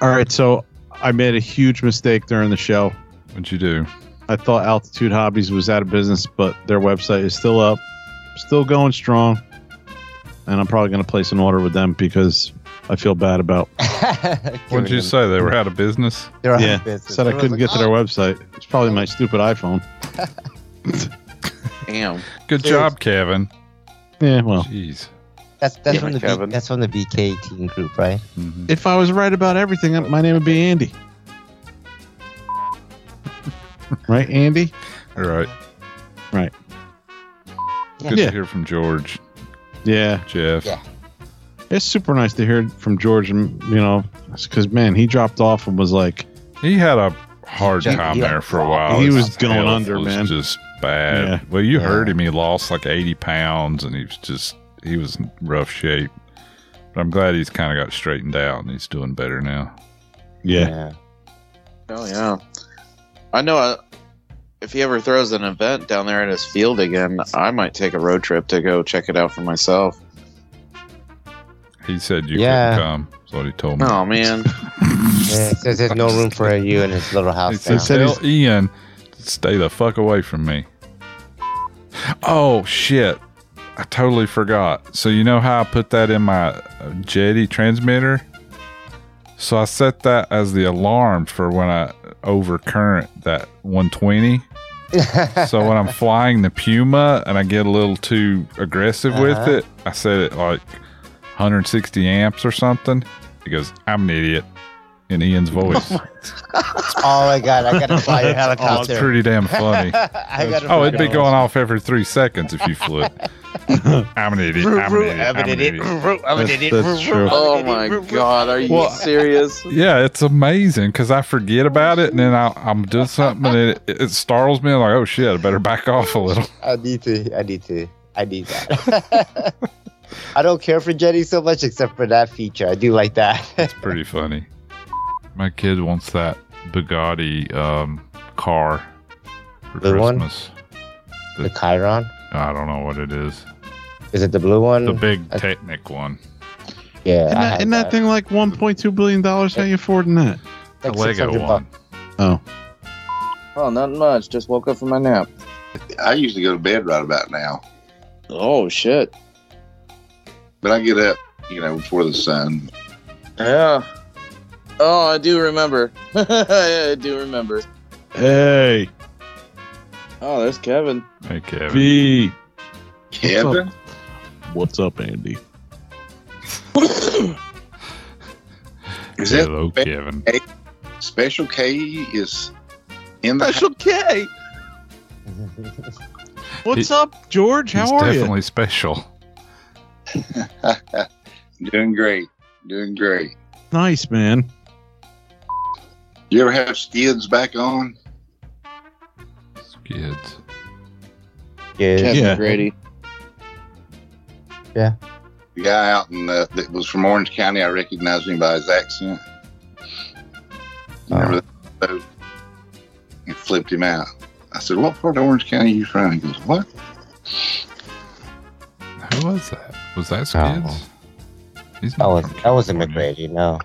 All right. So I made a huge mistake during the show. What'd you do? I thought Altitude Hobbies was out of business, but their website is still up, still going strong. And I'm probably going to place an order with them because I feel bad about. What'd you say? They were out of business? They're out of yeah, business. said I couldn't like, get to their "Oh, website. It's probably my stupid iPhone. Damn. Good Cheers. job, Kevin. Yeah, well, Jeez. That's that's Yeah, from the B, that's from the BK team group, right? Mhm. if I was right about everything, my name would be Andy. right, Andy? All right. Right. Good Yeah. to hear from George, Yeah, Jeff. Yeah. it's super nice to hear from George. And you know, because man, he dropped off and was like, He had a hard Yeah, time yeah. there for a while. He was going under, was man. Just bad. Yeah. Well, you Yeah. heard him. He lost like 80 pounds, and he was just he was in rough shape. But I'm glad he's kind of got straightened out and he's doing better now. Yeah. Yeah. Oh yeah, I know. Uh, if he ever throws an event down there at his field again, I might take a road trip to go check it out for myself. He said you Yeah. couldn't come. That's what he told me. Oh man, Yeah, says there's no room for you in his little He house said, now. said "Tell Ian stay the fuck away from me." Oh shit! I totally forgot. So you know how I put that in my Jeti transmitter? So I set that as the alarm for when I overcurrent that 120. so when I'm flying the Puma and I get a little too aggressive with Uh-huh. it, I set it like 160 amps or something. He goes, "I'm an idiot," in Ian's voice. oh my god, I gotta fly your oh, it's helicopter. pretty damn funny. I Oh, it'd be going off every three seconds if you flew it. I'm an idiot. I'm an idiot. I'm an idiot. I'm an That's- idiot. that's true. oh my god, are you Well- serious? Yeah, it's amazing because I forget about it and then I, I'm doing something and it, it startles me. I'm like, oh shit, I better back off a little. I need to. I need to. I need that. I don't care for Jenny so much except for that feature. I do like that. It's pretty funny. My kid wants that Bugatti um, car for The one? Christmas. the Chiron. I don't know what it is. Is it the blue one? The big I- Technic one. Yeah. Isn't I that, have isn't that thing like 1.2 billion dollars? How you affording that? The Like Lego one. bucks. Oh, Oh, not much. Just woke up from my nap. I usually go to bed right about now, Oh shit. but I get up, you know, before the sun. Yeah. Oh, I do remember. I do remember. hey, Oh, there's Kevin. Hey, Kevin. B. Kevin, What's up, Andy? is that Hello, spe- Kevin. Special K is in the Special K. What's up, George? How are you? definitely special. doing great, doing great. Nice, man. You ever have skids back on? Kids. Yeah. Kevin Yeah. Grady. The guy out in uh, that was from Orange County, I recognized him by his accent. You Remember that? He flipped him out. I said, "What part of Orange County are you from?" He goes, "What?" Who was that? Was that Oh. He's That not was from that wasn't McGrady. No.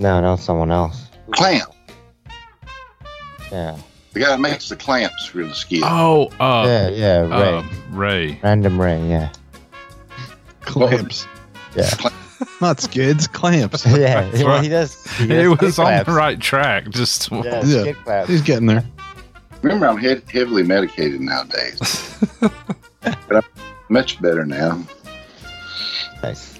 No, that was someone else. Clamp. Yeah. The guy that makes the clamps for the skid. Oh, uh, yeah. Yeah. Ray. um, Ray. Random Ray. Yeah. Clamps. Yeah. Not skids, clamps. yeah. That's well, right. he does. He It does was skid on the right track. Just Yeah. Yeah. Skid claps. He's getting there. Remember, I'm he- heavily medicated nowadays, but I'm much better now. Nice.